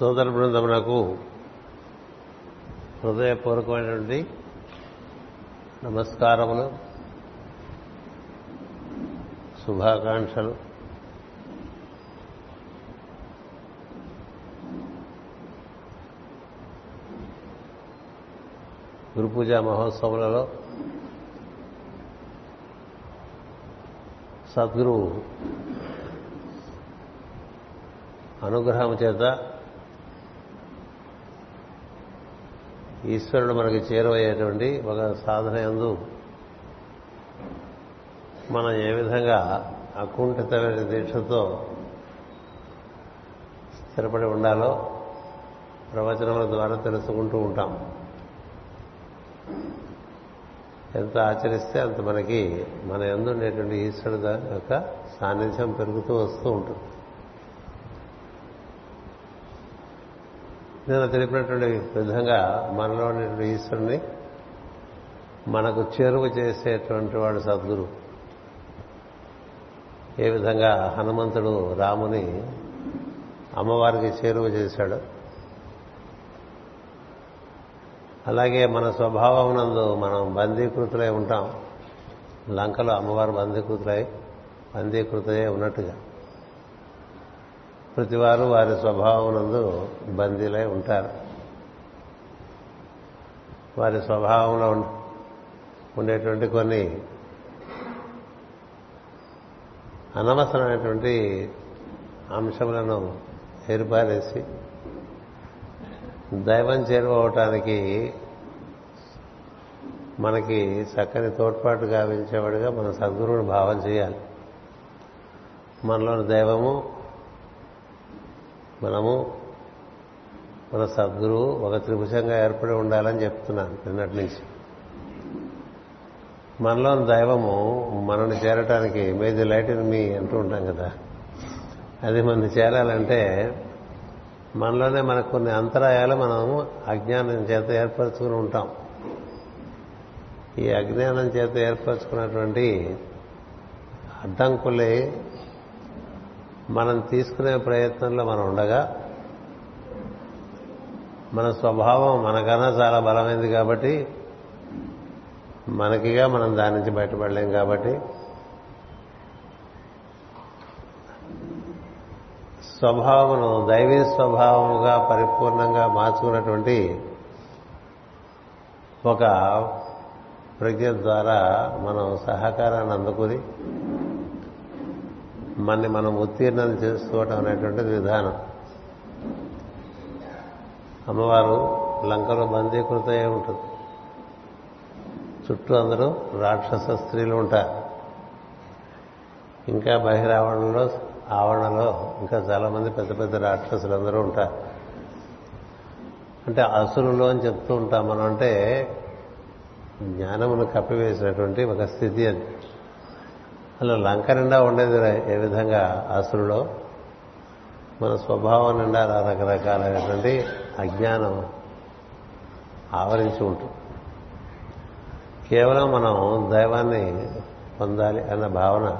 సోదర బృందమునకు హృదయపూర్వకమైనటువంటి నమస్కారములు శుభాకాంక్షలు. గురు పూజా మహోత్సవాలలో సద్గురువు అనుగ్రహం చేత ఈశ్వరుడు మనకి చేరువయ్యేటువంటి ఒక సాధన ఎందు మనం ఏ విధంగా అకుంఠితమైన దీక్షతో స్థిరపడి ఉండాలో ప్రవచనముల ద్వారా తెలుసుకుంటూ ఉంటాం. ఎంత ఆచరిస్తే అంత మనకి మన ఎందుండేటువంటి ఈశ్వరుడు యొక్క సాన్నిధ్యం పెరుగుతూ వస్తూ ఉంటుంది. నేను తెలిపినటువంటి విధంగా మనలో ఉన్నటువంటి ఈశ్వరుని మనకు చేరువ చేసేటువంటి వాడు సద్గురు. ఏ విధంగా హనుమంతుడు రాముని అమ్మవారికి చేరువ చేశాడు. అలాగే మన స్వభావం నందు మనం బందీకృతులై ఉంటాం. లంకలో అమ్మవారు బందీకృతులై బందీకృతయే ఉన్నట్టుగా. ప్రతివారు వారి స్వభావం నందు బందీలై ఉంటారు. వారి స్వభావంలో ఉండేటువంటి కొన్ని అనవసరమైనటువంటి అంశములను ఏర్పారేసి దైవం చేరువవటానికి మనకి చక్కని తోడ్పాటు గావించేవాడిగా మన సద్గురువుని భావం చేయాలి. మనలోని దైవము మనము మన సద్గురువు ఒక త్రిభుజంగా ఏర్పడి ఉండాలని చెప్తున్నాను నిన్నటి నుంచి. మనలోని దైవము మనల్ని చేరటానికి మేది లైట్ ఇన్ మీ అంటూ ఉంటాం కదా. అది మనం చేరాలంటే మనలోనే మనకు కొన్ని అంతరాయాలు మనము అజ్ఞానం చేత ఏర్పరచుకుని ఉంటాం. ఈ అజ్ఞానం చేత ఏర్పరచుకున్నటువంటి అడ్డంకులే మనం తీసుకునే ప్రయత్నంలో మనం ఉండగా మన స్వభావం మనకన్నా చాలా బలమైంది కాబట్టి మనకిగా మనం దాని నుంచి బయటపడలేం కాబట్టి స్వభావమును దైవీ స్వభావముగా పరిపూర్ణంగా మార్చుకున్నటువంటి ఒక ప్రజ్ఞ ద్వారా మనం సహకారాన్ని అందుకుని మనని మనం ఉత్తీర్ణం చేసుకోవటం అనేటువంటిది విధానం. అమ్మవారు లంకలో బందీకృతయే ఉంటుంది. చుట్టూ అందరూ రాక్షస స్త్రీలు ఉంటారు. ఇంకా బహిరావరణలో ఆవరణలో ఇంకా చాలామంది పెద్ద పెద్ద రాక్షసులు అందరూ ఉంటారు. అంటే అసురులు అని చెప్తూ ఉంటాం మనం అంటే జ్ఞానమును కప్పివేసినటువంటి ఒక స్థితి అది. అలా లంక నిండా ఉండేది ఏ విధంగా అసురులో మన స్వభావం నిండా రకరకాలైనటువంటి అజ్ఞానం ఆవరించి ఉంటుంది. కేవలం మనం దైవాన్ని పొందాలి అన్న భావన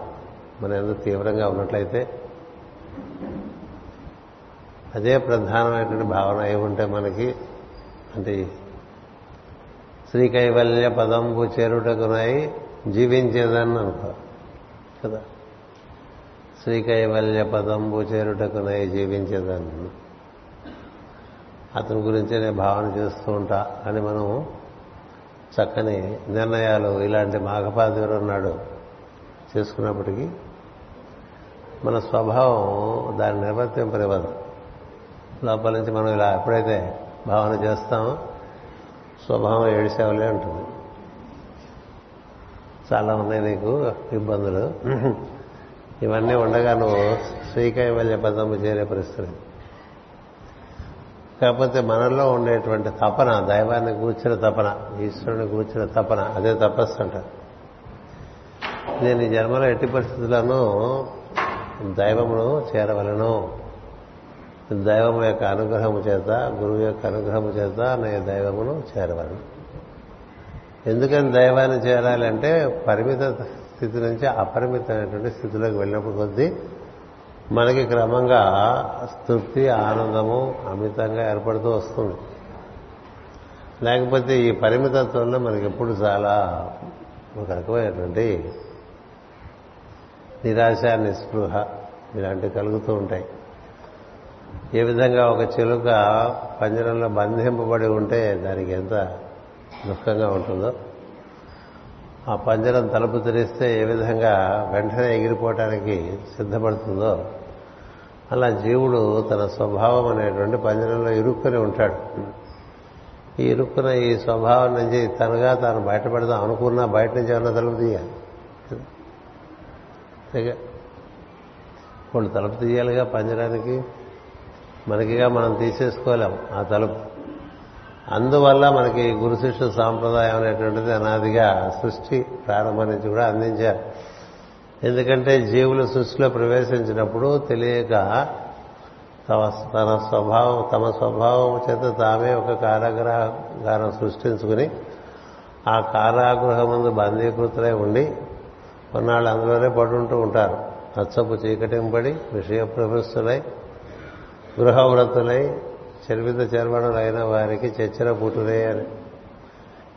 మన ఎందుకు తీవ్రంగా ఉన్నట్లయితే అదే ప్రధానమైనటువంటి భావన అయి ఉంటే మనకి అంటే శ్రీకైవల్య పదంబు చేరుటకునై జీవించేదని అనుకో కదా? శ్రీకైవల్య పదంబు చేరుటకునై జీవించేదాన్ని. అతని గురించే నేను భావన చేస్తూ ఉంటా అని మనం చక్కని నిర్ణయాలు ఇలాంటి మాఘపాదేవుడు ఉన్నాడు చేసుకున్నప్పటికీ మన స్వభావం దాన్ని నిర్వర్తింపనివ్వదు. లోపల నుంచి మనం ఇలా ఎప్పుడైతే భావన చేస్తామో స్వభావం ఏడిసేవలే ఉంటుంది. చాలా ఉన్నాయి నీకు ఇబ్బందులు. ఇవన్నీ ఉండగా నువ్వు శ్రీకైవల్య పదము చేరే పరిస్థితి. కాకపోతే మనలో ఉండేటువంటి తపన దైవాన్ని కూర్చిన తపన ఈశ్వరుని కూర్చిన తపన అదే తపస్సు అంటారు నేను ఈ జన్మలో ఎట్టి పరిస్థితులను దైవమును చేరవలను. దైవము యొక్క అనుగ్రహము చేత గురువు యొక్క అనుగ్రహము చేత నేను దైవమును చేరవలను. ఎందుకని దైవాన్ని చేరాలంటే పరిమిత స్థితి నుంచి అపరిమితమైనటువంటి స్థితిలోకి వెళ్ళినప్పుడు కొద్దీ మనకి క్రమంగా తృప్తి ఆనందము అమితంగా ఏర్పడుతూ వస్తుంది. లేకపోతే ఈ పరిమితత్వంలో మనకి ఎప్పుడు చాలా ఒక రకమైనటువంటి నిరాశ నిస్పృహ ఇలాంటివి కలుగుతూ ఉంటాయి. ఏ విధంగా ఒక చిలుక పంజరంలో బంధింపబడి ఉంటే దానికి ఎంత దుఃఖంగా ఉంటుందో. ఆ పంజరం తలుపు తెరిస్తే ఏ విధంగా వెంటనే ఎగిరిపోవటానికి సిద్ధపడుతుందో. అలా జీవుడు తన స్వభావం అనేటువంటి పంజరంలో ఇరుక్కుని ఉంటాడు. ఈ ఇరుక్కున్న ఈ స్వభావం నుంచి తనగా తాను బయటపడదాం అనుకున్నా బయట నుంచి ఏమన్నా తలుపు తీయాలి. వాళ్ళు తలుపు తీయాలిగా పంజరానికి. మనకిగా మనం తీసేసుకోలేం ఆ తలుపు. అందువల్ల మనకి గురు శిష్య సాంప్రదాయం అనేటువంటిది అనాదిగా సృష్టి ప్రారంభం నుంచి కూడా అందించారు. ఎందుకంటే జీవులు సృష్టిలో ప్రవేశించినప్పుడు తెలియక తన స్వభావం తమ స్వభావం చేత తామే ఒక కారాగ్రహారం సృష్టించుకుని ఆ కారాగృహం ముందు బందీకృతులై ఉండి కొన్నాళ్ళు అందులోనే పడుంటూ ఉంటారు. అచ్చపు చీకటింపడి విషయ ప్రవృత్తులై గృహవ్రతులై చర్విత అయిన వారికి చచ్చర పుట్టురే అని.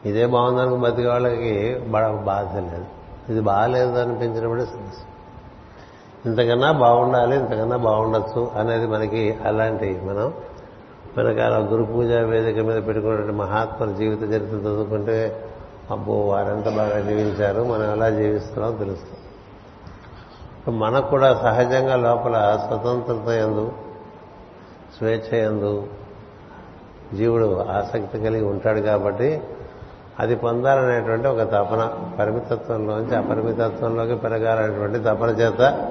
ఇదే బాగుందనుకు బతికే వాళ్ళకి బాధ లేదు. ఇది బాగాలేదు అనిపించినప్పుడే సమస్య. ఇంతకన్నా బాగుండాలి ఇంతకన్నా బాగుండొచ్చు అనేది మనకి అలాంటి మనం వెనకాల గురు పూజ వేదిక మీద పెట్టుకున్నటువంటి మహాత్ముల జీవిత చరిత్ర చదువుకుంటే అబ్బో వారెంత బాగా జీవించారు మనం ఎలా జీవిస్తున్నామో తెలుస్తాం మనకు కూడా సహజంగా లోపల స్వతంత్రత ఎందు స్వేచ్ఛ ఎందు జీవుడు ఆసక్తి కలిగి ఉంటాడు కాబట్టి అది పొందాలనేటువంటి ఒక తపన పరిమితత్వంలోంచి అపరిమితత్వంలోకి పెరగాలనేటువంటి తపన చేత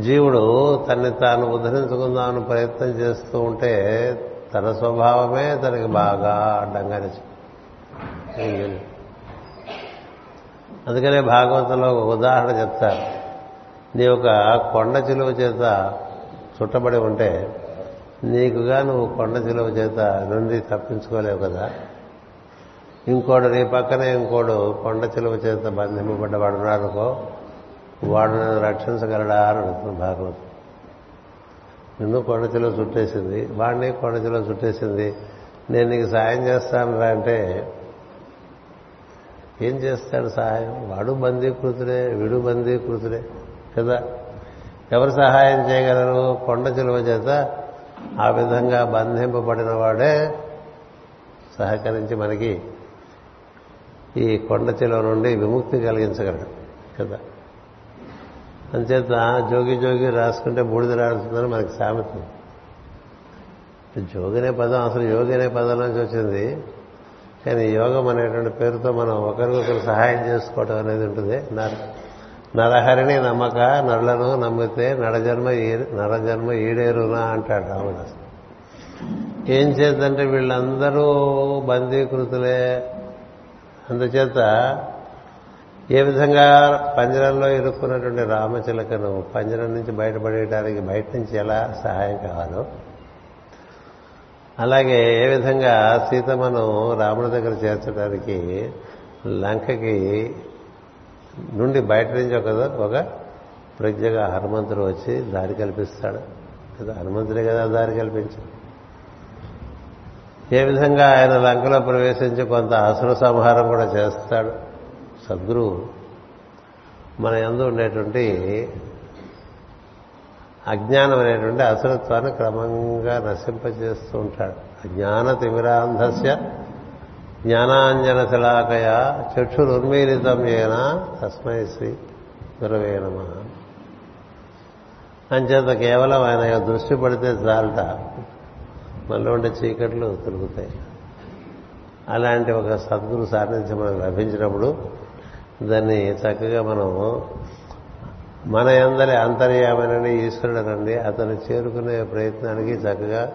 జీవుడు తన్ని తాను ఉద్ధరించుకుందామని ప్రయత్నం చేస్తూ ఉంటే తన స్వభావమే తనకి బాగా అడ్డంగా అందుకనే భాగవతంలో ఒక ఉదాహరణ చెప్తారు. నీ ఒక కొండ చిలువ చేత చుట్టబడి ఉంటే నీకుగా నువ్వు కొండ చిలువ చేత నుండి తప్పించుకోలేవు కదా. ఇంకోడు నీ పక్కనే ఇంకోడు కొండ చిలువ చేత బంధింపబడ్డవాడు అనుకో వాడు నన్ను రక్షించగలడా అని అడుగుతుంది భాగవతం. నిన్ను కొండ చిలువ చుట్టేసింది వాడిని కొండ చిలువ చుట్టేసింది. నేను నీకు సాయం చేస్తాను రా అంటే ఏం చేస్తాడు సహాయం వాడు బందీకృతుడే వీడు బందీకృతుడే కదా. ఎవరు సహాయం చేయగలరు? కొండ చిలువ చేత ఆ విధంగా బంధింపబడిన వాడే సహకరించి మనకి ఈ కొండ చెలో నుండి విముక్తి కలిగించగలడు కదా? అంచేత జోగి జోగి రాసుకుంటే బూడిద రాడుతుందని మనకి సామెత. జోగి అనే పదం అసలు యోగి అనే పదం నుంచి వచ్చింది. కానీ యోగం అనేటువంటి పేరుతో మనం ఒకరికొకరు సహాయం చేసుకోవడం అనేది ఉంటుంది నరహరిని నమ్మక నరులను నమ్మితే నడజన్మ నరజన్మ ఈడేరునా అంటాడు రాముడు ఏం చేద్దంటే వీళ్ళందరూ బందీకృతులే. అందుచేత ఏ విధంగా పంజరంలో ఇరుక్కున్నటువంటి రామచిలకను పంజరం నుంచి బయటపడేయడానికి బయట నుంచి ఎలా సహాయం కావాలో అలాగే ఏ విధంగా సీతమ్మను రాముడి దగ్గర చేర్చడానికి లంకకి నుండి బయట నుంచి ఒక ఒక ప్రజ్ఞగా హనుమంతుడు వచ్చి దారి కల్పిస్తాడు. కదా హనుమంతుడే కదా దారి కల్పించాడు. ఏ విధంగా ఆయన లంకలో ప్రవేశించి కొంత అసుర సంహారం కూడా చేస్తాడు. సద్గురువు మన ఎందు ఉండేటువంటి అజ్ఞానం అనేటువంటి అసురత్వాన్ని క్రమంగా నశింపజేస్తూ ఉంటాడు. అజ్ఞాన తిమిరాంధస్య జ్ఞానాంజన శిలాకయ చక్షురున్మీలితం ఏన తస్మై శ్రీ గురవే నమ. అంచేత కేవలం ఆయన దృష్టి పడితే చాలట. మనలో ఉండే చీకట్లు తొలుగుతాయి అలాంటి ఒక సద్గురు సాన్నిధ్యం మనకు లభించినప్పుడు దాన్ని చక్కగా మనము మన అందరి అంతర్యామనని ఈశ్వరుడనండి అతను చేరుకునే ప్రయత్నానికి చక్కగా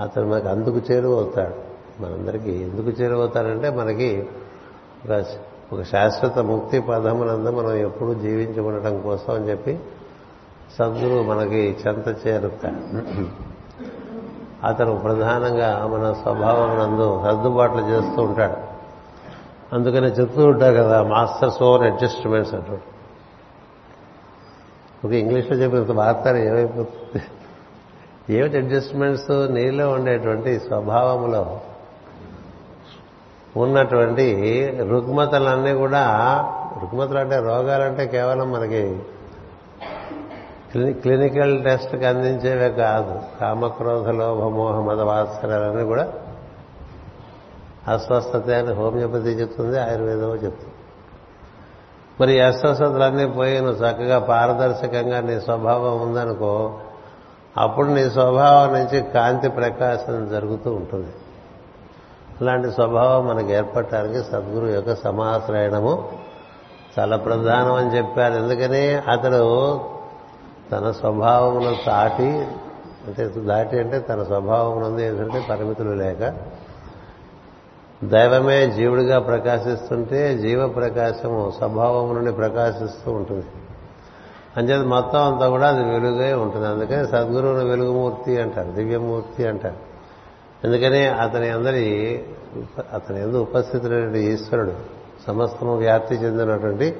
అతను మనకు అందుకు చేరువవుతాడు. మనందరికీ ఎందుకు చేరువవుతారంటే మనకి ఒక ఒక శాశ్వత ముక్తి పదమునందు మనం ఎప్పుడు జీవించి ఉండటం కోసం అని చెప్పి సద్గురు మనకి చెంత చేరుతాడు. అతను ప్రధానంగా మన స్వభావం నందు సర్దుబాట్లు చేస్తూ ఉంటాడు. అందుకనే చెప్తూ ఉంటారు కదా మాస్టర్స్ ఓవర్ అడ్జస్ట్మెంట్స్ అంటాడు. ఒక ఇంగ్లీష్లో చెప్పినంత వార్తాలు ఏమైపోతుంది? ఏమిటి అడ్జస్ట్మెంట్స్ నీలో ఉండేటువంటి స్వభావంలో ఉన్నటువంటి రుగ్మతలన్నీ కూడా రుగ్మతలు అంటే రోగాలంటే కేవలం మనకి క్లినికల్ టెస్ట్కి అందించేవే కాదు. కామక్రోధ లోభ మోహ మద వాత్సరాలన్నీ కూడా అస్వస్థత అని హోమియోపతి చెప్తుంది ఆయుర్వేదం చెప్తుంది. మరి ఈ అస్వస్థతలన్నీ పోయి నువ్వు చక్కగా పారదర్శకంగా నీ స్వభావం ఉందనుకో అప్పుడు నీ స్వభావం నుంచి కాంతి ప్రకాశం జరుగుతూ ఉంటుంది. అలాంటి స్వభావం మనకు ఏర్పడటానికి సద్గురు యొక్క సమాశ్రయణము చాలా ప్రధానం అని చెప్పారు. ఎందుకని? అతడు తన స్వభావమును దాటి అంటే దాటి అంటే తన స్వభావం ఏంటంటే పరిమితులు లేక దైవమే జీవుడిగా ప్రకాశిస్తుంటే జీవ ప్రకాశము స్వభావం నుండి ప్రకాశిస్తూ ఉంటుంది. అంచేది మొత్తం అంతా కూడా అది వెలుగే ఉంటుంది. అందుకని సద్గురువుని వెలుగుమూర్తి అంటారు దివ్యమూర్తి అంటారు. ఎందుకని అతని అందరి అతని ఎందు ఉపస్థితులైనటువంటి ఈశ్వరుడు సమస్తము వ్యాప్తి చెందినటువంటి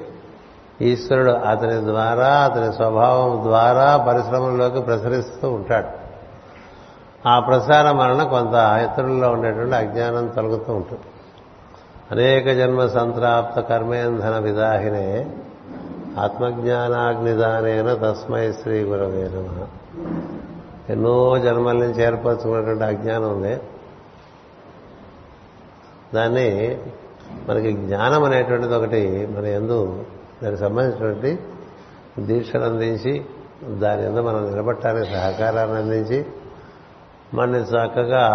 ఈశ్వరుడు అతని ద్వారా అతని స్వభావం ద్వారా పరిశ్రమల్లోకి ప్రసరిస్తూ ఉంటాడు. ఆ ప్రసారం వలన కొంత ఇతరుల్లో ఉండేటువంటి అజ్ఞానం తొలగుతూ ఉంటుంది. అనేక జన్మ సంత్రాప్త కర్మేంధన విదాహినే ఆత్మజ్ఞానాగ్నిదానేన తస్మై శ్రీ గురవే నమ. ఎన్నో జన్మల నుంచి ఏర్పరచుకున్నటువంటి అజ్ఞానం ఉంది. దాన్ని మనకి జ్ఞానం అనేటువంటిది ఒకటి మన ఎందు దానికి సంబంధించినటువంటి దీక్షను అందించి దాని ఎందు మనం నిలబట్టడానికి సహకారాన్ని అందించి మనని చక్కగా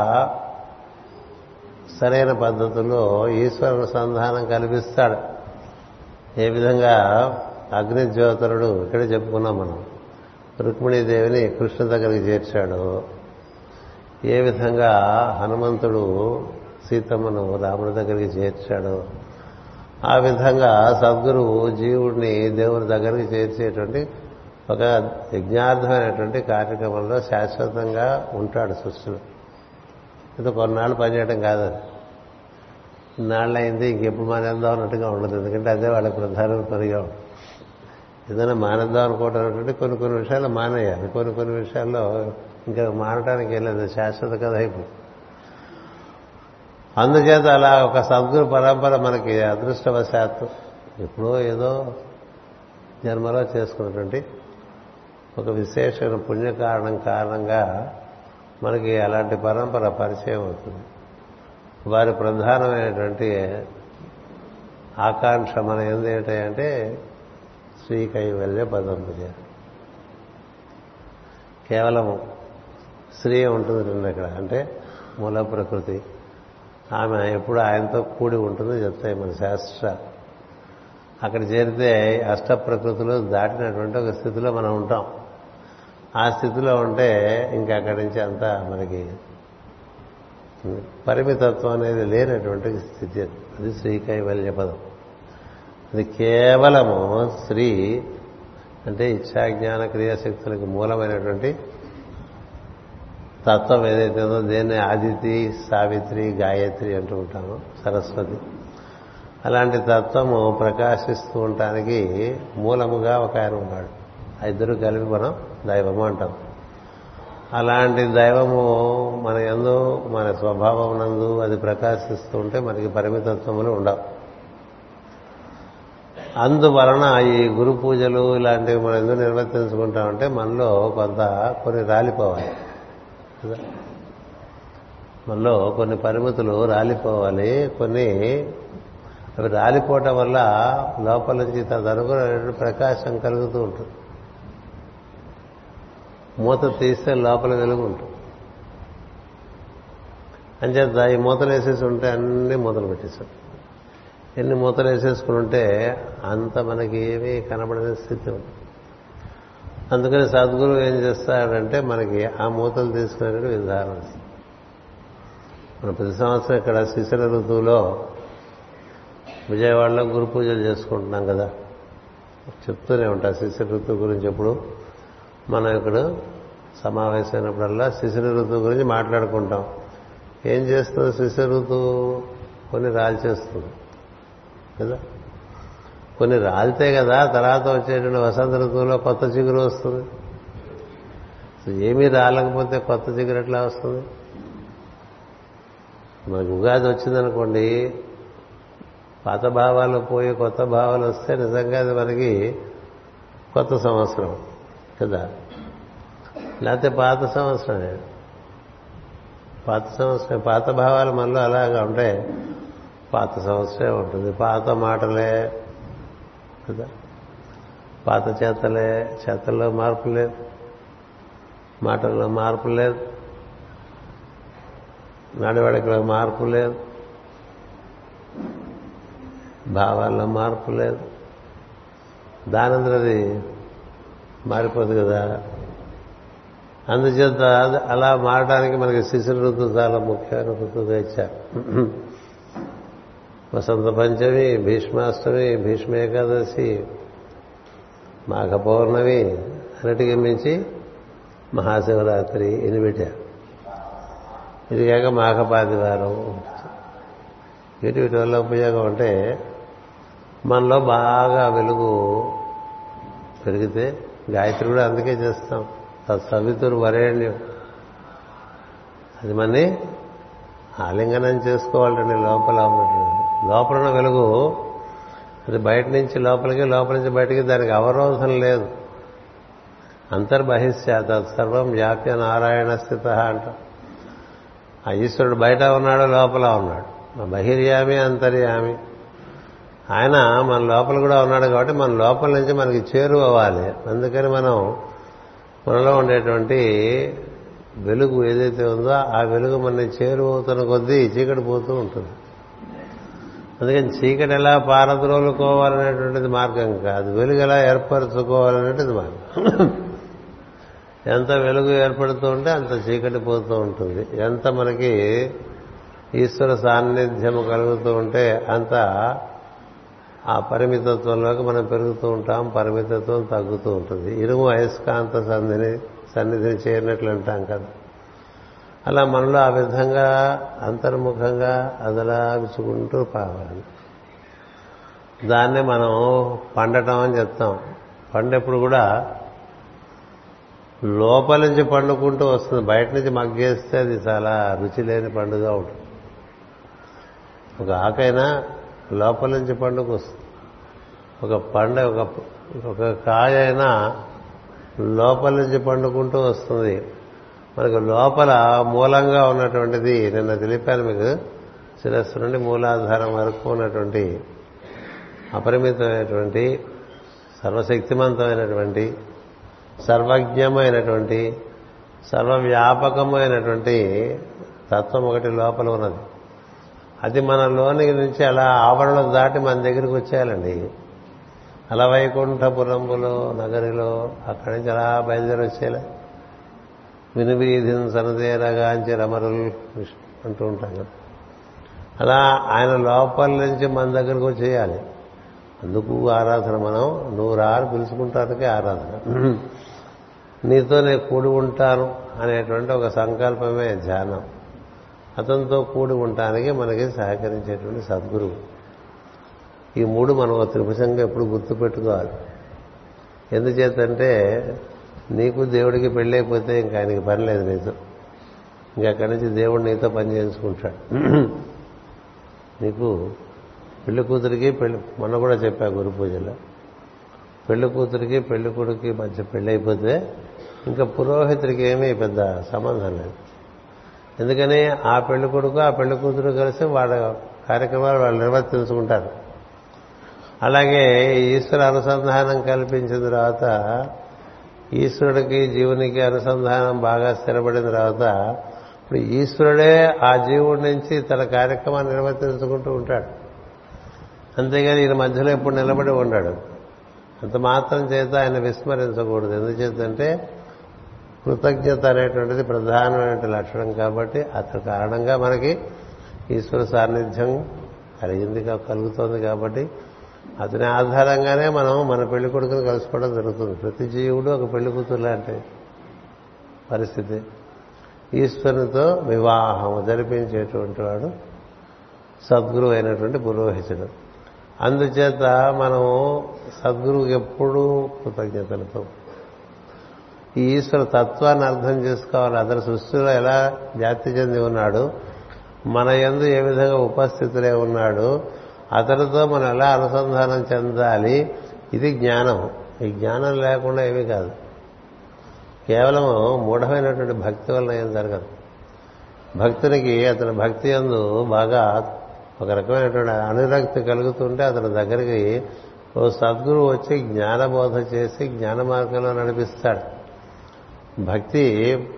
సరైన పద్ధతుల్లో ఈశ్వర సంధానం కల్పిస్తాడు. ఏ విధంగా అగ్నిజ్యోతరుడు ఇక్కడే చెప్పుకున్నాం మనం. రుక్మిణీదేవిని కృష్ణ దగ్గరికి చేర్చాడు. ఏ విధంగా హనుమంతుడు సీతమ్మను రాముడి దగ్గరికి చేర్చాడు. ఆ విధంగా సద్గురువు జీవుడిని దేవుని దగ్గరికి చేర్చేటువంటి ఒక యజ్ఞార్థమైనటువంటి కార్యక్రమంలో శాశ్వతంగా ఉంటాడు సృష్టిలో. ఇది కొన్నాళ్ళు పనిచేయడం కాదు. నాళ్ళు అయింది ఇంకెప్పుడు మానేద్దాం అన్నట్టుగా ఉండదు. ఎందుకంటే అదే వాళ్ళ ప్రధాన పనిగా ఉంటుంది ఏదైనా మానేద్దాం అనుకోవటం అనేటువంటి కొన్ని కొన్ని విషయాలు మానేయాలి. కొన్ని కొన్ని విషయాల్లో ఇంకా మానటానికి వెళ్ళదు శాశ్వత కథ అయిపోయి అందుచేత అలా ఒక సద్గురు పరంపర మనకి అదృష్టవశాత్తు ఎప్పుడో ఏదో జన్మలో చేసుకున్నటువంటి ఒక విశేషమైన పుణ్యకారణం కారణంగా మనకి అలాంటి పరంపర పరిచయం అవుతుంది. వారి ప్రధానమైనటువంటి ఆకాంక్ష మన ఏంది ఏంటంటే శ్రీ కైవల్య పదంపజ కేవలం స్త్రీ ఉంటుంది రెండు ఇక్కడ అంటే మూల ప్రకృతి. ఆమె ఎప్పుడు ఆయనతో కూడి ఉంటుందో చెప్తాయి మన శాస్త్ర. అక్కడ చేరితే అష్ట ప్రకృతులు దాటినటువంటి ఒక స్థితిలో మనం ఉంటాం. ఆ స్థితిలో ఉంటే ఇంకా అక్కడి నుంచి అంతా మనకి పరిమితత్వం అనేది లేనటువంటి స్థితి. అది. శ్రీకైవల్య పదం. అది కేవలము స్త్రీ అంటే ఇచ్ఛాజ్ఞాన క్రియాశక్తులకు మూలమైనటువంటి తత్వం ఏదైతే ఉందో దేన్ని ఆదితి సావిత్రి గాయత్రి అంటూ ఉంటాము సరస్వతి. అలాంటి తత్వము ప్రకాశిస్తూ ఉండటానికి మూలముగా ఒక ఆయన ఉన్నాడు. ఆ ఇద్దరు కలిపి మనం దైవము అంటాం. అలాంటి దైవము మన ఎందు మన స్వభావం నందు అది ప్రకాశిస్తూ ఉంటే మనకి పరిమితత్వములు ఉండవు. అందువలన ఈ గురు పూజలు ఇలాంటివి మనం ఎందుకు నిర్వర్తించుకుంటామంటే మనలో కొంత కొన్ని రాలిపోవాలి. కదా? మనలో కొన్ని పరిమితులు రాలిపోవాలి. కొన్ని అవి రాలిపోవటం వల్ల లోపల నుంచి తదనుగుణ ప్రకాశం కలుగుతూ ఉంటుంది. మూత తీస్తే లోపల వెలుగు ఉంటుంది. అంచేత ఈ మూతలు వేసేసి ఉంటే అన్ని మూతలు పెట్టేశాం ఎన్ని మూతలు వేసేసుకుని ఉంటే అంత మనకి ఏమీ కనబడని స్థితి ఉంటుంది. అందుకని సద్గురు ఏం చేస్తాడంటే మనకి ఆ మూతలు తీసుకునే విధానం మన మనం ప్రతి సంవత్సరం ఇక్కడ శిశుల ఋతువులో విజయవాడలో గురు పూజలు చేసుకుంటున్నాం కదా. చెప్తూనే ఉంటా శిశిర ఋతువు గురించి ఎప్పుడు. మనం ఇక్కడ సమావేశమైనప్పుడల్లా శిశిర ఋతువు గురించి మాట్లాడుకుంటాం. ఏం చేస్తుంది శిశిర ఋతువు? కొన్ని రాల్చేస్తుంది. కదా? కొన్ని రాలితే కదా తర్వాత వచ్చేటువంటి వసంత ఋతువులో కొత్త చిగురు వస్తుంది. ఏమీ రాలకపోతే కొత్త చిగురు ఎట్లా వస్తుంది? మనకు ఉగాది వచ్చిందనుకోండి పాత భావాలు పోయి కొత్త భావాలు వస్తే నిజంగా అది మనకి కొత్త సంవత్సరం కదా? లేకపోతే పాత సంవత్సరమే. పాత సంవత్సరం పాత భావాలు మనలో అలాగా ఉంటాయి. పాత సంవత్సరమే ఉంటుంది. పాత మాటలే కదా? పాత చేతలే చేతల్లో మార్పు లేదు. మాటల్లో మార్పు లేదు. నడవడికలో మార్పు లేదు. భావాల్లో మార్పు లేదు. దానంద్రది మారిపోదు కదా? అందుచేత అలా మారడానికి మనకి శిశురు ఋతువు చాలా ముఖ్యమైన ఋతువుగా ఇచ్చారు వసంత పంచమి భీష్మాష్టమి భీష్మ ఏకాదశి మాఘ పౌర్ణమి అన్నిటికీ మించి మహాశివరాత్రి ఇది పెట్టారు ఇది కాక మాఘపాదివారం వీటి వీటి వల్ల ఉపయోగం అంటే మనలో బాగా వెలుగు పెరిగితే గాయత్రి కూడా అందుకే చేస్తాం. సవితురు వరేణ్యం. అది మన్ని ఆలింగనం చేసుకోవాలండి లోపల ఉన్నటువంటి లోపల ఉన్న వెలుగు. అది బయట నుంచి లోపలికి లోపల నుంచి బయటికి దానికి అవరోధం లేదు. అంతర్బహిష్యాత సర్వం వ్యాప్య నారాయణ స్థిత అంట. ఆ ఈశ్వరుడు బయట ఉన్నాడు లోపల ఉన్నాడు. బహిర్యామి అంతర్యామి. ఆయన మన లోపల కూడా ఉన్నాడు కాబట్టి మన లోపల నుంచి మనకి చేరువ అవ్వాలి. అందుకని మనం మనలో ఉండేటువంటి వెలుగు ఏదైతే ఉందో ఆ వెలుగు మన చేరువవుతున్న కొద్దీ చీకటి పోతూ ఉంటుంది. అందుకని చీకటి ఎలా పారద్రోలుకోవాలనేటువంటిది మార్గం కాదు. వెలుగు ఎలా ఏర్పరచుకోవాలనేటువంటిది మార్గం. ఎంత వెలుగు ఏర్పడుతూ ఉంటే అంత చీకటి పోతూ ఉంటుంది. ఎంత మనకి ఈశ్వర సాన్నిధ్యం కలుగుతూ ఉంటే అంత ఆ పరిమితత్వంలోకి మనం పెరుగుతూ ఉంటాం పరిమితత్వం తగ్గుతూ ఉంటుంది. ఇరుము అయస్కాంత సంధిని సన్నిధిని చేరినట్లు అంటాం కదా. అలా మనలో ఆ విధంగా అంతర్ముఖంగా అదలాగుచుకుంటూ పావాలి దాన్నే మనం పండటం అని చెప్తాం. పండెప్పుడు కూడా లోపల నుంచి పండుకుంటూ వస్తుంది. బయట నుంచి మగ్గేస్తే అది చాలా రుచి లేని పండుగ ఉంటుంది. ఒక ఆకైనా లోపల నుంచి పండుగ వస్తుంది. ఒక పండ ఒక ఒక కాయ అయినా లోపల నుంచి పండుకుంటూ వస్తుంది. మనకు లోపల మూలంగా ఉన్నటువంటిది నిన్న తెలిపాను మీకు. శిరస్సు నుండి మూలాధారం వరకు ఉన్నటువంటి అపరిమితమైనటువంటి సర్వశక్తిమంతమైనటువంటి సర్వజ్ఞమైనటువంటి సర్వవ్యాపకమైనటువంటి తత్వం ఒకటి లోపల ఉన్నది. అది మన లోని నుంచి అలా ఆవరణ దాటి మన దగ్గరికి వచ్చేయాలండి. అలా వైకుంఠపురంబులో నగరిలో అక్కడి నుంచి అలా బయలుదేరి వచ్చేలా వినువీధిని సనదేరగాంచి రమరులు అంటూ ఉంటాం కదా. అలా ఆయన లోపల నుంచి మన దగ్గరకు చేయాలి. అందుకు ఆరాధన మనం నువ్వు రారు పిలుచుకుంటానికే ఆరాధన. నీతో నేను కూడి ఉంటాను అనేటువంటి ఒక సంకల్పమే ధ్యానం. అతనితో కూడి ఉండటానికి మనకి సహకరించేటువంటి సద్గురువు. ఈ మూడు మనం త్రిభుజంగా ఎప్పుడు గుర్తుపెట్టుకోవాలి. ఎందుచేతంటే నీకు దేవుడికి పెళ్ళైపోతే ఇంకా ఆయనకి పని లేదు నీతో. ఇంకా అక్కడి నుంచి దేవుడు నీతో పని చేయించుకుంటాడు. నీకు పెళ్ళి కూతురికి పెళ్ళి మొన్న కూడా చెప్పా గురు పూజలో. పెళ్ళి కూతురికి పెళ్ళి కొడుకి మధ్య పెళ్ళైపోతే ఇంకా పురోహితుడికి ఏమీ పెద్ద సంబంధం లేదు. ఎందుకని ఆ పెళ్ళి కొడుకు ఆ పెళ్ళి కూతురు కలిసి వాళ్ళ కార్యక్రమాలు వాళ్ళు నిర్వర్తించుకుంటారు. అలాగే ఈశ్వర అనుసంధానం కల్పించిన తర్వాత ఈశ్వరుడికి జీవునికి అనుసంధానం బాగా స్థిరపడిన తర్వాత ఇప్పుడు ఈశ్వరుడే ఆ జీవుడి నుంచి తన కార్యక్రమాన్ని నిర్వర్తించుకుంటూ ఉంటాడు. అంతేగాని ఈయన మధ్యలో ఎప్పుడు నిలబడి ఉన్నాడు అంత మాత్రం చేత ఆయన విస్మరించకూడదు. ఎందుచేతంటే కృతజ్ఞత అనేటువంటిది ప్రధానమైన లక్షణం కాబట్టి అతని కారణంగా మనకి ఈశ్వర సాన్నిధ్యం కలిగింది కలుగుతోంది కాబట్టి అతని ఆధారంగానే మనం మన పెళ్ళి కొడుకుని కలుసుకోవడం జరుగుతుంది. ప్రతి జీవుడు ఒక పెళ్ళి కూతురు లాంటి పరిస్థితి. ఈశ్వరునితో వివాహం జరిపించేటువంటి వాడు సద్గురు అయినటువంటి పురోహితుడు. అందుచేత మనం సద్గురువుకి ఎప్పుడూ కృతజ్ఞతలతో ఈ ఈశ్వర తత్వాన్ని అర్థం చేసుకోవాలి. అతని సృష్టిలో ఎలా వ్యాప్తి చెంది ఉన్నాడు మన యందు ఏ విధంగా ఉపస్థితులే ఉన్నాడు అతనితో మనం ఎలా అనుసంధానం చెందాలి? ఇది జ్ఞానం. ఈ జ్ఞానం లేకుండా ఏమీ కాదు. కేవలం మూఢమైనటువంటి భక్తి వలన ఏం జరగదు. భక్తునికి అతని భక్తి యందు బాగా ఒక రకమైనటువంటి అనురక్తి కలుగుతుంటే అతని దగ్గరికి ఓ సద్గురువు వచ్చి జ్ఞానబోధ చేసి జ్ఞాన మార్గంలో నడిపిస్తాడు. భక్తి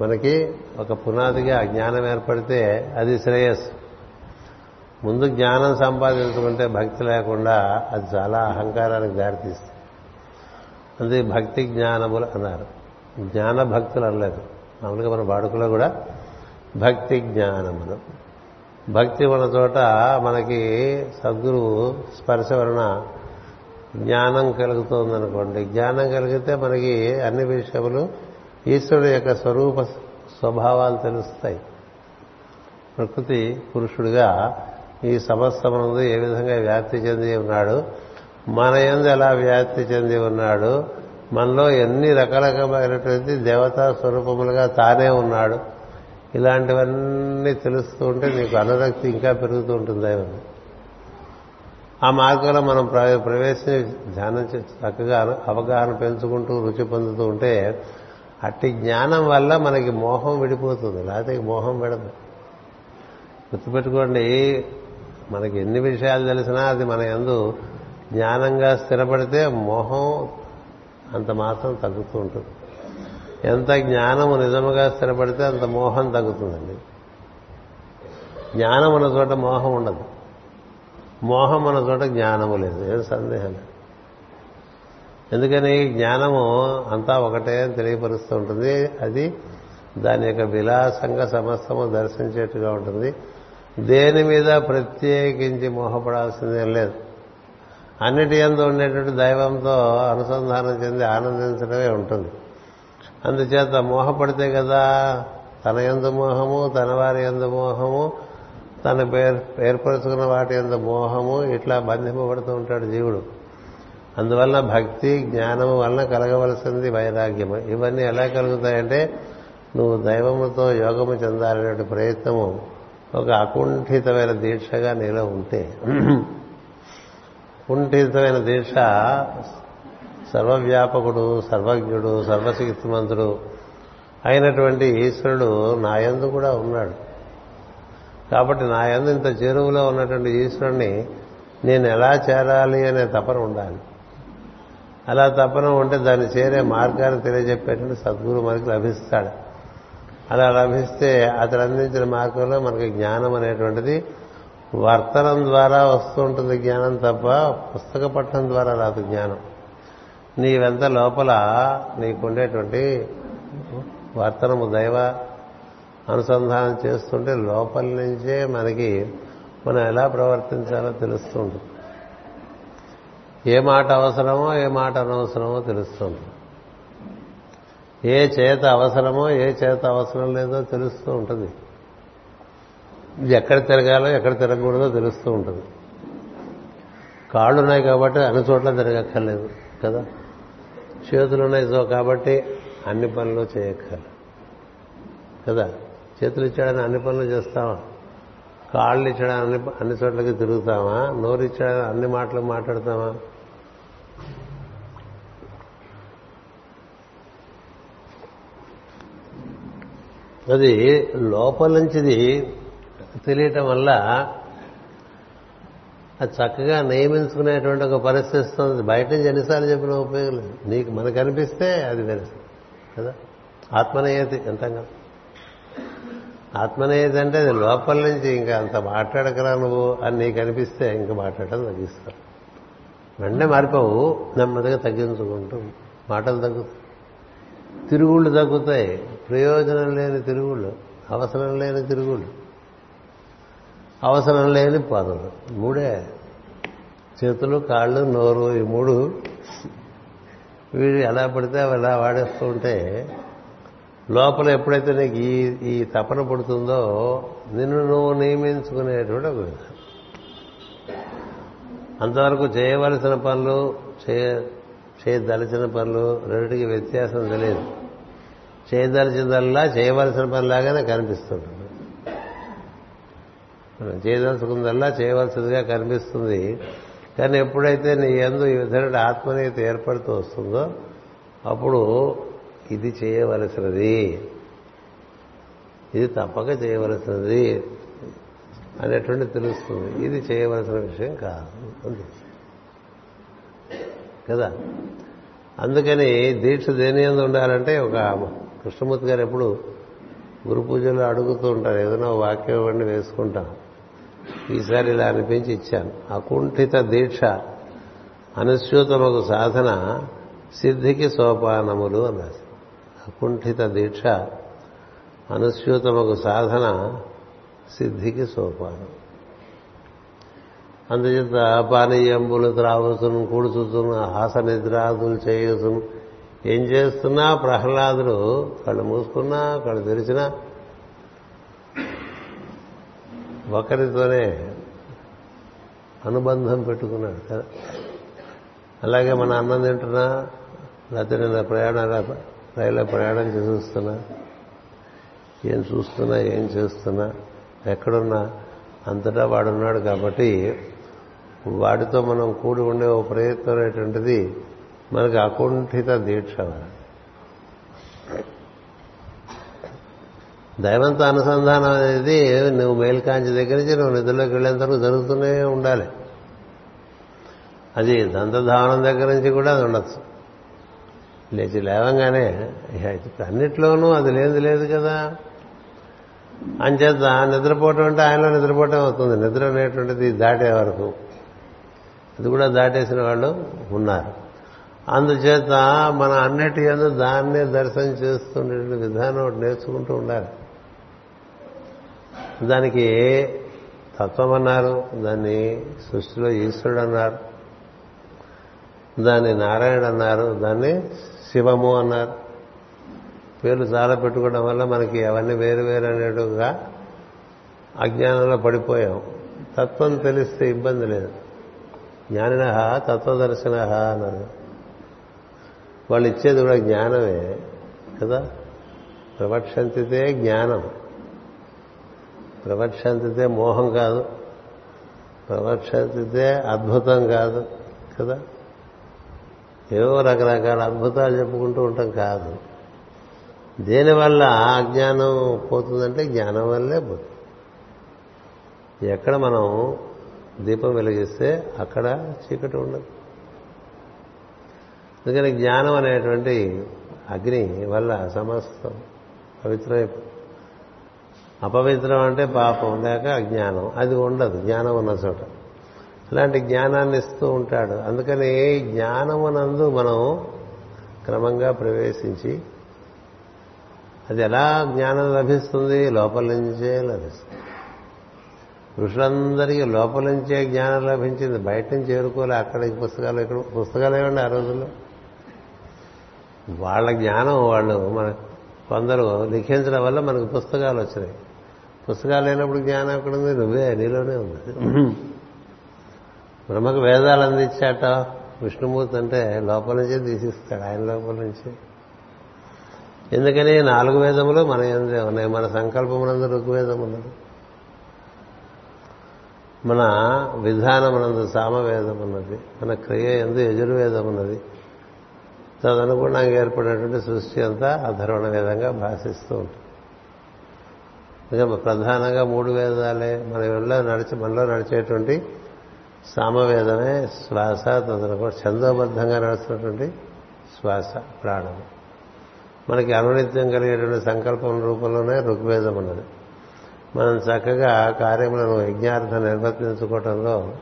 మనకి ఒక పునాదిగా జ్ఞానం ఏర్పడితే అది శ్రేయస్సు. ముందు జ్ఞానం సంపాదించుకుంటే భక్తి లేకుండా అది చాలా అహంకారానికి దారితీస్తుంది. అందుకే భక్తి జ్ఞానములు అన్నారు. జ్ఞాన భక్తులు అనలేదు. మామూలుగా మన వాడుకలో కూడా భక్తి జ్ఞానములు. భక్తి ఉన్న చోట మనకి సద్గురువు స్పర్శ వలన జ్ఞానం కలుగుతుందనుకోండి. జ్ఞానం కలిగితే మనకి అన్ని విషయములు ఈశ్వరుడు యొక్క స్వరూప స్వభావాలు తెలుస్తాయి. ప్రకృతి పురుషుడిగా ఈ సమస్తమునందు ఏ విధంగా వ్యాప్తి చెంది ఉన్నాడు? మన ఎందు ఎలా వ్యాప్తి చెంది ఉన్నాడు? మనలో ఎన్ని రకరకమైనటువంటి దేవతా స్వరూపములుగా తానే ఉన్నాడు? ఇలాంటివన్నీ తెలుస్తూ ఉంటే నీకు అనురక్తి ఇంకా పెరుగుతూ ఉంటుంది ఆ మార్గంలో మనం ప్రవేశించి ధ్యానం చక్కగా అవగాహన పెంచుకుంటూ రుచి పొందుతూ ఉంటే అట్టి జ్ఞానం వల్ల మనకి మోహం విడిపోతుంది. లేకపోతే మోహం విడదు. గుర్తుపెట్టుకోండి మనకి ఎన్ని విషయాలు తెలిసినా అది మన ఎందు జ్ఞానంగా స్థిరపడితే మోహం అంత మాత్రం తగ్గుతూ ఉంటుంది. ఎంత జ్ఞానము నిజముగా స్థిరపడితే అంత మోహం తగ్గుతుందండి. జ్ఞానం ఉన్న చోట మోహం ఉండదు. మోహం ఉన్న చోట జ్ఞానము లేదు. ఏం సందేహం లేదు. ఎందుకని జ్ఞానము అంతా ఒకటే అని తెలియపరుస్తూ ఉంటుంది. అది దాని యొక్క విలాసంగా సమస్తము దర్శించేట్టుగా ఉంటుంది. దేని మీద ప్రత్యేకించి మోహపడాల్సిందేం లేదు. అన్నిటి ఎందు ఉండేటువంటి దైవంతో అనుసంధానం చెంది ఆనందించడమే ఉంటుంది. అందుచేత మోహపడితే కదా తన ఎందు మోహము తన వారి ఎందు మోహము తన పేరు ఏర్పరచుకున్న వాటి ఎందు మోహము ఇట్లా బంధింపబడుతూ ఉంటాడు జీవుడు. అందువలన భక్తి జ్ఞానము వలన కలగవలసింది వైరాగ్యము. ఇవన్నీ ఎలా కలుగుతాయంటే నువ్వు దైవముతో యోగము చెందాలనే ప్రయత్నము ఒక అకుంఠితమైన దీక్షగా నీలో ఉంటే కుంఠితమైన దీక్ష సర్వవ్యాపకుడు సర్వజ్ఞుడు సర్వశక్తిమంతుడు అయినటువంటి ఈశ్వరుడు నా యందు కూడా ఉన్నాడు. కాబట్టి నా యందు ఇంత చెరువులో ఉన్నటువంటి ఈశ్వరుణ్ణి నేను ఎలా చేరాలి అనే తపన ఉండాలి. అలా తపన ఉంటే దాన్ని చేరే మార్గాన్ని తెలియజెప్పేటువంటి సద్గురు మనకి లభిస్తాడు. అలా లభిస్తే అతడు అందించిన మార్గంలో మనకి జ్ఞానం అనేటువంటిది వర్తనం ద్వారా వస్తూ ఉంటుంది జ్ఞానం తప్ప పుస్తక పఠనం ద్వారా రాదు జ్ఞానం. నీవెంత లోపల నీకుండేటువంటి వర్తనము దైవ అనుసంధానం చేస్తుంటే లోపల నుంచే మనకి మనం ఎలా ప్రవర్తించాలో తెలుస్తూ ఉంటుంది ఏ మాట అవసరమో ఏ మాట అనవసరమో తెలుస్తుంది ఏ చేత అవసరమో ఏ చేత అవసరం లేదో తెలుస్తూ ఉంటుంది. ఎక్కడ తిరగాలో ఎక్కడ తిరగకూడదో తెలుస్తూ ఉంటుంది. కాళ్ళు ఉన్నాయి కాబట్టి అన్ని చోట్ల తిరగక్కర్లేదు కదా? చేతులు ఉన్నాయి సో కాబట్టి అన్ని పనులు చేయక్కర్లేదు కదా? చేతులు ఇచ్చాడని అన్ని పనులు చేస్తావా? కాళ్ళు ఇచ్చాడని అన్ని అన్ని చోట్లకి తిరుగుతామా నోరు ఇచ్చాడని అన్ని మాటలు మాట్లాడతామా అది లోపల నుంచిది తెలియటం వల్ల అది చక్కగా నియమించుకునేటువంటి ఒక పరిస్థితి వస్తుంది. బయట నుంచి ఎన్నిసార్లు చెప్పిన ఉపయోగం లేదు. నీకు మనకు అనిపిస్తే అది తెలుసు కదా? ఆత్మనయతి అంటాం కదా. ఆత్మనీయత అంటే అది లోపల నుంచి ఇంకా అంత మాట్లాడకరా నువ్వు అని నీకు అనిపిస్తే ఇంకా మాట్లాడటం తగ్గిస్తావు వెంటనే మారిపోవు. నెమ్మదిగా తగ్గించుకుంటూ మాటలు తగ్గుతాయి. తిరుగుళ్ళు తగ్గుతాయి. ప్రయోజనం లేని తిరుగుళ్ళు అవసరం లేని తిరుగుళ్ళు అవసరం లేని పనులు. మూడే. చేతులు కాళ్ళు నోరు ఈ మూడు. వీడు ఎలా పడితే అవి ఎలా వాడేస్తూ ఉంటే లోపల ఎప్పుడైతే నీకు ఈ ఈ తపన పుడుతుందో నిన్ను నువ్వు నియమించుకునేటువంటి ఒక విధానం. అంతవరకు చేయవలసిన పనులు చేయ చేయదలిచిన పనులు రెండింటికి వ్యత్యాసం తెలియదు. చేయదలిచిందల్లా చేయవలసిన పనిలాగానే కనిపిస్తుంటుంది మనం చేయదలుచుకుందల్లా చేయవలసిందిగా కనిపిస్తుంది. కానీ ఎప్పుడైతే నీ ఎందు ఈ విధమైన ఆత్మనీయత ఏర్పడుతూ వస్తుందో అప్పుడు ఇది చేయవలసినది. ఇది తప్పక చేయవలసినది అనేటువంటి తెలుస్తుంది. ఇది చేయవలసిన విషయం కాదు. కదా? అందుకని దీక్ష దేని ఎందు ఉండాలంటే ఒక కృష్ణమూర్తి గారు ఎప్పుడు గురు పూజలో అడుగుతూ ఉంటారు ఏదైనా వాక్యం ఇవ్వండి వేసుకుంటాం. ఈసారి ఇలా అనిపించి ఇచ్చాను. అకుంఠిత దీక్ష అనుస్యూతమకు సాధన సిద్ధికి సోపానములు అన్నారు అకుంఠిత దీక్ష అనుస్యూతమకు సాధన సిద్ధికి సోపానం. అందుచేత పానీయంబులు త్రావుతును కూడుచుతును హాస నిద్రాదులు చేయుతును ఏం చేస్తున్నా? ప్రహ్లాదుడు కళ్ళు మూసుకున్నా కళ్ళు తెరిచినా ఒకరితోనే అనుబంధం పెట్టుకున్నాడు. కదా? అలాగే మన అన్నం తింటున్నా లేకపోతే నేను ప్రయాణం రైల్లో ప్రయాణం చేస్తున్నా ఏం చూస్తున్నా ఏం చేస్తున్నా ఎక్కడున్నా అంతటా వాడున్నాడు కాబట్టి వాడితో మనం కూడి ఉండే ఓ ప్రయత్నం అనేటువంటిది మనకి అకుంఠిత దీక్ష దైవంతో అనుసంధానం అనేది నువ్వు మేల్కాంచి దగ్గర నుంచి నువ్వు నిద్రలోకి వెళ్ళేంత వరకు జరుగుతూనే ఉండాలి. అది దంతధావనం దగ్గర నుంచి కూడా అది ఉండొచ్చు. లేచి లేవంగానే అన్నిట్లోనూ అది లేదు లేదు కదా. అంచేత నిద్రపోవటం అంటే ఆయనలో నిద్రపోవటం అవుతుంది. నిద్ర అనేటువంటిది దాటే వరకు. అది కూడా దాటేసిన వాళ్ళు ఉన్నారు. అందుచేత మన అన్నిటి ఎందు దాన్నే దర్శనం చేస్తుండే విధానం ఒకటి నేర్చుకుంటూ ఉండాలి. దానికి తత్వం అన్నారు దాన్ని సృష్టిలో ఈశ్వరుడు అన్నారు దాన్ని నారాయణ అన్నారు దాన్ని శివము అన్నారు. పేర్లు చాలా పెట్టుకోవడం వల్ల మనకి అవన్నీ వేరు వేరు అనేటుగా అజ్ఞానంలో పడిపోయాం. తత్వం తెలిస్తే ఇబ్బంది లేదు. జ్ఞానిన తత్వదర్శన అన్నారు. వాళ్ళు ఇచ్చేది కూడా జ్ఞానమే కదా? ప్రవక్షంతితే జ్ఞానం. ప్రవక్షంతితే మోహం కాదు. ప్రవక్షంతితే అద్భుతం కాదు కదా? ఏవో రకరకాల అద్భుతాలు చెప్పుకుంటూ ఉంటాం కాదు. దేనివల్ల అజ్ఞానం పోతుందంటే జ్ఞానం వల్లే పోతుంది. ఎక్కడ మనం దీపం వెలిగిస్తే అక్కడ చీకటి ఉండదు. అందుకని జ్ఞానం అనేటువంటి అగ్ని వల్ల సమస్తం పవిత్రమై అపవిత్రం అంటే పాపం లేక అజ్ఞానం. అది ఉండదు జ్ఞానం ఉన్న చోట. అలాంటి జ్ఞానాన్ని ఇస్తూ ఉంటాడు. అందుకని జ్ఞానమునందు మనం క్రమంగా ప్రవేశించి అది ఎలా జ్ఞానం లభిస్తుంది? లోపల నుంచే లభిస్తుంది. ఋషులందరికీ లోపల నుంచే జ్ఞానం లభించింది. బయట నుంచి చేరుకోలే అక్కడ పుస్తకాలు ఇక్కడ పుస్తకాలు ఏమండి ఆ రోజుల్లో? వాళ్ళ జ్ఞానం వాళ్ళు మన కొందరు లిఖించడం వల్ల మనకు పుస్తకాలు వచ్చినాయి. పుస్తకాలు లేనప్పుడు జ్ఞానం ఎక్కడ ఉంది? నువ్వే నీలోనే ఉంది. బ్రహ్మకు వేదాలు అందించాట. విష్ణుమూర్తి అంటే లోపల నుంచే తీసిస్తాడు ఆయన లోపల నుంచి. ఎందుకని నాలుగు వేదములు మన ఎందే ఉన్నాయి. మన సంకల్పమునందు ఋగ్వేదం ఉన్నది. మన విధానమునందు సామవేదం ఉన్నది. మన క్రియ ఎందు యజుర్వేదం ఉన్నది. తదనుగుణంగా ఏర్పడినటువంటి సృష్టి అంతా అధర్వణ వేదంగా భాషిస్తూ ఉంటుంది. ప్రధానంగా మూడు వేదాలే మన వెళ్ళలో నడిచి మనలో నడిచేటువంటి సామవేదమే శ్వాస తదనుగుణ ఛందోబద్ధంగా నడుస్తున్నటువంటి శ్వాస ప్రాణము మనకి అనునిత్యం కలిగేటువంటి సంకల్పం రూపంలోనే ఋగ్వేదం ఉన్నది. మనం చక్కగా కార్యములను యజ్ఞార్థం నిర్వర్తించుకోవటంలో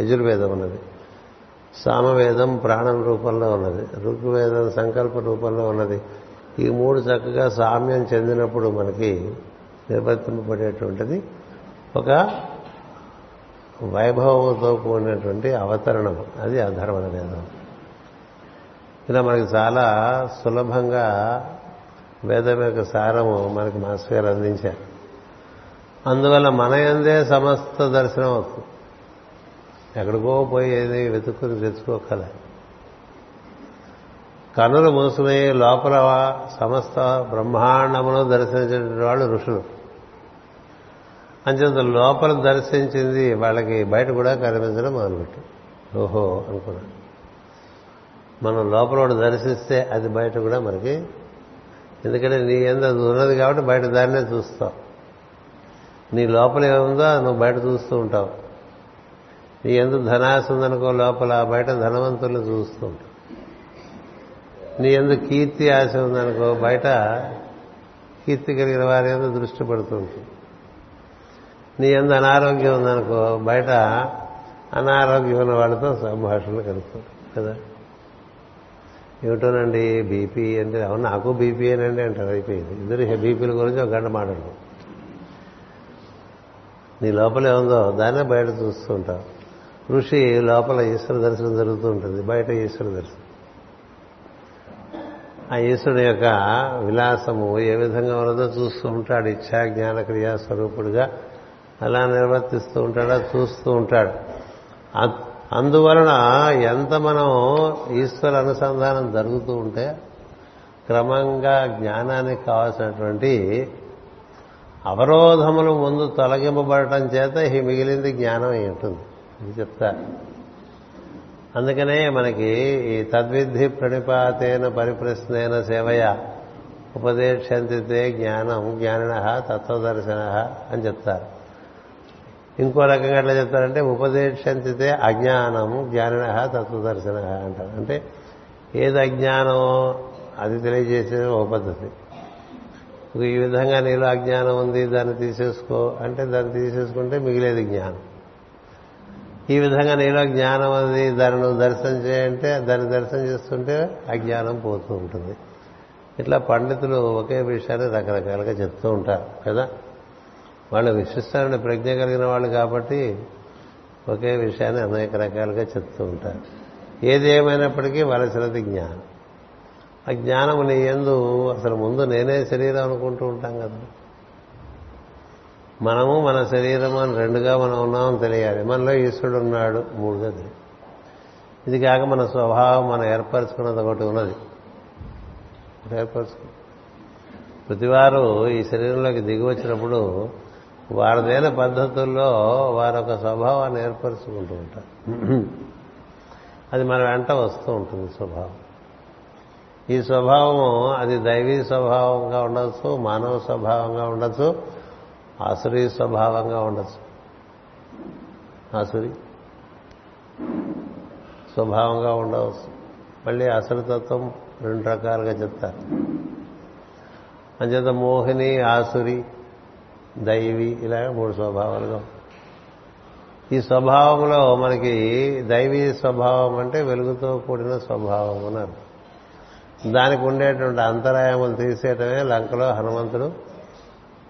యజుర్వేదం ఉన్నది. సామవేదం ప్రాణం రూపంలో ఉన్నది. ఋగ్వేదం సంకల్ప రూపంలో ఉన్నది. ఈ మూడు చక్కగా సామ్యం చెందినప్పుడు మనకి నిర్వర్తింపబడేటువంటిది. ఒక వైభవంతో కూడినటువంటి అవతరణం. అది అధర్వణ వేదం ఇలా మనకి చాలా సులభంగా వేదం యొక్క సారము మనకి మాస్టర్ గారు అందించారు. అందువల్ల మన ఎందే సమస్త దర్శనం అవుతుంది. ఎక్కడికో పోయి ఏది వెతుక్కుని తెచ్చుకోకల. కన్నులు మూసుకునే లోపల సమస్త బ్రహ్మాండమును దర్శించినటువంటి వాళ్ళు ఋషులు. అంచేత లోపల దర్శించింది వాళ్ళకి బయట కూడా కనిపించడం మొదలుపెట్టి. ఓహో అనుకున్నా. మనం లోపల ఒకటి దర్శిస్తే అది బయట కూడా మనకి ఎందుకంటే నీ ఎంత ఉన్నది కాబట్టి బయట దాన్నే చూస్తావు నీ లోపల ఏముందో నువ్వు బయట చూస్తూ ఉంటావు. నీ ఎందు ధనాశ ఉందనుకో లోపల బయట ధనవంతులు చూస్తూ నీ ఎందు కీర్తి ఆశ ఉందనుకో బయట కీర్తి కలిగిన వారి ఎందు దృష్టి పడుతూ నీ ఎందు అనారోగ్యం ఉందనుకో బయట అనారోగ్యం ఉన్న వాళ్ళతో సంభాషణలు కలుపుతాం కదా? ఏమిటోనండి బీపీ అంటే అవును నాకు బీపీ అనండి అంటారు అయిపోయింది. ఇద్దరు బీపీల గురించి ఒక గంట మాట్లాడు నీ లోపల ఏముందో దాన్నే బయట చూస్తుంటావు ఋషి లోపల ఈశ్వర దర్శనం జరుగుతూ ఉంటుంది. బయట ఈశ్వర దర్శనం. ఆ ఈశ్వరుడు యొక్క విలాసము ఏ విధంగా ఉన్నదో చూస్తూ ఉంటాడు. ఇచ్చా జ్ఞాన క్రియా స్వరూపుడుగా అలా నిర్వర్తిస్తూ ఉంటాడో చూస్తూ ఉంటాడు. అందువలన ఎంత మనం ఈశ్వర అనుసంధానం జరుగుతూ ఉంటే క్రమంగా జ్ఞానానికి కావాల్సినటువంటి అవరోధములు ముందు తొలగింపబడటం చేత ఈ మిగిలింది జ్ఞానం అయి ఉంటుంది. ఇది చెప్తారు అందుకనే మనకి ఈ తద్విద్ధి ప్రణిపాతేన పరిప్రశ్నైన సేవయ ఉపదేశంతితే జ్ఞానం జ్ఞానిన తత్వదర్శన అని చెప్తారు. ఇంకో రకంగా ఎట్లా చెప్తారంటే ఉపదేశంతితే అజ్ఞానం జ్ఞానిన తత్వదర్శన అంటారు. అంటే ఏది అజ్ఞానమో అది తెలియజేసేది ఒక పద్ధతి. ఈ విధంగా నీలో అజ్ఞానం ఉంది దాన్ని తీసేసుకో. అంటే దాన్ని తీసేసుకుంటే మిగిలేది జ్ఞానం. ఈ విధంగా నీలో జ్ఞానం అని దాన్ని నువ్వు దర్శనం చేయంటే దాన్ని దర్శనం చేస్తుంటే అజ్ఞానం పోతూ ఉంటుంది. ఇట్లా పండితులు ఒకే విషయాన్ని రకరకాలుగా చెప్తూ ఉంటారు కదా? వాళ్ళు విశిష్టమైన ప్రజ్ఞ కలిగిన వాళ్ళు కాబట్టి ఒకే విషయాన్ని అనేక రకాలుగా చెప్తూ ఉంటారు. ఏది ఏమైనప్పటికీ వలసినది జ్ఞానం. ఆ జ్ఞానం నీ ఎందు అసలు ముందు నేనే శరీరం అనుకుంటూ ఉంటాం కదా? మనము మన శరీరం అని రెండుగా మనం ఉన్నామని తెలియాలి. మనలో ఈశ్వరుడు ఉన్నాడు మూడుగా తెలియాలి. ఇది కాక మన స్వభావం మనం ఏర్పరచుకున్నది ఒకటి ఉన్నది. ఏర్పరచుకున్నాం. ప్రతివారు ఈ శరీరంలోకి దిగి వచ్చినప్పుడు వారిదైన పద్ధతుల్లో వారొక స్వభావాన్ని ఏర్పరచుకుంటూ ఉంటారు. అది మన వెంట వస్తూ ఉంటుంది స్వభావం. ఈ స్వభావము అది దైవీ స్వభావంగా ఉండొచ్చు మానవ స్వభావంగా ఉండొచ్చు ఆసురీ స్వభావంగా ఉండొచ్చు. ఆసురి స్వభావంగా ఉండవచ్చు. మళ్ళీ అసురతత్వం రెండు రకాలుగా చెప్తారు. అంచేత మోహిని ఆసురి దైవి ఇలా మూడు స్వభావాలుగా ఈ స్వభావంలో మనకి దైవీ స్వభావం అంటే వెలుగుతో కూడిన స్వభావం అన్నారు దానికి ఉండేటువంటి అంతరాయములు తీసేయటమే లంకలో హనుమంతుడు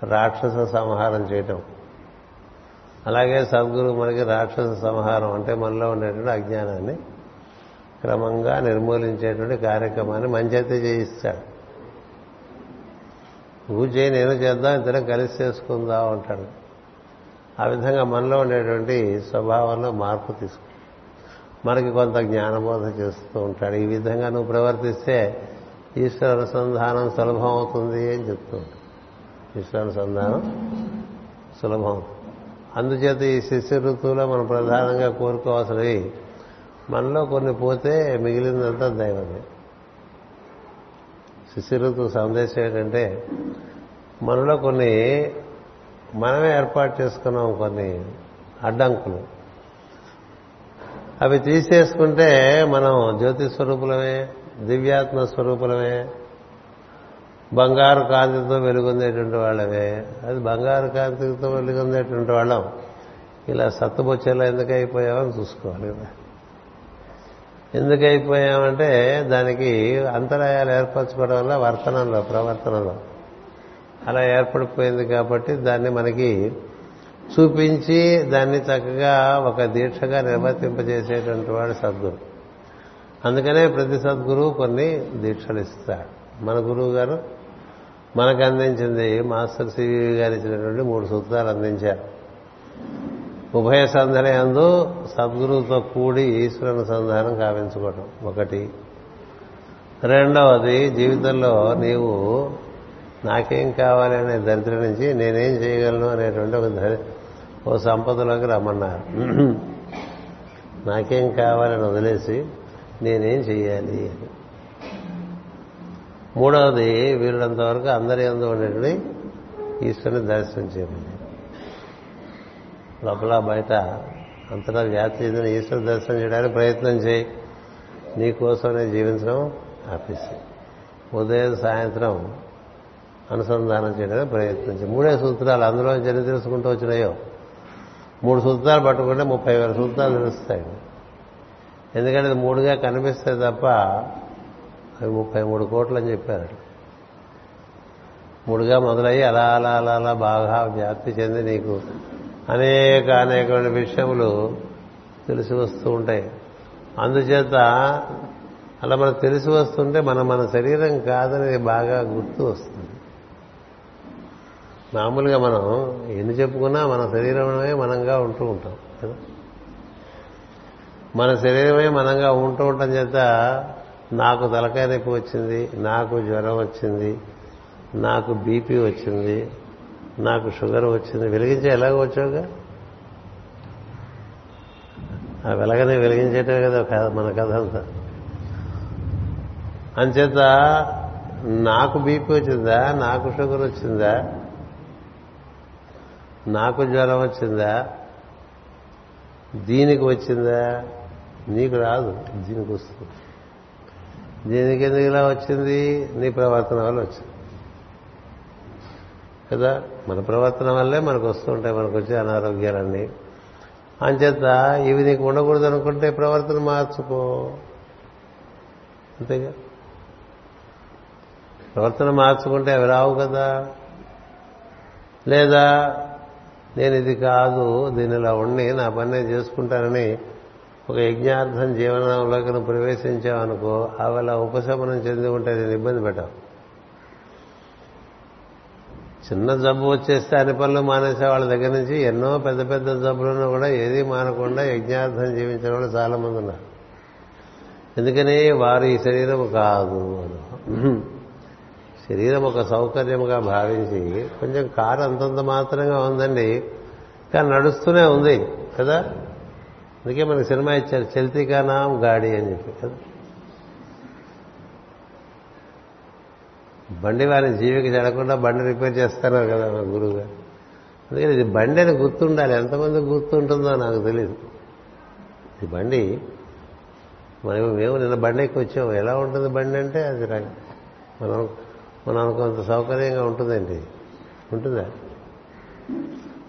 రాక్షస సంహారం చేయటం. అలాగే సద్గురు మనకి రాక్షస సంహారం అంటే మనలో ఉండేటువంటి అజ్ఞానాన్ని క్రమంగా నిర్మూలించేటువంటి కార్యక్రమాన్ని మంచైతే చేయిస్తాడు. నువ్వు చేయి నేను చేద్దాం ఇద్దరం కలిసి చేసుకుందాం అంటాడు. ఆ విధంగా మనలో ఉండేటువంటి స్వభావంలో మార్పు తీసుకు మనకి కొంత జ్ఞానబోధ చేస్తూ ఉంటాడు. ఈ విధంగా నువ్వు ప్రవర్తిస్తే ఈశ్వర అనుసంధానం సులభం అవుతుంది అని చెప్తూ ఉంటాడు. ఈశ్వర సులభం. అందుచేత ఈ శిష్య ఋతువులో మనం ప్రధానంగా కోరుకోవాల్సినవి మనలో కొన్ని పోతే మిగిలిందంతా దైవమే. శిష్య ఋతువు సందేశం ఏంటంటే మనలో కొన్ని మనమే ఏర్పాటు చేసుకున్నాం కొన్ని అడ్డంకులు. అవి తీసేసుకుంటే మనం జ్యోతి స్వరూపులమే దివ్యాత్మ స్వరూపులమే బంగారు కాంతితో వెలుగొందేటువంటి వాళ్ళవే. అది బంగారు కాంతితో వెలుగొందేటువంటి వాళ్ళం. ఇలా సత్తుబొచ్చేలా ఎందుకు అయిపోయామని చూసుకోవాలి కదా. ఎందుకు అయిపోయామంటే దానికి అంతరాయాలు ఏర్పరచుకోవడం వల్ల వర్తనంలో ప్రవర్తనలో. అలా ఏర్పడిపోయింది కాబట్టి దాన్ని మనకి చూపించి దాన్ని చక్కగా ఒక దీక్షగా నిర్వర్తింపజేసేటువంటి వాడు సద్గురు. అందుకనే ప్రతి సద్గురువు కొన్ని దీక్షలు ఇస్తాడు. మన గురువు గారు మనకు అందించింది మాస్టర్ సివి గారు ఇచ్చినటువంటి మూడు సూత్రాలు అందించారు. ఉభయ సంధనయందు సద్గురువుతో కూడి ఈశ్వరుని సంధానం కావించుకోవటం ఒకటి. రెండవది జీవితంలో నీవు నాకేం కావాలి అనే దరిద్రం నుంచి నేనేం చేయగలను అనేటువంటి ఒక ఓ సంపదలోకి రమ్మన్నారు. నాకేం కావాలని వదిలేసి నేనేం చేయాలి అని. మూడవది వీళ్ళంతవరకు అందరి ఎందు ఉండేటువంటి ఈశ్వరుని దర్శనం చేయమని లోపల బయట అంతటా వ్యాప్తి చెందిన ఈశ్వర దర్శనం చేయడానికి ప్రయత్నం చేయి. నీకోసమే జీవించడం ఆపేసి. ఉదయం సాయంత్రం అనుసంధానం చేయడానికి ప్రయత్నం చేయి. మూడే సూత్రాలు అందులో జరి తెలుసుకుంటూ వచ్చినాయో? మూడు సూత్రాలు పట్టుకుంటే ముప్పై వేల సూత్రాలు తెలుస్తాయి. ఎందుకంటే ఇది మూడుగా కనిపిస్తాయి తప్ప ముప్పై మూడు కోట్లు అని చెప్పారు. మూడుగా మొదలయ్యి అలా అలా అలా అలా బాగా వ్యాప్తి చెంది నీకు అనేక అనేకమైన విషయములు తెలిసి వస్తూ ఉంటాయి. అందుచేత అలా మనకు తెలిసి వస్తుంటే మనం మన శరీరం కాదని బాగా గుర్తు వస్తుంది. మామూలుగా మనం ఎన్ని చెప్పుకున్నా మన శరీరమే మనంగా ఉంటూ ఉంటాం కదా? మన శరీరమే మనంగా ఉంటూ ఉండటం చేత నాకు తలకాయ నొప్పి వచ్చింది నాకు జ్వరం వచ్చింది నాకు బీపీ వచ్చింది నాకు షుగర్ వచ్చింది. వెలిగించే ఎలాగ వచ్చావుగా? ఆ వెలగని వెలిగించేటే కదా మన కథ అంతా. అంచేత నాకు బీపీ వచ్చిందా నాకు షుగర్ వచ్చిందా నాకు జ్వరం వచ్చిందా దీనికి వచ్చిందా? నీకు రాదు దీనికి వస్తుంది. దీనికి ఎందుకు ఇలా వచ్చింది? నీ ప్రవర్తన వల్ల వచ్చింది. కదా? మన ప్రవర్తన వల్లే మనకు వస్తూ ఉంటాయి మనకు వచ్చే అనారోగ్యాలన్నీ. అంచేత ఇవి నీకు ఉండకూడదు అనుకుంటే ప్రవర్తన మార్చుకో. అంతేగా? ప్రవర్తన మార్చుకుంటే అవి రావు కదా? లేదా నేను ఇది కాదు దీని ఇలా ఉండి నా పని చేసుకుంటానని ఒక యజ్ఞార్థం జీవనంలోకి నువ్వు ప్రవేశించావనుకో అవి అలా ఉపశమనం చెంది ఉంటే నేను ఇబ్బంది పెట్టావు చిన్న జబ్బు వచ్చేస్తే అన్ని పనులు మానేసే వాళ్ళ దగ్గర నుంచి ఎన్నో పెద్ద పెద్ద జబ్బులను కూడా ఏది మానకుండా యజ్ఞార్థం జీవించిన వాళ్ళు చాలా మంది ఉన్నారు. ఎందుకని? వారు ఈ శరీరం కాదు అని. శరీరం ఒక సౌకర్యముగా భావించి కొంచెం కారు అంతంత మాత్రంగా ఉందండి. కానీ నడుస్తూనే ఉంది కదా? అందుకే మనకి సినిమా ఇచ్చారు చల్తికా నాం గాడి అని చెప్పి కదా. బండి వారి జీవికి చెడకుండా బండి రిపేర్ చేస్తున్నారు కదా మా గురువు గారు. అందుకని ఇది బండి అని గుర్తుండాలి. ఎంతమంది గుర్తుంటుందో నాకు తెలియదు ఇది బండి మనం మేము నిన్న బండి ఎక్కి వచ్చాము ఎలా ఉంటుంది బండి అంటే అది మనం మనం కొంత సౌకర్యంగా ఉంటుందండి. ఉంటుందా?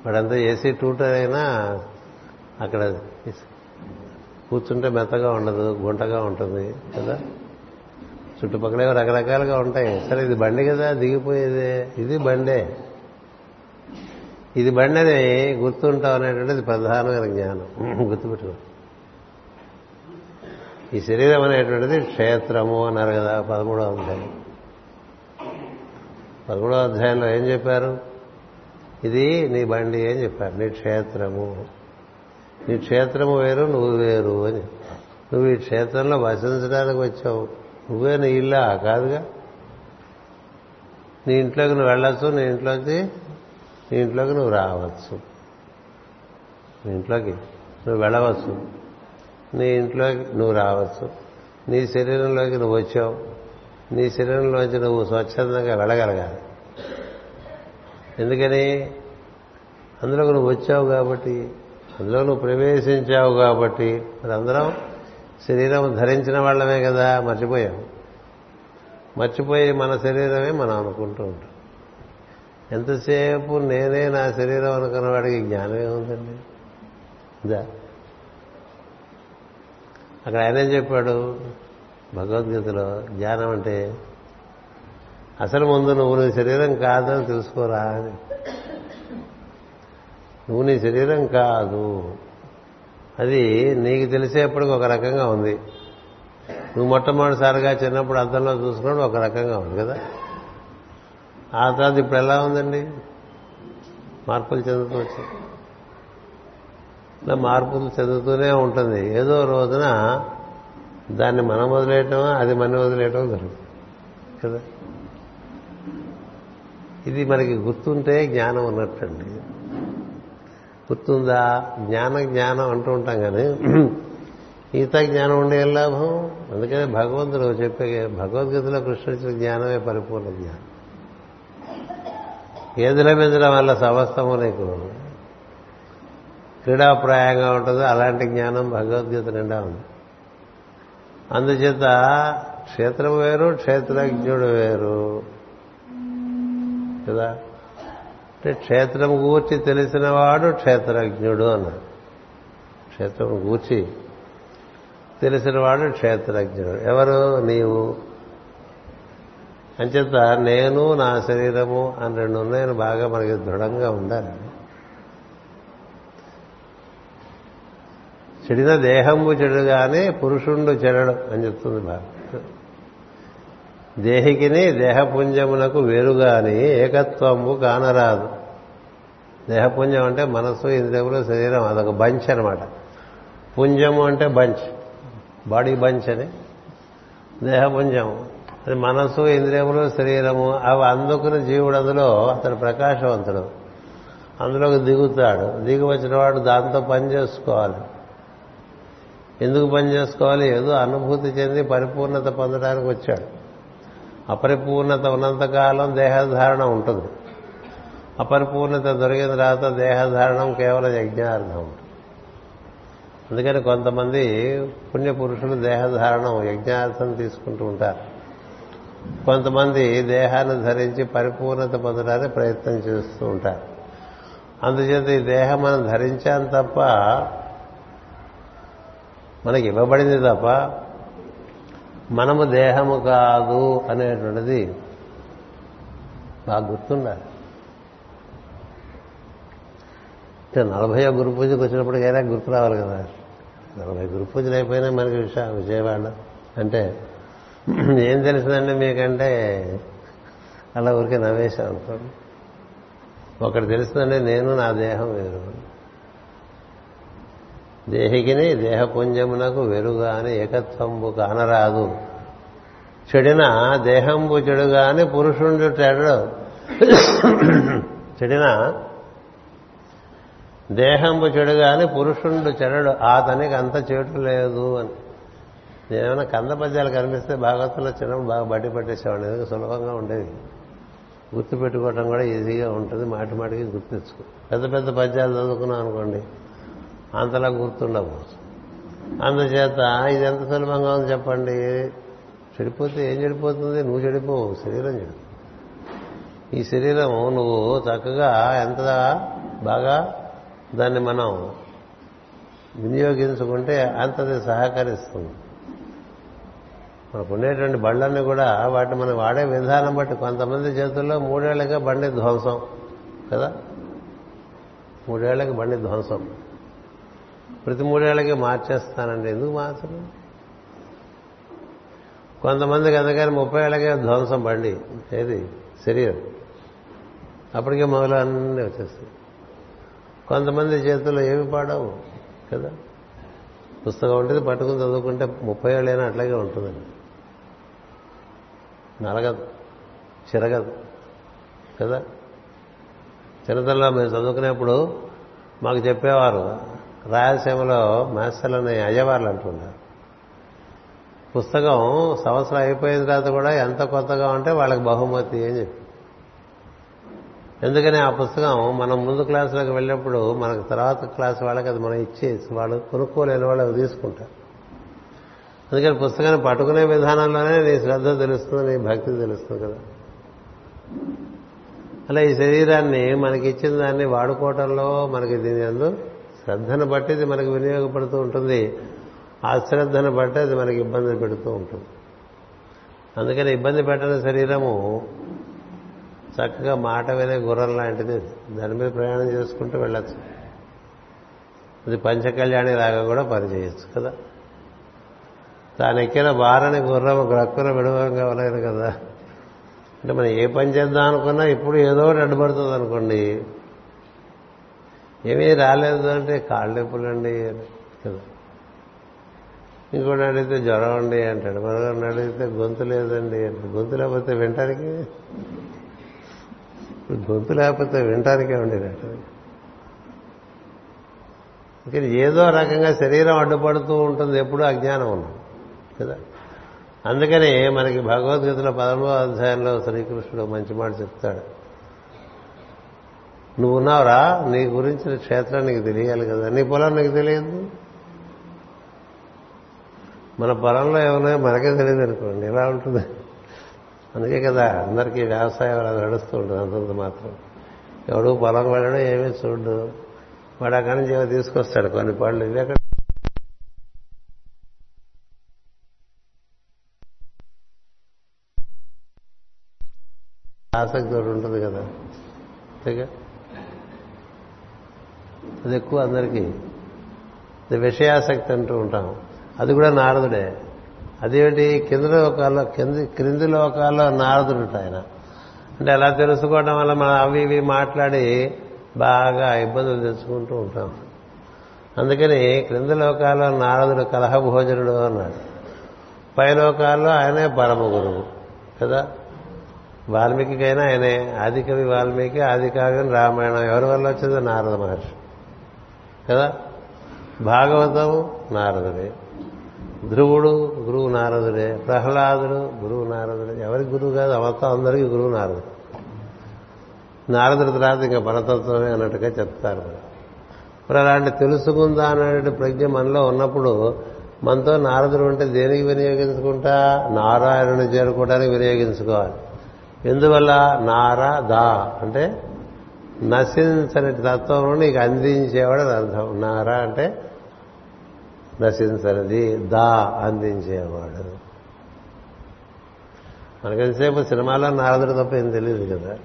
వాడంతా ఏసీ టూటర్ అయినా అక్కడ కూర్చుంటే మెత్తగా ఉండదు గుంటగా ఉంటుంది కదా? చుట్టుపక్కల ఏవో రకరకాలుగా ఉంటాయి. సరే ఇది బండి కదా దిగిపోయేదే. ఇది బండే. ఇది బండి అని గుర్తుంటాం అనేటువంటిది ప్రధానమైన జ్ఞానం. గుర్తుపెట్టుకో. ఈ శరీరం అనేటువంటిది క్షేత్రము అన్నారు కదా పదమూడవ అధ్యాయం. పదమూడవ అధ్యాయంలో ఏం చెప్పారు? ఇది నీ బండి అని చెప్పారు నీ క్షేత్రము. నీ క్షేత్రము వేరు నువ్వు వేరు అని. నువ్వు ఈ క్షేత్రంలో వసించడానికి వచ్చావు. నువ్వే నీ ఇల్లా? కాదుగా. నీ ఇంట్లోకి నువ్వు వెళ్ళొచ్చు నీ ఇంట్లోకి నీ ఇంట్లోకి నువ్వు రావచ్చు. నీ ఇంట్లోకి నువ్వు వెళ్ళవచ్చు. నీ ఇంట్లోకి నువ్వు రావచ్చు. నీ శరీరంలోకి నువ్వు వచ్చావు. నీ శరీరంలోంచి నువ్వు స్వచ్ఛందంగా వెళ్ళగలగాలి. ఎందుకని? అందులోకి నువ్వు వచ్చావు కాబట్టి అందులో నువ్వు ప్రవేశించావు కాబట్టి మరి అందరం శరీరం ధరించిన వాళ్ళమే కదా మర్చిపోయాం. మర్చిపోయి మన శరీరమే మనం అనుకుంటూ ఉంటాం. ఎంతసేపు నేనే నా శరీరం అనుకున్న వాడికి జ్ఞానమే ఉందండి ఇదా. అక్కడ ఆయన ఏం చెప్పాడు? భగవద్గీతలో జ్ఞానం అంటే అసలు ముందు నువ్వు నీ శరీరం కాదని తెలుసుకోరా అని. నువ్వు నీ శరీరం కాదు. అది నీకు తెలిసేప్పటికి ఒక రకంగా ఉంది. నువ్వు మొట్టమొదటిసారిగా చిన్నప్పుడు అద్దంలో చూసుకున్నప్పుడు ఒక రకంగా ఉంది కదా. ఆ తర్వాత ఇప్పుడు ఎలా ఉందండి? మార్పులు చెందుతూ వచ్చాయి. ఇలా మార్పులు చెందుతూనే ఉంటుంది. ఏదో రోజున దాన్ని మనం వదిలేయటం అది మనం వదిలేయటం జరుగుతుంది కదా. ఇది మనకి గుర్తుంటే జ్ఞానం ఉన్నట్టండి. గుర్తుందా? జ్ఞాన జ్ఞానం అంటూ ఉంటాం కానీ ఈత జ్ఞానం ఉండే లాభం? అందుకనే భగవంతుడు చెప్పే భగవద్గీతలో కృష్ణుడిచిన జ్ఞానమే పరిపూర్ణ జ్ఞానం. ఏదిల మెదల వల్ల సమస్తము నీకు క్రీడాప్రాయంగా ఉంటుందో అలాంటి జ్ఞానం భగవద్గీత నిండా ఉంది. అందుచేత క్షేత్రం వేరు క్షేత్రజ్ఞుడు వేరు. కదా? అంటే క్షేత్రం గూర్చి తెలిసినవాడు క్షేత్రజ్ఞుడు అన్నాడు. క్షేత్రం గూర్చి తెలిసినవాడు క్షేత్రజ్ఞుడు. ఎవరు? నీవు. అంచేత నేను నా శరీరము అని రెండు ఉన్నాయని బాగా మనకి దృఢంగా ఉండాలి. చెడిన దేహము చెడుగానే పురుషుండు చెడడు అని చెప్తుంది బాగా దేహికిని దేహపుంజమునకు వేరుగాని ఏకత్వము కానరాదు. దేహపుంజం అంటే మనస్సు ఇంద్రియములు శరీరం అదొక బంచ్ అనమాట పుంజము అంటే బంచ్. బాడీ బంచ్ అని. దేహపుంజము. అది మనస్సు ఇంద్రియములు శరీరము అవి అందుకుని జీవుడు అందులో అతడు ప్రకాశవంతుడు. అందులోకి దిగుతాడు. దిగి వచ్చిన వాడు దాంతో పని చేసుకోవాలి. ఎందుకు పని చేసుకోవాలి? ఏదో అనుభూతి చెంది పరిపూర్ణత పొందడానికి వచ్చాడు. అపరిపూర్ణత ఉన్నంతకాలం దేహధారణ ఉంటుంది. అపరిపూర్ణత దొరికిన తర్వాత దేహధారణం కేవలం యజ్ఞార్థం ఉంటుంది. అందుకని కొంతమంది పుణ్యపురుషులు దేహధారణం యజ్ఞార్థం తీసుకుంటూ ఉంటారు. కొంతమంది దేహాన్ని ధరించి పరిపూర్ణత పొందడానికి ప్రయత్నం చేస్తూ ఉంటారు. అందుచేత ఈ దేహం మనం ధరించాం తప్ప మనకి ఇవ్వబడింది తప్ప మనము దేహము కాదు అనేటువంటిది బాగా గుర్తుండాలి. నలభై గురు పూజకు వచ్చినప్పటికైనా గుర్తు రావాలి కదా. నలభై గురు పూజలు అయిపోయినా మనకి విషయ విజయవాడ. అంటే ఏం తెలిసిందండి మీకంటే? అలా ఊరికే నవ్వేశాం అనుకోండి. ఒకటి తెలిసిందంటే నేను నా దేహం వేరు. దేహికిని దేహపుంజమునకు వెరుగాని ఏకత్వంబు కానరాదు. చెడిన దేహంబు చెడుగాని పురుషుండు చెడడు చెడిన దేహంబు చెడుగాని పురుషుండు చెడడు అతనికి అంత చెడు లేదు అని. నేనేమైనా కంద పద్యాలు కనిపిస్తే భాగవతంలో చిన్నప్పుడు బాగా బట్టి పట్టేసేవాడిని. ఎందుకు సులభంగా ఉండేది. గుర్తు పెట్టుకోవటం కూడా ఈజీగా ఉంటుంది. మాటి మాటికి గుర్తించుకో పెద్ద పెద్ద పద్యాలు చదువుకున్నాం అనుకోండి. అంతలా గుర్తుండవు అందుచేత ఇది ఎంత సులభంగా ఉంది చెప్పండి? చెడిపోతే ఏం చెడిపోతుంది? నువ్వు చెడిపోవు శరీరం చెడు ఈ శరీరం నువ్వు చక్కగా ఎంత బాగా దాన్ని మనం వినియోగించుకుంటే అంతది సహకరిస్తుంది. మనకు ఉండేటువంటి బళ్ళన్నీ కూడా వాటిని మనం వాడే విధానం బట్టి కొంతమంది చేతుల్లో మూడేళ్ళకే బండి ధ్వంసం కదా? మూడేళ్ళకి బండి ధ్వంసం. ప్రతి మూడేళ్ళకి మార్చేస్తానండి. ఎందుకు మార్చరు? కొంతమందికి అందుకని ముప్పై ఏళ్ళకే ధ్వంసం బండి. ఏది? శరీరం. అప్పటికే మొదలు అన్నీ వచ్చేస్తాయి. కొంతమంది చేతుల్లో ఏమి పాడవు కదా? పుస్తకం ఉంటుంది పట్టుకుని చదువుకుంటే ముప్పై ఏళ్ళైనా అట్లాగే ఉంటుందండి. నలగదు చిరగదు కదా? చిన్నతల్లో మేము చదువుకునేప్పుడు మాకు చెప్పేవారు రాయలసీమలో మాస్టర్లని అయ్యవార్లు అంటున్నారు. పుస్తకం సంవత్సరం అయిపోయిన తర్వాత కూడా ఎంత కొత్తగా ఉంటే వాళ్ళకి బహుమతి అని చెప్పి. ఎందుకని ఆ పుస్తకం మనం ముందు క్లాసులోకి వెళ్ళినప్పుడు మనకు తర్వాత క్లాస్ వాళ్ళకి అది మనం ఇచ్చేసి వాళ్ళు కొనుక్కోలేని వాళ్ళు అవి తీసుకుంటారు. అందుకని పుస్తకాన్ని పట్టుకునే విధానంలోనే నీ శ్రద్ధ తెలుస్తుంది నీ భక్తి తెలుస్తుంది కదా. అలా ఈ శరీరాన్ని మనకి ఇచ్చిన దాన్ని వాడుకోవటంలో మనకి దీని అందు శ్రద్ధను బట్టి ఇది మనకు వినియోగపడుతూ ఉంటుంది. అశ్రద్ధను బట్టి అది మనకి ఇబ్బంది పెడుతూ ఉంటుంది. అందుకని ఇబ్బంది పెట్టని శరీరము చక్కగా మాట వినే గుర్రం లాంటిది. దాని మీద ప్రయాణం చేసుకుంటూ వెళ్ళచ్చు. అది పంచకళ్యాణి లాగా కూడా పనిచేయచ్చు కదా. తాను ఎక్కిన భారని గుర్రం గ్రక్కున విడవంగా కావలేదు కదా. అంటే మనం ఏ పని చేద్దాం అనుకున్నా ఇప్పుడు ఏదో ఒకటి అడ్డుపడుతుంది అనుకోండి. ఏమీ రాలేదు అంటే కాళ్ళు నొప్పులండి కదా. ఇంకోటి అడిగితే జ్వరం అండి అంటాడు. మరొకరిని అడిగితే గొంతు లేదండి అంటే గొంతు లేకపోతే వింటానికి గొంతు లేకపోతే వింటానికే ఉండేటట్టు ఇంకా ఏదో రకంగా శరీరం అడ్డుపడుతూ ఉంటుంది ఎప్పుడూ అజ్ఞానం ఉన్నాం కదా. అందుకనే మనకి భగవద్గీతలో పదమూడవ అధ్యాయంలో శ్రీకృష్ణుడు మంచి మాట చెప్తాడు. నువ్వు ఉన్నావురా నీ గురించిన క్షేత్రం నీకు తెలియాలి కదా. నీ పొలం నీకు తెలియదు? మన పొలంలో ఏమన్నా మనకే తెలియదు అనుకోండి. ఎలా ఉంటుంది? అందుకే కదా అందరికీ వ్యవసాయం అలా నడుస్తూ ఉంటుంది అంతంత మాత్రం. ఎవడు పొలం వెళ్ళడం ఏమీ చూడు వాడు అక్కడి నుంచి ఏమో తీసుకొస్తాడు కొన్ని పళ్ళు. ఇవి అక్కడ ఆసక్తి ఒకటి ఉంటుంది కదా. అంతేగా? అది ఎక్కువ అందరికీ. ఇది విషయాసక్తి అంటూ ఉంటాం. అది కూడా నారదుడే. అదేమిటి? కింద లోకాల్లో కింది క్రింది లోకాల్లో నారదుడు ఆయన అంటే అలా తెలుసుకోవడం వల్ల మనం అవి ఇవి మాట్లాడి బాగా ఇబ్బందులు తెచ్చుకుంటూ ఉంటాం. అందుకని క్రింది లోకాల్లో నారదుడు కలహ భోజనుడు అన్నాడు. పై లోకాల్లో ఆయనే పరమ గురువు కదా? వాల్మీకికైనా ఆయనే. ఆది కవి వాల్మీకి ఆది కావ్యం రామాయణం. ఎవరి వల్ల వచ్చింది? నారద మహర్షి. కదా? భాగవతం నారదుడే. ధ్రువుడు గురువు నారదుడే. ప్రహ్లాదుడు గురువు నారదుడే. ఎవరికి గురువు కాదు? మొత్తం అందరికీ గురువు నారదుడు. నారదుడి తర్వాత ఇంకా పరతత్వమే అన్నట్టుగా చెప్తారు మరి. మరి అలాంటి తెలుసుకుందా అనే ప్రజ్ఞ మనలో ఉన్నప్పుడు మనతో నారదుడు ఉంటే దేనికి వినియోగించుకుంటా? నారాయణుని చేరుకోవడానికి వినియోగించుకోవాలి. ఎందువల్ల? నారా దా. అంటే నశించని తత్వం నీకు అందించేవాడు అని అర్థం. నారా అంటే నశించనిది దా అందించేవాడు. మనకెంతసేపు సినిమాలో నారదుడు తప్ప ఏం తెలియదు కదా.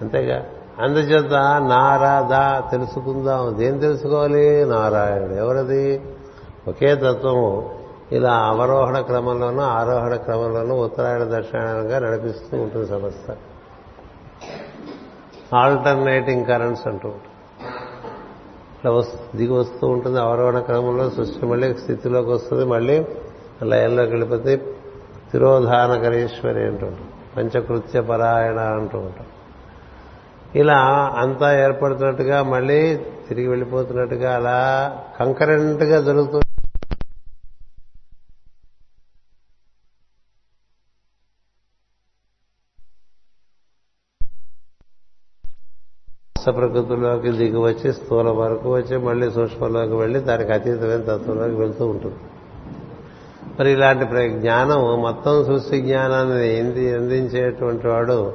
అంతేగా. అందుచేత నారా దా తెలుసుకుందాం. దేం తెలుసుకోవాలి? నారాయణుడు. ఎవరది? ఒకే తత్వము. ఇలా అవరోహణ క్రమంలోనూ ఆరోహణ క్రమంలోనూ ఉత్తరాయణ దక్షిణాయనంగా నడిపిస్తూ ఉంటుంది సంస్థ ఆల్టర్నేటింగ్ కరెంట్స్ అంటూ ఉంటాం ఇట్లా దిగి వస్తూ ఉంటుంది అవరోహణ క్రమంలో సృష్టి మళ్ళీ స్థితిలోకి వస్తుంది మళ్ళీ లయంలోకి వెళ్ళిపోతే తిరోధానకరీశ్వరి అంటూ ఉంటాం పంచకృత్య పరాయణ అంటూ ఉంటాం ఇలా అంతా ఏర్పడుతున్నట్టుగా మళ్ళీ తిరిగి వెళ్ళిపోతున్నట్టుగా అలా కంకరెంట్గా జరుగుతుంది ప్రకృతిలోకి దిగి వచ్చి స్థూల వరకు వచ్చి మళ్ళీ సూక్ష్మంలోకి వెళ్ళి దానికి అతీతమైన తత్వంలోకి వెళ్తూ ఉంటుంది. మరి ఇలాంటి జ్ఞానం మొత్తం సృష్టి జ్ఞానాన్ని అందించేటువంటి వాడు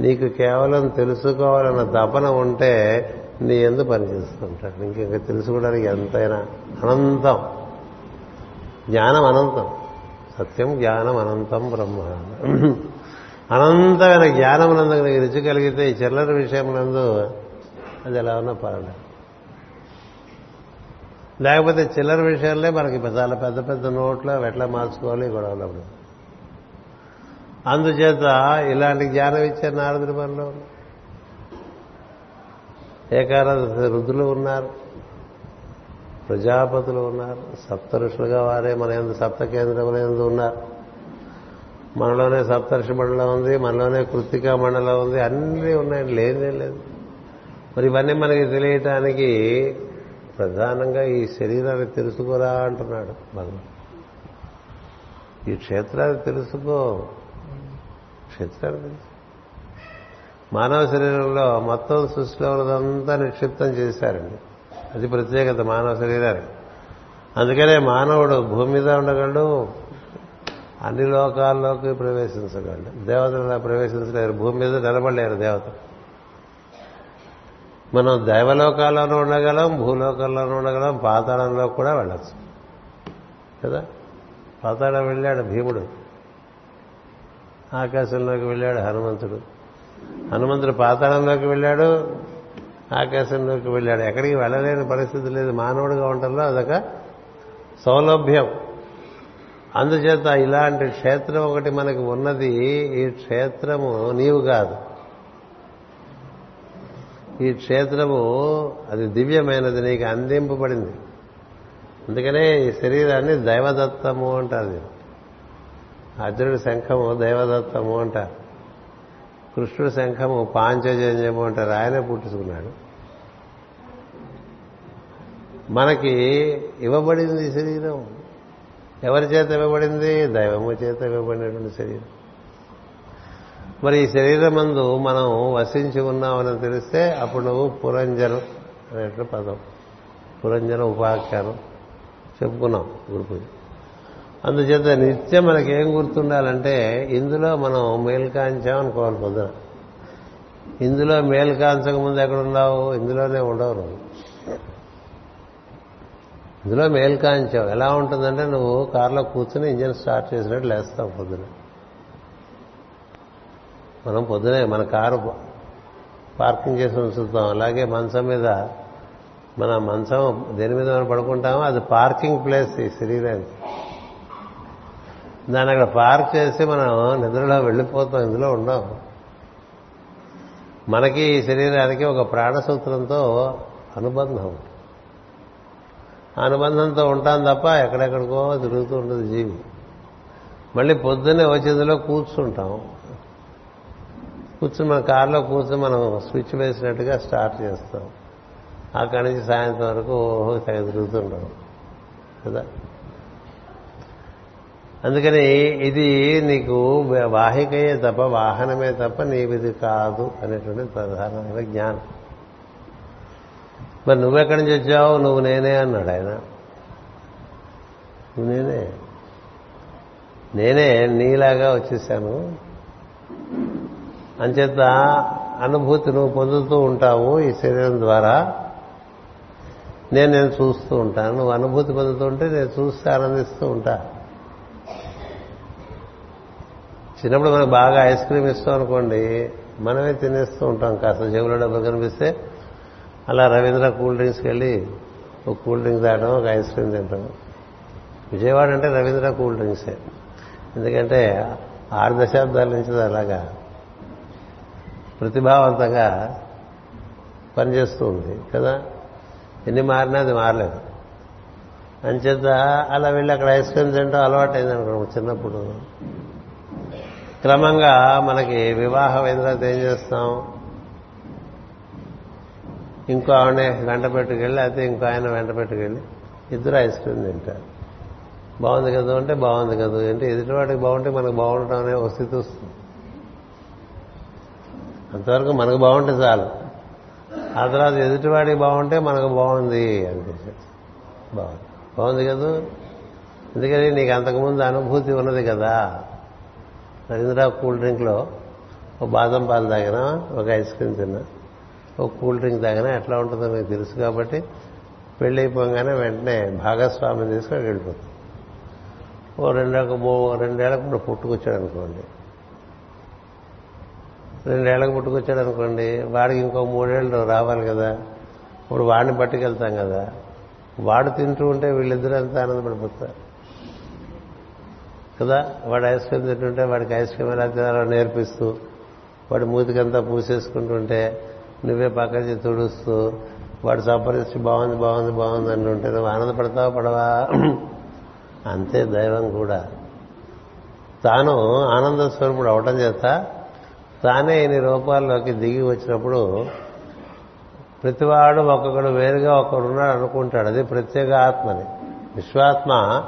నీకు కేవలం తెలుసుకోవాలన్న తపన ఉంటే నీ ఎందు పనిచేస్తుంటాడు ఇంక తెలుసుకోవడానికి ఎంతైనా అనంతం. జ్ఞానం అనంతం. సత్యం జ్ఞానం అనంతం బ్రహ్మ. అనంతమైన జ్ఞానమునందు రుచి కలిగితే ఈ చిల్లర విషయమునందు అది ఎలా ఉన్నా పర్వాలేదు. లేకపోతే చిల్లర విషయాలే మనకి చాలా పెద్ద పెద్ద నోట్లో ఎట్లా మార్చుకోవాలి గొడవలు అందుచేత ఇలాంటి జ్ఞానం ఇచ్చే నారదుడి మనలో. ఏకారాధ రుద్రులు ఉన్నారు ప్రజాపతులు ఉన్నారు సప్త ఋషులుగా వారే మన ఎందు సప్త కేంద్రముల ఎందు ఉన్నారు. మనలోనే సప్తర్షి మండలం ఉంది మనలోనే కృతికా మండలం ఉంది అన్నీ ఉన్నాయి లేదే లేదు. మరి ఇవన్నీ మనకి తెలియటానికి ప్రధానంగా ఈ శరీరాన్ని తెలుసుకోరా అంటున్నాడు భగవాన్. ఈ క్షేత్రాన్ని తెలుసుకో. క్షేత్రాన్ని తెలుసు మానవ శరీరంలో మొత్తం సృష్టిలో ఉన్నదంతా నిక్షిప్తం చేశారండి. అది ప్రత్యేకత మానవ శరీరానికి. అందుకనే మానవుడు భూమి మీద ఉండగలడు అన్ని లోకాల్లోకి ప్రవేశించగలడు. దేవతలు అలా ప్రవేశించలేరు భూమి మీద నిలబడలేరు దేవత మనం దైవలోకాల్లోనూ ఉండగలం భూలోకాల్లోనూ ఉండగలం పాతాళంలో కూడా వెళ్ళచ్చు. కదా? పాతాళం వెళ్ళాడు భీముడు. ఆకాశంలోకి వెళ్ళాడు హనుమంతుడు. హనుమంతుడు పాతాళంలోకి వెళ్ళాడు ఆకాశంలోకి వెళ్ళాడు. ఎక్కడికి వెళ్ళలేని పరిస్థితి లేదు. మానవుడిగా ఉండటంలో అదొక సౌలభ్యం. అందుచేత ఇలాంటి క్షేత్రం ఒకటి మనకి ఉన్నది. ఈ క్షేత్రము నీవు కాదు. ఈ క్షేత్రము అది దివ్యమైనది నీకు అందింపబడింది. అందుకనే ఈ శరీరాన్ని దైవదత్తము అంటారు అర్జునుడి శంఖము దైవదత్తము అంటారు. కృష్ణుడి శంఖము పాంచజన్యము అంటారు. ఆయనే పుట్టుకున్నాడు మనకి ఇవ్వబడింది ఈ శరీరం. ఎవరి చేత ఇవ్వబడింది? దైవము చేత ఇవ్వబడినటువంటి శరీరం. మరి ఈ శరీరం మందు మనం వసించి ఉన్నామని తెలిస్తే అప్పుడు నువ్వు పురంజనం అనేటువంటి పదం. పురంజన ఉపాఖ్యానం. చెప్పుకున్నాం గురుపు అందుచేత నిత్యం మనకి ఏం గుర్తుండాలంటే ఇందులో మనం మేల్కాంచాం అనుకోవాలి పొద్దున. ఇందులో మేల్కాంచక ముందు ఎక్కడ ఉన్నావు ఇందులోనే ఉండవు నువ్వు. ఇందులో మేల్కాంచావు. ఎలా ఉంటుందంటే నువ్వు కారులో కూర్చుని ఇంజిన్ స్టార్ట్ చేసినట్టు లేస్తావు పొద్దున. మనం పొద్దునే మన కారు పార్కింగ్ చేసి ఉంచుతాం. అలాగే మంచం మీద మన మంచం దేని మీద మనం పడుకుంటామో అది పార్కింగ్ ప్లేస్ ఈ శరీరానికి. దాన్ని అక్కడ పార్క్ చేసి మనం నిద్రలో వెళ్ళిపోతాం ఇందులో ఉండం మనకి ఈ శరీరానికి ఒక ప్రాణసూత్రంతో అనుబంధం. ఆ అనుబంధంతో ఉంటాం తప్ప ఎక్కడెక్కడికో తిరుగుతూ ఉంటుంది జీవి. మళ్ళీ పొద్దున్నే వచ్చేదిలో కూర్చుంటాం. కూర్చుని మన కారులో కూర్చుని మనం స్విచ్ వేసినట్టుగా స్టార్ట్ చేస్తాం. అక్కడి నుంచి సాయంత్రం వరకు ఓహో తెగ తిరుగుతుంటాం కదా? అందుకని ఇది నీకు వాహికయే తప్ప వాహనమే తప్ప నీవిది కాదు అనేటువంటి ప్రధానమైన జ్ఞానం. మరి నువ్వెక్కడి నుంచి వచ్చావు? నువ్వు నేనే అన్నాడు ఆయన. నువ్వు నేనే. నేనే నీలాగా వచ్చేసాను. అంచేత అనుభూతి నువ్వు పొందుతూ ఉంటావు ఈ శరీరం ద్వారా. నేను నేను చూస్తూ ఉంటాను. నువ్వు అనుభూతి పొందుతూ ఉంటే నేను చూస్తే ఆనందిస్తూ ఉంటా. చిన్నప్పుడు మనకు బాగా ఐస్ క్రీమ్ ఇస్తాం అనుకోండి మనమే తినేస్తూ ఉంటాం. కాస్త జేబులో డబ్బులు కనిపిస్తే అలా రవీంద్ర కూల్ డ్రింక్స్కి వెళ్ళి ఒక కూల్ డ్రింక్ తాగడం ఒక ఐస్ క్రీమ్ తింటాం. విజయవాడ అంటే రవీంద్ర కూల్ డ్రింక్సే. ఎందుకంటే ఆరు దశాబ్దాల నుంచి అలాగా. ప్రతిభావంతంగా పనిచేస్తూ ఉంది కదా? ఎన్ని మారినా అది మారలేదు. అంచేత అలా వెళ్ళి అక్కడ ఐస్ క్రీమ్ తింటాం అలవాటు అనుకో చిన్నప్పుడు. క్రమంగా మనకి వివాహం అయిన తర్వాత ఏం చేస్తాం? ఇంకో ఆవిడ వెంట పెట్టుకెళ్ళి అయితే ఇంకో ఆయన వెంట పెట్టుకెళ్ళి ఇద్దరు ఐస్ క్రీమ్ తింటారు. బాగుంది కదా అంటే బాగుంది కదా అంటే ఎదుటివాడికి బాగుంటే మనకు బాగుండటం అనే ఒక స్థితి వస్తుంది. అంతవరకు మనకు బాగుంటే చాలు. ఆ తర్వాత ఎదుటివాడికి బాగుంటే మనకు బాగుంది అనిపించింది బాగుంది. బాగుంది కదా? ఎందుకని నీకు అంతకుముందు అనుభూతి ఉన్నది కదా? రవీంద్ర కూల్ డ్రింక్లో ఒక బాదం పాలు తాగినా ఒక ఐస్ క్రీమ్ తిన్నా ఒక కూల్ డ్రింక్ తాగినా ఎట్లా ఉంటుందో మీకు తెలుసు కాబట్టి పెళ్ళైపోగానే వెంటనే భాగస్వామిని తీసుకొని వెళ్ళిపోతుంది ఓ రెండేళ్ళకు రెండేళ్ళకు ఇప్పుడు పుట్టుకొచ్చాడు అనుకోండి. రెండేళ్ళకు పుట్టుకొచ్చాడు అనుకోండి వాడికి ఇంకో మూడేళ్ళు రావాలి కదా ఇప్పుడు వాడిని పట్టుకెళ్తాం కదా వాడు తింటూ ఉంటే వీళ్ళిద్దరూ ఎంత ఆనందపడిపోతారు? కదా వాడు ఐస్ క్రీమ్ తింటుంటే వాడికి ఐస్ క్రీమ్ ఎలా తినాలో నేర్పిస్తూ వాడి మూతికంతా పూసేసుకుంటుంటే నువ్వే పక్కకి తుడుస్తూ వాడు సంపరిస్తూ బాగుంది బాగుంది బాగుంది అంటుంటే నువ్వు ఆనందపడతావా పడవా? అంతే దైవం కూడా. తాను ఆనంద స్వరూపుడు అవటం చేత తానే ఇన్ని రూపాల్లోకి దిగి వచ్చినప్పుడు ప్రతివాడు ఒక్కొక్కడు వేరుగా ఒకడున్నాడు అనుకుంటాడు. అది ప్రత్యేక ఆత్మని. విశ్వాత్మ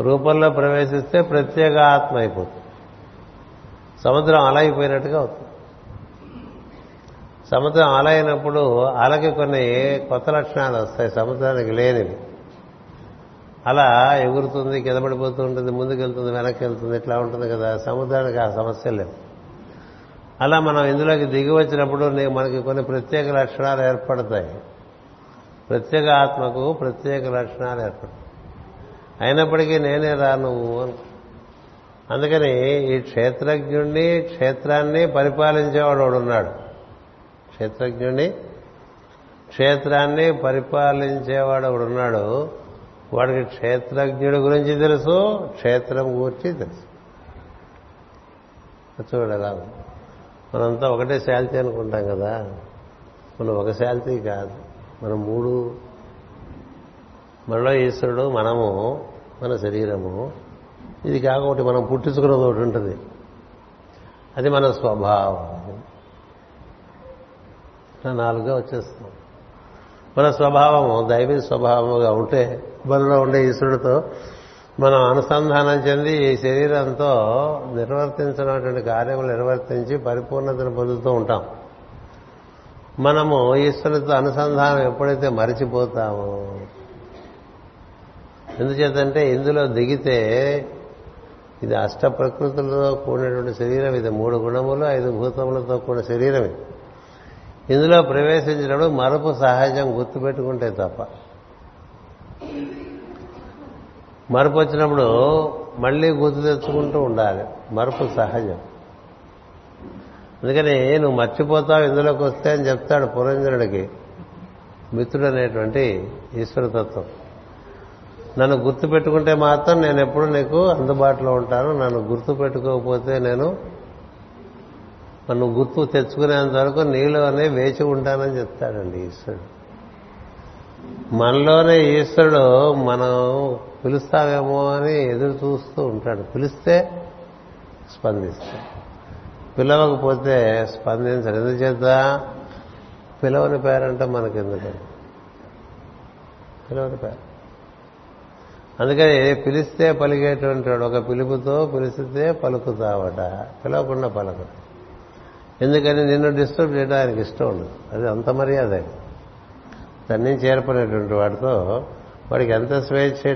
రూపంలో ప్రవేశిస్తే ప్రత్యేక ఆత్మ అయిపోతుంది. సముద్రం అల అయిపోయినట్టుగా అవుతుంది. సముద్రం అల అయినప్పుడు అలకి కొన్ని కొత్త లక్షణాలు వస్తాయి. సముద్రానికి లేనివి. అలా ఎగురుతుంది కిందపడిపోతూ ఉంటుంది ముందుకు వెళ్తుంది వెనక్కి వెళ్తుంది ఇట్లా ఉంటుంది కదా. సముద్రానికి ఆ సమస్య లేవు అలా మనం ఇందులోకి దిగి వచ్చినప్పుడు మనకి కొన్ని ప్రత్యేక లక్షణాలు ఏర్పడతాయి. ప్రత్యేక ఆత్మకు ప్రత్యేక లక్షణాలు ఏర్పడతాయి. అయినప్పటికీ నేనే రా నువ్వు అందుకని ఈ క్షేత్రజ్ఞుణ్ణి క్షేత్రాన్ని పరిపాలించేవాడు ఉన్నాడు క్షేత్రజ్ఞుణ్ణి క్షేత్రాన్ని పరిపాలించేవాడు ఉన్నాడు వాడికి క్షేత్రజ్ఞుడి గురించి తెలుసు క్షేత్రం గురించి తెలుసు. చూడలా మనంతా ఒకటే శాల్తీ అనుకుంటాం కదా. మనం ఒక శాల్తీ కాదు. మనం మూడు. మనలో ఈశ్వరుడు మనము మన శరీరము. ఇది కాక ఒకటి మనం పుట్టించుకున్నది ఒకటి ఉంటుంది. అది మన స్వభావం. నాలుగుగా వచ్చేస్తాం మన స్వభావము దైవీ స్వభావముగా ఉంటే మనలో ఉండే ఈశ్వరుడితో మనం అనుసంధానం చెంది ఈ శరీరంతో నిర్వర్తించినటువంటి కార్యములు నిర్వర్తించి పరిపూర్ణతను పొందుతూ ఉంటాం. మనము ఈశ్వరుడితో అనుసంధానం ఎప్పుడైతే మరిచిపోతామో ఎందుచేతంటే ఇందులో దిగితే ఇది అష్ట ప్రకృతులతో కూడినటువంటి శరీరం ఇది మూడు గుణములు ఐదు భూతములతో కూడిన శరీరం ఇది. ఇందులో ప్రవేశించినప్పుడు మరపు సహజం గుర్తుపెట్టుకుంటే తప్ప మరపు వచ్చినప్పుడు మళ్ళీ గుర్తు తెచ్చుకుంటూ ఉండాలి. మరపు సహజం. అందుకని నువ్వు మర్చిపోతావు ఇందులోకి వస్తే అని చెప్తాడు పురంజనుడికి మిత్రుడు అనేటువంటి ఈశ్వరతత్వం. నన్ను గుర్తు పెట్టుకుంటే మాత్రం నేను ఎప్పుడు నీకు అందుబాటులో ఉంటాను. నన్ను గుర్తు పెట్టుకోకపోతే నేను నన్ను గుర్తు తెచ్చుకునేంత వరకు నీలోనే వేచి ఉంటానని చెప్తాడండి ఈశ్వరుడు. మనలోనే ఈశ్వరుడు మనం పిలుస్తావేమో అని ఎదురు చూస్తూ ఉంటాడు. పిలిస్తే స్పందిస్తాడు. పిలవకపోతే స్పందించడు. ఎందుచేత? పిలవని పేరంటే మనకెందుకని పిలవని పేరు. అందుకని పిలిస్తే పలికేటువంటి వాడు ఒక పిలుపుతో పిలిస్తే పలుకుతావట. పిలవకుండా పలకడు. ఎందుకని? నిన్ను డిస్టర్బ్ చేయడానికి ఇష్టం ఉండదు. అది అంత మర్యాద. దాని నుంచి వాడితో వాడికి ఎంత స్వేచ్ఛ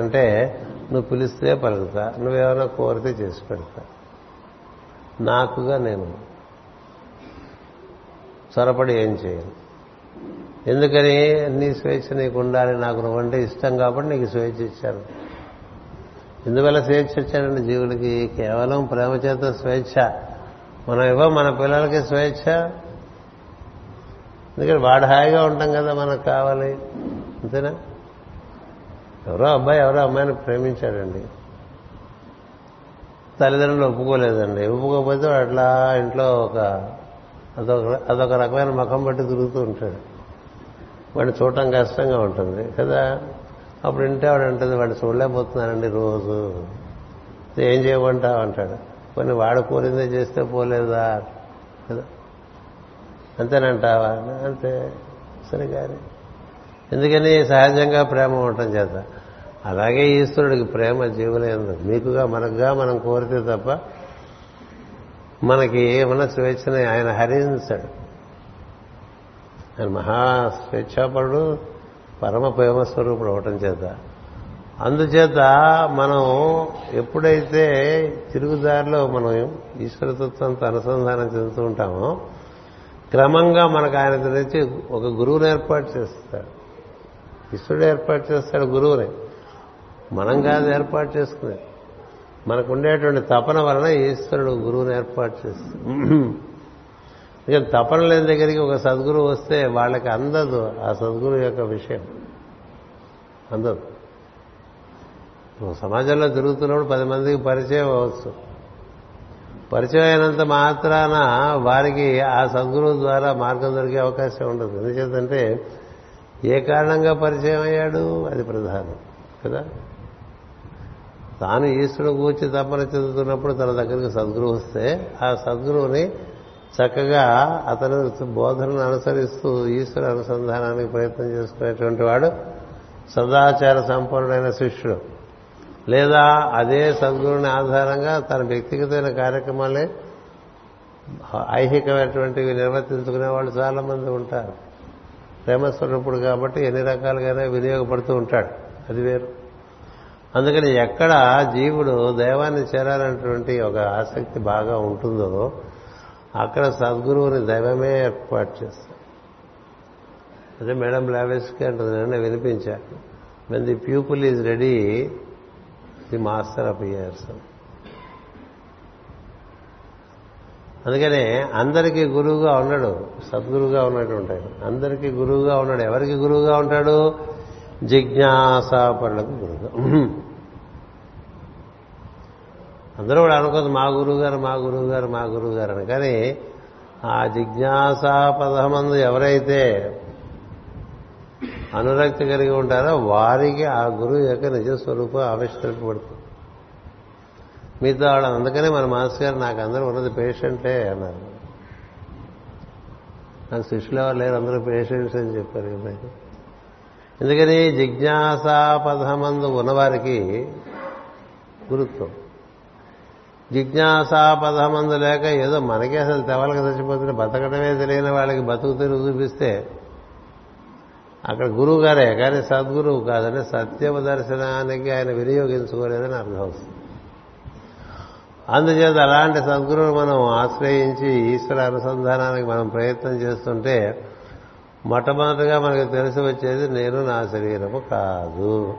అంటే నువ్వు పిలిస్తే పలుకుతా నువ్వేమైనా కోరితే చేసి పెడతా. నాకుగా నేను చొరపడి ఏం చేయను. ఎందుకని నీ స్వేచ్ఛ నీకు ఉండాలి నాకు నువ్వంటే ఇష్టం కాబట్టి నీకు స్వేచ్ఛ ఇచ్చాను. ఎందువల్ల స్వేచ్ఛ ఇచ్చాడండి జీవులకి కేవలం ప్రేమ చేత స్వేచ్ఛ. మనం ఇవ్వ మన పిల్లలకి స్వేచ్ఛ ఎందుకంటే వాడు హాయిగా ఉంటాం కదా మనకు కావాలి. అంతేనా? ఎవరో అబ్బాయి ఎవరో అమ్మాయిని ప్రేమించాడండి. తల్లిదండ్రులు ఒప్పుకోలేదండి. ఒప్పుకోకపోతే అట్లా ఇంట్లో ఒక అదొక అదొక రకమైన ముఖం పట్టి తిరుగుతూ ఉంటాడు. వాడిని చూడటం కష్టంగా ఉంటుంది కదా. అప్పుడు ఇంటే వాడు అంటుంది వాడు చూడలేకపోతున్నానండి రోజు. ఏం చేయమంటావు? అంటాడు. కొన్ని వాడు కోరిందే చేస్తే పోలేదా? కదా. అంతేనంటావా? అంతే సరే కానీ ఎందుకని? సహజంగా ప్రేమ ఉండటం చేత. అలాగే ఈశ్వరుడికి ప్రేమ జీవులేదు మీకుగా మనకుగా మనం కోరితే తప్ప మనకి ఏమన్నా స్వేచ్ఛని ఆయన హరించాడు. ఆయన మహా స్వేచ్ఛాపరుడు పరమ ప్రేమస్వరూపుడు అవటం చేత. అందుచేత మనం ఎప్పుడైతే తిరుగుదారిలో మనం ఈశ్వరతత్వంతో అనుసంధానం చెందుతూ ఉంటామో క్రమంగా మనకు ఆయన గురించి ఒక గురువుని ఏర్పాటు చేస్తాడు. ఈశ్వరుడు ఏర్పాటు చేస్తాడు గురువుని. మనం కాదు ఏర్పాటు చేసుకునేది మనకుండేటువంటి తపన వలన ఈశ్వరుడు గురువుని ఏర్పాటు చేస్తాడు. ఇక తపన లేని దగ్గరికి ఒక సద్గురువు వస్తే వాళ్ళకి అందదు ఆ సద్గురు యొక్క విషయం. అందదు. సమాజంలో తిరుగుతున్నప్పుడు పది మందికి పరిచయం అవ్వచ్చు. పరిచయం అయినంత మాత్రాన వారికి ఆ సద్గురువు ద్వారా మార్గం దొరికే అవకాశం ఉండదు. ఎందుచేతంటే ఏ కారణంగా పరిచయం అయ్యాడు అది ప్రధానం. కదా? తాను ఈశ్వరుడు కూర్చి తపన చెందుతున్నప్పుడు తన దగ్గరికి సద్గురువు వస్తే ఆ సద్గురువుని చక్కగా అతను బోధనను అనుసరిస్తూ ఈశ్వర అనుసంధానానికి ప్రయత్నం చేసుకునేటువంటి వాడు సదాచార సంపన్నుడైన శిష్యుడు. లేదా అదే సద్గురుని ఆధారంగా తన వ్యక్తిగతమైన కార్యక్రమాలే ఐహికమైనటువంటివి నిర్వర్తించుకునే వాళ్ళు చాలా మంది ఉంటారు. ప్రేమస్వరూపుడు కాబట్టి ఎన్ని రకాలుగానే వినియోగపడుతూ ఉంటాడు. అది వేరు. అందుకని ఎక్కడ జీవుడు దైవాన్ని చేరాలన్నటువంటి ఒక ఆసక్తి బాగా ఉంటుందో అక్కడ సద్గురువుని దైవమే ఏర్పాటు చేస్తాడు అదే మేడం లావేస్కి అంటుంది నేను వినిపించా when the pupil is ready the master of years. అందుకనే అందరికీ గురువుగా ఉన్నాడు సద్గురువుగా ఉన్నట్టు ఉంటాడు. అందరికీ గురువుగా ఉన్నాడు. ఎవరికి గురువుగా ఉంటాడు? జిజ్ఞాసాపరులకు గురువుగా. అందరూ కూడా అనుకోదు మా గురువు గారు మా గురువు గారు మా గురువు గారు అని. కానీ ఆ జిజ్ఞాసాపదమందు ఎవరైతే అనురక్తి కలిగి ఉంటారో వారికి ఆ గురువు యొక్క నిజ స్వరూపం ఆవిష్కరింపబడుతుంది. మీతో వాళ్ళు అందుకనే మన మాస్టర్ గారు నాకు అందరూ ఉన్నది పేషెంటే అన్నారు. నాకు శిష్యులు ఎవరు లేరు అందరూ పేషెంట్స్ అని చెప్పారు ఎందుకని జిజ్ఞాసాపథమందు ఉన్నవారికి గురుత్వం. జిజ్ఞాసాపథమందు లేక ఏదో మనకే అసలు తెవలకి చచ్చిపోతుంటే బతకడమే తెలియని వాళ్ళకి బతుకు తెరుగు చూపిస్తే అక్కడ గురువు గారే కానీ సద్గురువు కాదని సత్యవ దర్శనానికి ఆయన వినియోగించుకోలేదని అర్థం వస్తుంది. అందుచేత అలాంటి సద్గురువును మనం ఆశ్రయించి ఈశ్వర అనుసంధానానికి మనం ప్రయత్నం చేస్తుంటే మొట్టమొదటిగా మనకు తెలిసి వచ్చేది నేను నా శరీరము కాదు.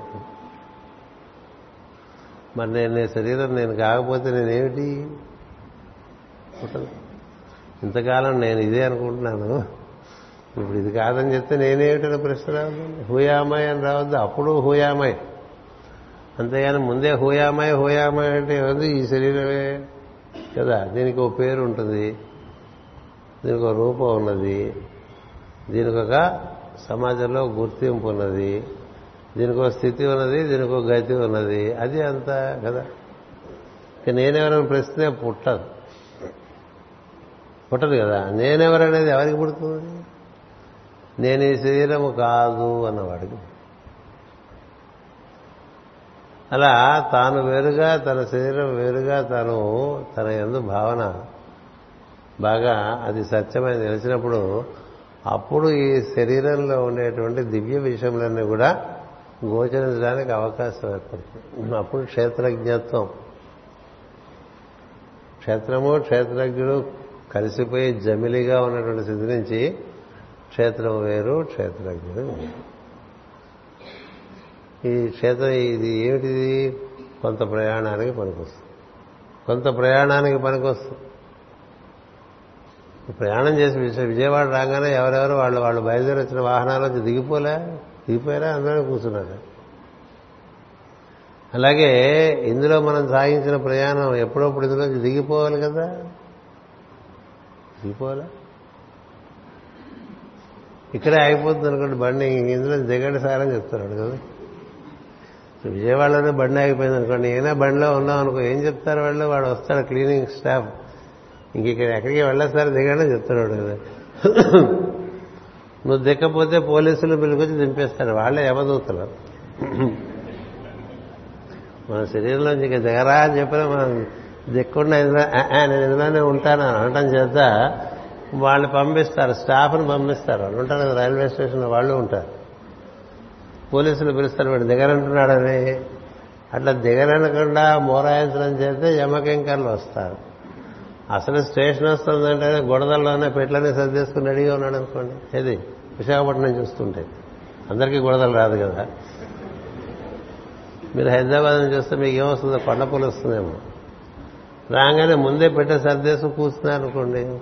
మరి నేను నీ శరీరం నేను కాకపోతే నేనేమిటి? ఇంతకాలం నేను ఇదే అనుకుంటున్నాను. ఇప్పుడు ఇది కాదని చెప్తే నేనేమిటని ప్రశ్న రావద్దు. హూయామాయ్ అని రావద్దు. అప్పుడు హూయామాయ్. అంతేగాని ముందే హూయామాయ్ హూయామాయ్ అంటే ఏముంది? ఈ శరీరమే కదా. దీనికి ఒక పేరు ఉంటుంది. దీనికి ఒక రూపం ఉన్నది. దీనికి ఒక సమాజంలో గుర్తింపు ఉన్నది. దీనికి ఒక స్థితి ఉన్నది. దీనికి ఒక గతి ఉన్నది. అది అంత కదా. ఇక నేనెవరైనా ప్రశ్నే పుట్టదు. పుట్టదు కదా. నేనెవరనేది ఎవరికి పుడుతుంది? నేను ఈ శరీరము కాదు అన్నవాడికి. అలా తాను వేరుగా తన శరీరం వేరుగా తను తన ఎందు భావన బాగా అది సత్యమని తెలిసినప్పుడు అప్పుడు ఈ శరీరంలో ఉండేటువంటి దివ్య విషయములన్నీ కూడా గోచరించడానికి అవకాశం ఏర్పడుతుంది. అప్పుడు క్షేత్రజ్ఞత్వం. క్షేత్రము క్షేత్రజ్ఞుడు కలిసిపోయి జమిలిగా ఉన్నటువంటి స్థితి నుంచి క్షేత్రం వేరు క్షేత్రజ్ఞుడు ఈ క్షేత్రం ఇది ఏమిటిది? కొంత ప్రయాణానికి పనికొస్తుంది. కొంత ప్రయాణానికి పనికొస్తుంది. ప్రయాణం చేసి విజయవాడ రాగానే ఎవరెవరు వాళ్ళు వాళ్ళు బయలుదేరి వచ్చిన వాహనాల దిగిపోలే? దిగిపోయారా? అందరూ కూర్చున్నారు? అలాగే ఇందులో మనం సాగించిన ప్రయాణం ఎప్పుడప్పుడు ఇందులో దిగిపోవాలి కదా? దిగిపోవాలా? ఇక్కడే ఆగిపోతుంది అనుకోండి బండి ఇందులో దిగండి సార్ అని చెప్తున్నాడు కదా. విజయవాడలోనే బండి ఆగిపోయింది అనుకోండి ఏదైనా బండిలో ఉన్నాం అనుకో ఏం చెప్తారు వాళ్ళు? వాడు వస్తాడు క్లీనింగ్ స్టాఫ్. ఇంక ఇక్కడ ఎక్కడికి వెళ్ళేస్తారు దిగండి చెప్తున్నాడు కదా. నువ్వు దిక్కపోతే పోలీసులు పిలుకొచ్చి దింపేస్తాడు వాళ్ళే యమదూతలు. మన శరీరంలోంచి ఇక దిగరా అని చెప్పినా మనం దిక్కుండా నేను ఇందులోనే ఉంటాను అనటం చేత వాళ్ళు పంపిస్తారు స్టాఫ్ని పంపిస్తారు. వాళ్ళు ఉంటారు కదా రైల్వే స్టేషన్లో వాళ్ళు ఉంటారు. పోలీసులు పిలుస్తారు వీడు దిగరంటున్నాడని అట్లా దిగరనకుండా మోరాయించడం చేస్తే యమకింకర్లు వస్తారు. అసలు స్టేషన్ వస్తుందంటే గొడదల్లోనే పెట్లనే సర్దేసుకుని రెడీగా ఉన్నాడు అనుకోండి. ఏది? విశాఖపట్నం చూస్తుంటే. అందరికీ గొడదలు రాదు కదా. మీరు హైదరాబాద్ నుంచి చూస్తే మీకు ఏమొస్తుందో కొండ పూలు వస్తుందేమో రాగానే ముందే పెట్టే సర్దేసి కూర్చున్నారు అనుకోండి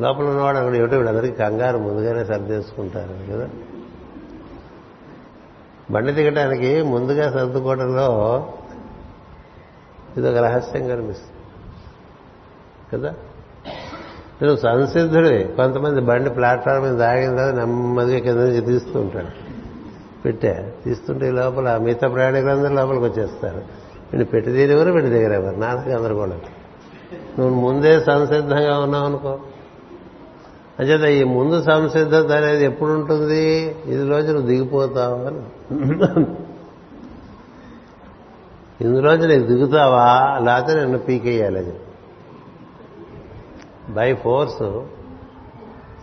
లోపల ఉన్నవాడు అక్కడ ఏమిటో వీళ్ళందరికీ కంగారు ముందుగానే సర్దేసుకుంటారు కదా? బండి దిగటానికి ముందుగా సర్దుకోవడంలో ఇది ఒక రహస్యం కనిపిస్తుంది కదా? నువ్వు సంసిద్ధుడే. కొంతమంది బండి ప్లాట్ఫామ్ మీద దాగిన తర్వాత నెమ్మదిగా కింద నుంచి తీస్తూ ఉంటాడు పెట్టా. తీస్తుంటే ఈ లోపల మిగతా ప్రయాణికులందరూ లోపలికి వచ్చేస్తారు. వీళ్ళు పెట్టి తీరేవారు వీళ్ళు దిగరేవారు. నాన్నకి అందరూ నువ్వు ముందే సంసిద్ధంగా ఉన్నావు అనుకో అంచేత ఈ ముందు సంసిద్ధత అనేది ఎప్పుడు ఉంటుంది ఇది రోజు నువ్వు దిగిపోతావు అని. ఇందులోంచి నీకు దిగుతావా? లేకపోతే నిన్ను పీకేయాలి అది. By force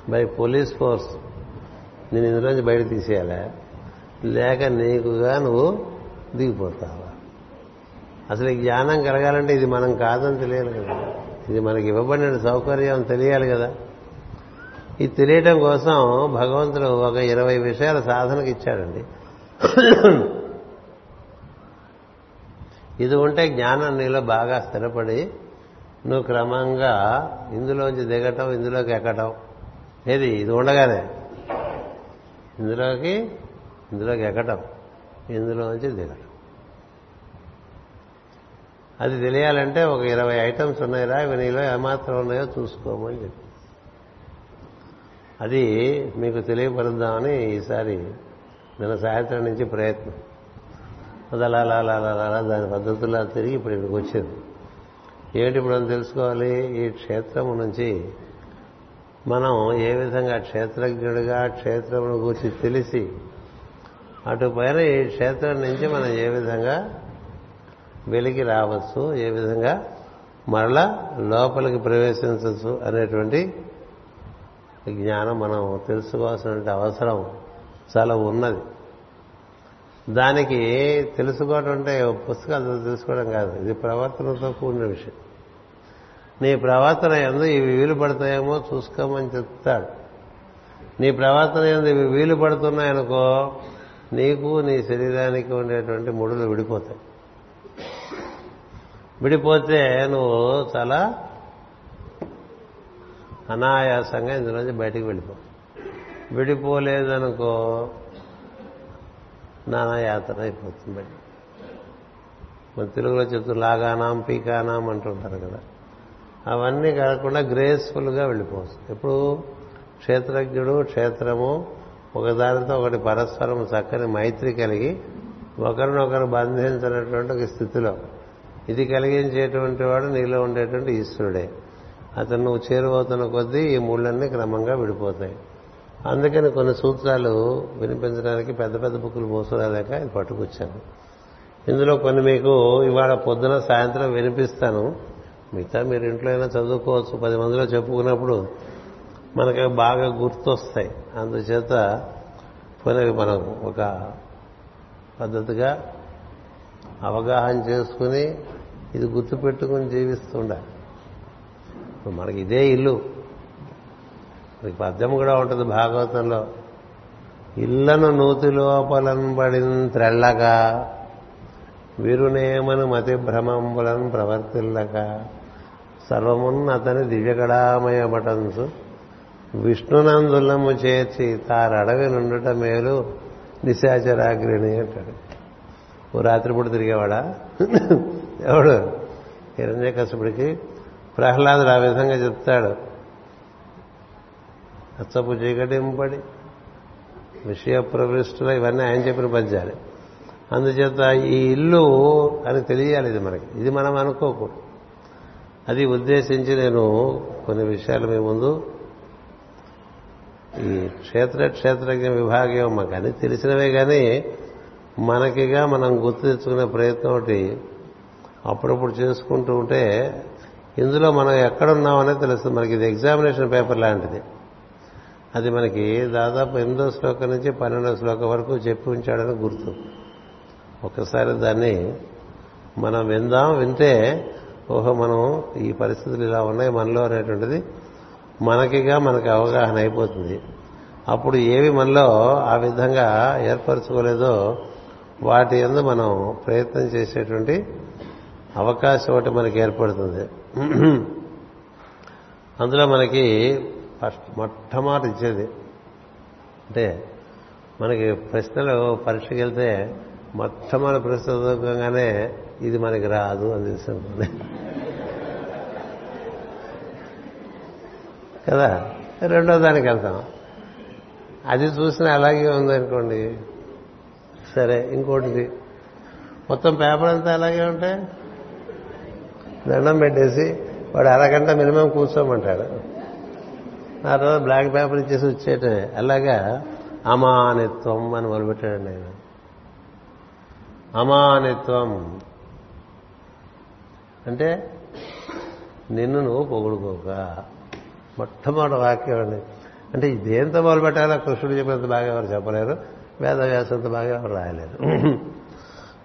by police force నేను ఇందులోంచి బయట తీసేయాలా? లేక నీకుగా నువ్వు దిగిపోతావా? అసలు ఈ జ్ఞానం కలగాలంటే ఇది మనం కాదని తెలియాలి కదా. ఇది మనకి ఇవ్వబడిన సౌకర్యం తెలియాలి కదా. ఇది తెలియటం కోసం భగవంతుడు ఒక ఇరవై విషయాల సాధనకి ఇచ్చాడండి. ఇది ఉంటే జ్ఞానం నీలో బాగా స్థిరపడి నువ్వు క్రమంగా ఇందులోంచి దిగటం ఇందులోకి ఎక్కటం. ఏది? ఇది ఉండగానే. ఇందులోకి ఇందులోకి ఎక్కటం. ఇందులోంచి దిగటం. అది తెలియాలంటే ఒక ఇరవై ఐటమ్స్ ఉన్నాయిరా ఇవి నీలో ఏమాత్రం ఉన్నాయో చూసుకోమని చెప్పి. అది మీకు తెలియపరుద్దామని ఈసారి నిన్న సాయంత్రం నుంచి ప్రయత్నం. అది అలా అలా అలా అలా దాని పద్ధతుల్లో తిరిగి ఇప్పుడు ఇక్కడికి వచ్చింది. ఏమిటి ఇప్పుడు మనం తెలుసుకోవాలి? ఈ క్షేత్రము నుంచి మనం ఏ విధంగా క్షేత్రజ్ఞుడిగా క్షేత్రమును గురించి తెలిసి అటు పైన ఈ క్షేత్రం నుంచి మనం ఏ విధంగా వెలికి రావచ్చు ఏ విధంగా మరలా లోపలికి ప్రవేశించవచ్చు అనేటువంటి జ్ఞానం మనం తెలుసుకోవాల్సిన అవసరం చాలా ఉన్నది. దానికి తెలుసుకోవటం అంటే పుస్తకాలు తెలుసుకోవడం కాదు. ఇది ప్రవర్తనతో కూడిన విషయం. నీ ప్రవర్తన ఎందు ఇవి వీలు పడతాయేమో చూసుకోమని చెప్తాడు. నీ ప్రవర్తన ఎందు ఇవి వీలు పడుతున్నాయనుకో నీకు నీ శరీరానికి ఉండేటువంటి ముడులు విడిపోతాయి. విడిపోతే నువ్వు చాలా అనాయాసంగా ఇందులోంచి బయటికి వెళ్ళిపో. విడిపోలేదనుకో నానాయాత్ర అయిపోతుంది బయట మన తెలుగులో చెప్తూ లాగానాం పీకానాం అంటుంటారు కదా. అవన్నీ కాకుండా గ్రేస్ఫుల్గా వెళ్ళిపోవచ్చు. ఎప్పుడు క్షేత్రజ్ఞుడు క్షేత్రము ఒకదానితో ఒకటి పరస్పరం చక్కని మైత్రి కలిగి ఒకరినొకరు బంధించినటువంటి ఒక స్థితిలో. ఇది కలిగించేటువంటి వాడు నీలో ఉండేటువంటి ఈశ్వరుడే. అతను నువ్వు చేరువవుతున్న కొద్దీ ఈ ముళ్ళన్నీ క్రమంగా విడిపోతాయి. అందుకని కొన్ని సూత్రాలు వినిపించడానికి పెద్ద పెద్ద బుక్కులు మోసరాలేక ఇది పట్టుకొచ్చాను ఇందులో కొన్ని మీకు ఇవాళ పొద్దున సాయంత్రం వినిపిస్తాను. మిగతా మీరు ఇంట్లో అయినా చదువుకోవచ్చు. పది మందిలో చెప్పుకున్నప్పుడు మనకి బాగా గుర్తొస్తాయి. అందుచేత పోనీ మనం ఒక పద్ధతిగా అవగాహన చేసుకుని ఇది గుర్తుపెట్టుకుని జీవిస్తుండాలి. ఇప్పుడు మనకి ఇదే ఇల్లు. మనకి పద్యం కూడా ఉంటుంది భాగవతంలో. ఇళ్ళను నూతి లోపలనబడిన త్రెళ్ళగా వీరునేమను మతి భ్రమంబులను ప్రవర్తిల్లక సర్వమున్న అతని దివ్యకళామయమటంచు విష్ణునందులము చేర్చి తారడవి నుండుట మేలు నిశాచరాగ్రిణి అంటాడు. ఓ రాత్రిపూట తిరిగేవాడా? ఎవడు? హిరణ్యకశపుడికి ప్రహ్లాదుడు ఆ విధంగా చెప్తాడు. అచ్చపు చీకటింపడి విషయ ప్రవిష్టులు ఇవన్నీ ఆయన చెప్పిన పద్యాలు. అందుచేత ఈ ఇల్లు అని తెలియాలి ఇది మనకి. ఇది మనం అనుకోకూడదు అది ఉద్దేశించి నేను కొన్ని విషయాలు మీ ముందు ఈ క్షేత్ర క్షేత్రజ్ఞ విభాగం మాకు అన్ని తెలిసినవే కానీ మనకిగా మనం గుర్తు తెచ్చుకునే ప్రయత్నం ఒకటి అప్పుడప్పుడు చేసుకుంటూ ఉంటే ఇందులో మనం ఎక్కడున్నామనేది తెలుస్తుంది. మనకి ఇది ఎగ్జామినేషన్ పేపర్ లాంటిది. అది మనకి దాదాపు ఎనిమిదో శ్లోకం నుంచి పన్నెండో శ్లోకం వరకు చెప్పి ఉంచాడని గుర్తు. ఒకసారి దాన్ని మనం విందాం. వింటే ఓహో మనం ఈ పరిస్థితులు ఇలా ఉన్నాయి మనలో అనేటువంటిది మనకిగా మనకి అవగాహన అయిపోతుంది. అప్పుడు ఏవి మనలో ఆ విధంగా ఏర్పరచుకోలేదో వాటి ఎందు మనం ప్రయత్నం చేసేటువంటి అవకాశం ఒకటి మనకి ఏర్పడుతుంది. అందులో మనకి ఫస్ట్ మొట్టమొదటి ఇచ్చేది అంటే మనకి ప్రశ్నలు పరీక్షకి వెళ్తే మొట్టమొదటి ప్రశ్న చదువుకోగానే ఇది మనకి రాదు అని తెలుసుకుంటుంది కదా? రెండో దానికి వెళ్తాం. అది చూసినా అలాగే ఉందనుకోండి సరే ఇంకోటిది. మొత్తం పేపర్ అంతా అలాగే ఉంటాయి? దండం పెట్టేసి వాడు అరగంట మినిమం కూర్చోమంటాడు. ఆ తర్వాత బ్లాక్ పేపర్ ఇచ్చేసి వచ్చేయటమే. అలాగా అమానిత్వం అని మొదలుపెట్టాడండి ఆయన. అమానిత్వం. అంటే నిన్ను నువ్వు పొగుడుకోక. మొట్టమొదటి వాక్యం అండి. అంటే దేంతో మొదలు పెట్టాలో కృష్ణుడు చెప్పినంత బాగా ఎవరు చెప్పలేరు. వేదవ్యాసంత బాగా ఎవరు రాయలేరు.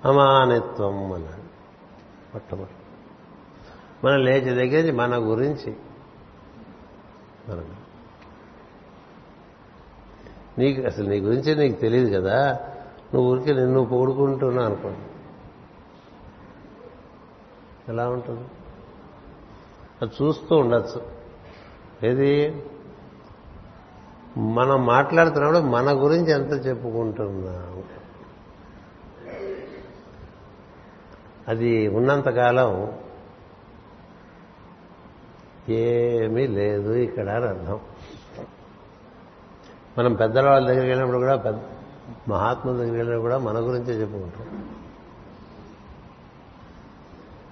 అమానిత్వం అన్నాడు. మొట్టమొదటి. మనం లేచి దగ్గర మన గురించి మనం నీకు అసలు నీ గురించి నీకు తెలియదు కదా? నువ్వు ఊరికి నిన్ను పొగుడుకుంటున్నావు అనుకోండి. ఎలా ఉంటుంది? అది చూస్తూ ఉండొచ్చు. ఏది? మనం మాట్లాడుతున్నప్పుడు మన గురించి ఎంత చెప్పుకుంటున్నాం? అది ఉన్నంతకాలం ఏమీ లేదు ఇక్కడ అని అర్థం. మనం పెద్దల వాళ్ళ దగ్గరికి వెళ్ళినప్పుడు కూడా పెద్ద మహాత్ముల దగ్గరికి వెళ్ళినప్పుడు కూడా మన గురించే చెప్పుకుంటాం.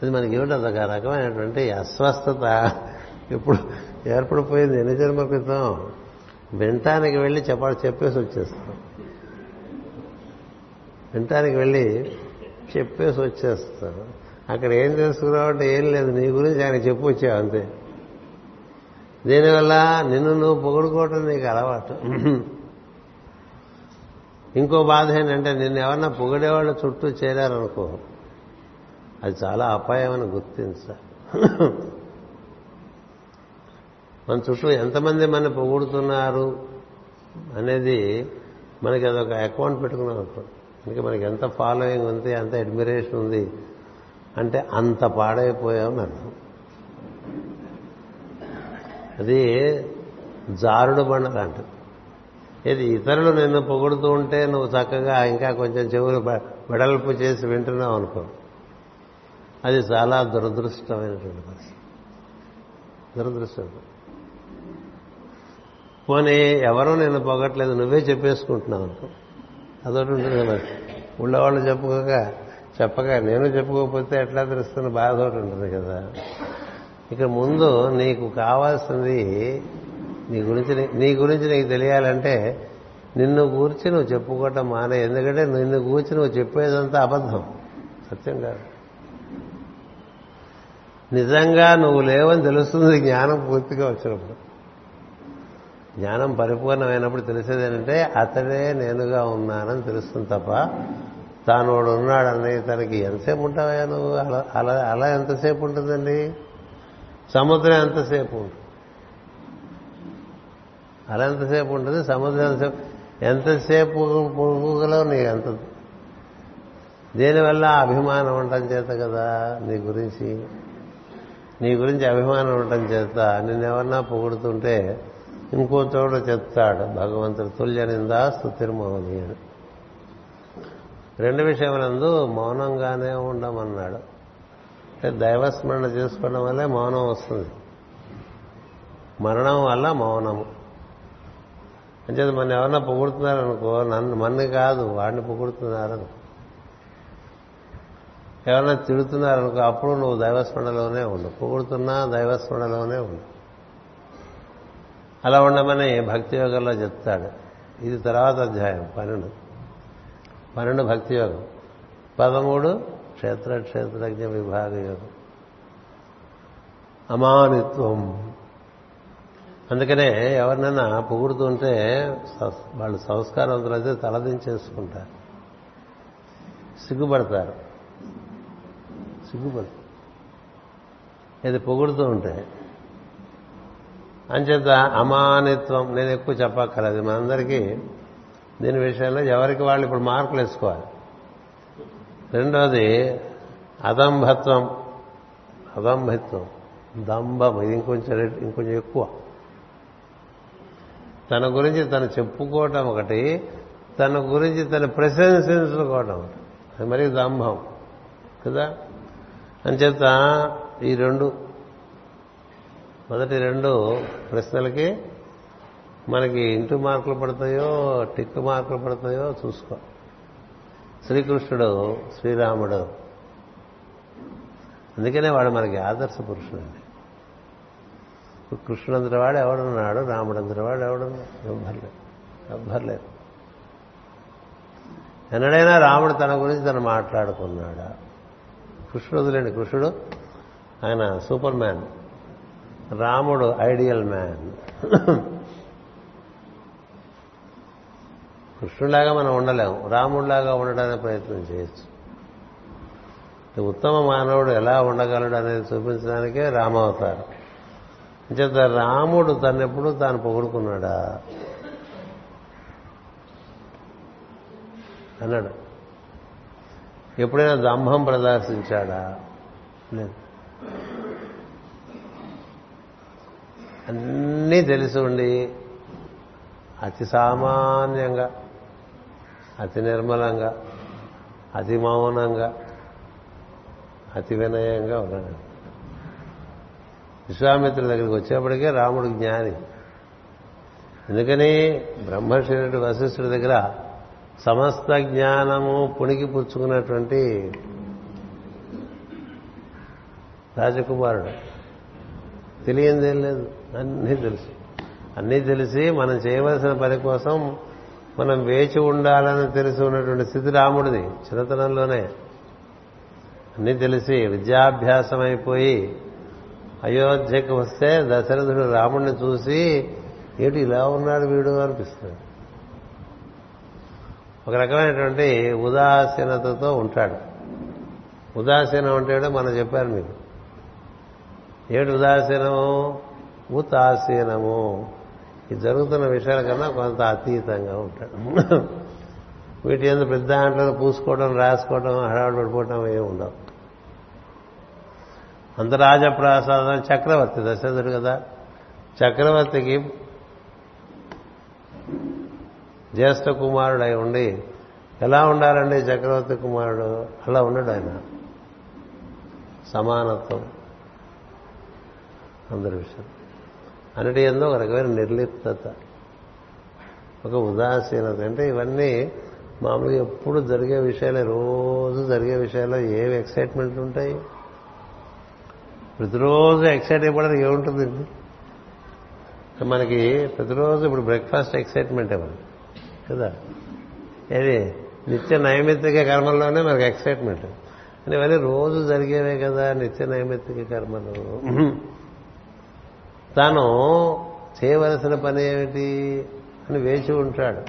అది మనకి ఏమిటి ఒక రకమైనటువంటి అస్వస్థత? ఇప్పుడు ఏర్పడిపోయింది? ఎన్ని జన్మ క్రితం? వినటానికి వెళ్ళి చెప్పాలి చెప్పేసి వచ్చేస్తాం. వినటానికి వెళ్ళి చెప్పేసి వచ్చేస్తాం. అక్కడ ఏం తెలుసుకున్నావు అంటే ఏం లేదు. నీ గురించి ఆయన చెప్పు వచ్చావు అంతే. దీనివల్ల నిన్ను నువ్వు పొగుడుకోవటం నీకు అలవాటు. ఇంకో బాధ ఏంటంటే నిన్ను ఎవరన్నా పొగిడేవాళ్ళు చుట్టూ చేరారనుకో అది చాలా అపాయమని గుర్తించాలి మన చుట్టూ ఎంతమంది మన పొగుడుతున్నారు అనేది మనకి అదొక అకౌంట్ పెట్టుకున్నాం అనుకో. ఇంకా మనకి ఎంత ఫాలోయింగ్ ఉంది ఎంత అడ్మిరేషన్ ఉంది అంటే అంత పాడైపోయామని అర్థం అది జారుడు బండ లాంటిది. ఏది ఇతరులు నిన్ను పొగుడుతూ ఉంటే నువ్వు చక్కగా ఇంకా కొంచెం చెవులు వెడల్పు చేసి వింటున్నావు అనుకో. అది చాలా దురదృష్టమైనటువంటి పరిస్థితి. దురదృష్టం. పోనీ ఎవరూ నేను పొగట్లేదు నువ్వే చెప్పేసుకుంటున్నావు అనుకో. అదొకటి ఉంటుంది కదా ఉండేవాళ్ళు చెప్పుకోక చెప్పక నేను చెప్పుకోకపోతే ఎట్లా తెలుస్తున్న బాధ ఒకటి ఉంటుంది కదా. ఇక ముందు నీకు కావాల్సింది నీ గురించి నీ గురించి నీకు తెలియాలంటే నిన్ను గూర్చి నువ్వు చెప్పుకోవటం మానే. ఎందుకంటే నిన్ను గూర్చి నువ్వు చెప్పేదంతా అబద్ధం. సత్యం కాదు. నిజంగా నువ్వు లేవని తెలుస్తుంది జ్ఞానం పూర్తిగా వచ్చినప్పుడు. జ్ఞానం పరిపూర్ణమైనప్పుడు తెలిసేది ఏంటంటే అతడే నేనుగా ఉన్నానని తెలుస్తుంది తప్ప తాను వాడు ఉన్నాడని తనకి ఎంతసేపు ఉంటావా నువ్వు? అలా అలా అలా ఎంతసేపు ఉంటుందండి? సముద్రం ఎంతసేపు ఉంటుంది? అలా ఎంతసేపు ఉంటుంది? సముద్రం ఎంతసేపు? ఎంతసేపు పొగలో నీకు ఎంత దీనివల్ల అభిమానం ఉండటం చేత కదా నీ గురించి. నీ గురించి అభిమానం ఉండటం చేత నిన్నెవరన్నా పొగుడుతుంటే ఇంకో చోట చెప్తాడు భగవంతుడు తుల్యనిందా స్థుతిర్మౌని అని రెండు విషయములందు మౌనంగానే ఉండమన్నాడు. అంటే దైవస్మరణ చేసుకోవడం వల్లే మౌనం వస్తుంది. మరణం వల్ల మౌనము. అంచేది మన ఎవరన్నా పొగుడుతున్నారనుకో నన్ను మన్ని కాదు వాడిని పొగుడుతున్నారని. ఎవరన్నా తిడుతున్నారనుకో అప్పుడు నువ్వు దైవస్మరణలోనే ఉండు. పొగుడుతున్నా దైవస్మరణలోనే ఉండు. అలా ఉండమని భక్తి యోగంలో చెప్తాడు. ఇది తర్వాత అధ్యాయం పన్నెండు. పన్నెండు భక్తి యోగం. పదమూడు క్షేత్ర క్షేత్రజ్ఞ విభాగ యోగం అమానిత్వం. అందుకనే ఎవరినైనా పొగుడుతుంటే వాళ్ళు సంస్కారవంతులైతే తలదించేసుకుంటారు సిగ్గుపడతారు. సిగ్గుపడతారు ఇది పొగుడుతూ ఉంటే. అంచేత అమానిత్వం నేను ఎక్కువ చెప్పక్కర్లేదు. మనందరికీ దీని విషయంలో ఎవరికి వాళ్ళు ఇప్పుడు మార్కులు వేసుకోవాలి? రెండోది అదంభత్వం. అదంభత్వం. దంభం ఇది ఇంకొంచెం ఇంకొంచెం ఎక్కువ. తన గురించి తను చెప్పుకోవటం ఒకటి తన గురించి తన ప్రశంసించుకోవటం ఒకటి. అది మరీ దంభం కదా? అంచేత ఈ రెండు మొదటి రెండు ప్రశ్నలకి మనకి ఇంటూ మార్కులు పడతాయో టిక్ మార్కులు పడతాయో చూసుకో. శ్రీకృష్ణుడు శ్రీరాముడు. అందుకనే వాడు మనకి ఆదర్శ పురుషుడు అండి కృష్ణుడంతటి వాడు ఎవడున్నాడు? రాముడంతటి వాడు ఎవడున్నాడు? ఎవ్వర్లేదు ఎవ్వర్లేదు ఎన్నడైనా రాముడు తన గురించి తను మాట్లాడుకున్నాడా? కృష్ణుడు వదిలేండి. కృష్ణుడు ఆయన సూపర్ మ్యాన్. రాముడు ఐడియల్ మ్యాన్. కృష్ణులాగా మనం ఉండలేము. రాముడిలాగా ఉండడానికి ప్రయత్నం చేయొచ్చు. ఉత్తమ మానవుడు ఎలా ఉండగలడు అనేది చూపించడానికే రామావతారం. అంచేత రాముడు తన్నెప్పుడు తాను పొగుడుకున్నాడా? అన్నాడు. ఎప్పుడైనా దంభం ప్రదర్శించాడా? లేదు. అన్నీ తెలిసి ఉండి అతి సామాన్యంగా అతి నిర్మలంగా అతి మౌనంగా అతి వినయంగా ఉన్నాడు. విశ్వామిత్రుడి దగ్గరికి వచ్చేప్పటికే రాముడు జ్ఞాని. ఎందుకని? బ్రహ్మశిరుడు వశిష్ఠుడి దగ్గర సమస్త జ్ఞానము పుణికి పుచ్చుకున్నటువంటి రాజకుమారుడు. తెలియందేం లేదు. అన్నీ తెలుసు. అన్నీ తెలిసి మనం చేయవలసిన పని కోసం మనం వేచి ఉండాలని తెలిసి ఉన్నటువంటి స్థితి రాముడిది చిన్నతనంలోనే అన్నీ తెలిసి విద్యాభ్యాసం అయిపోయి అయోధ్యకు వస్తే దశరథుడు రాముడిని చూసి ఏంటి ఇలా ఉన్నాడు వీడు? అనిపిస్తుంది. ఒక రకమైనటువంటి ఉదాసీనతతో ఉంటాడు. ఉదాసీనం అంటే మనం చెప్పారు మీకు ఏడు ఉదాసీనము? ఉతాసీనము. ఈ జరుగుతున్న విషయాల కన్నా కొంత అతీతంగా ఉంటాడు. వీటి ఎందు పెద్ద దాంట్లో పూసుకోవడం రాసుకోవడం హడావుడు పడిపోవడం ఏమి ఉండవు. అంత రాజప్రాసాదం చక్రవర్తి దశరథుడు కదా. చక్రవర్తికి జ్యేష్ఠ కుమారుడు ఉండి ఎలా ఉండాలండి చక్రవర్తి కుమారుడు? అలా ఉండడు ఆయన. సమానత్వం. అందరి విషయం. అన్నిటి ఎందో ఒక రకమైన నిర్లిప్తత. ఒక ఉదాసీనత. అంటే ఇవన్నీ మామూలుగా ఎప్పుడు జరిగే విషయాలే రోజు జరిగే విషయాల్లో ఏవి ఎక్సైట్మెంట్ ఉంటాయి? ప్రతిరోజు ఎక్సైట్ అయిపోవడానికి ఏముంటుందండి? మనకి ప్రతిరోజు ఇప్పుడు బ్రేక్ఫాస్ట్ ఎక్సైట్మెంట్ మనకి కదా? ఏది? నిత్య నైమిత్తిక కర్మల్లోనే మనకి ఎక్సైట్మెంట్ అని ఇవన్నీ రోజు జరిగేవే కదా నిత్య నైమిత్తిక కర్మలు. తాను చేయవలసిన పని ఏమిటి అని వేచి ఉంటాడు.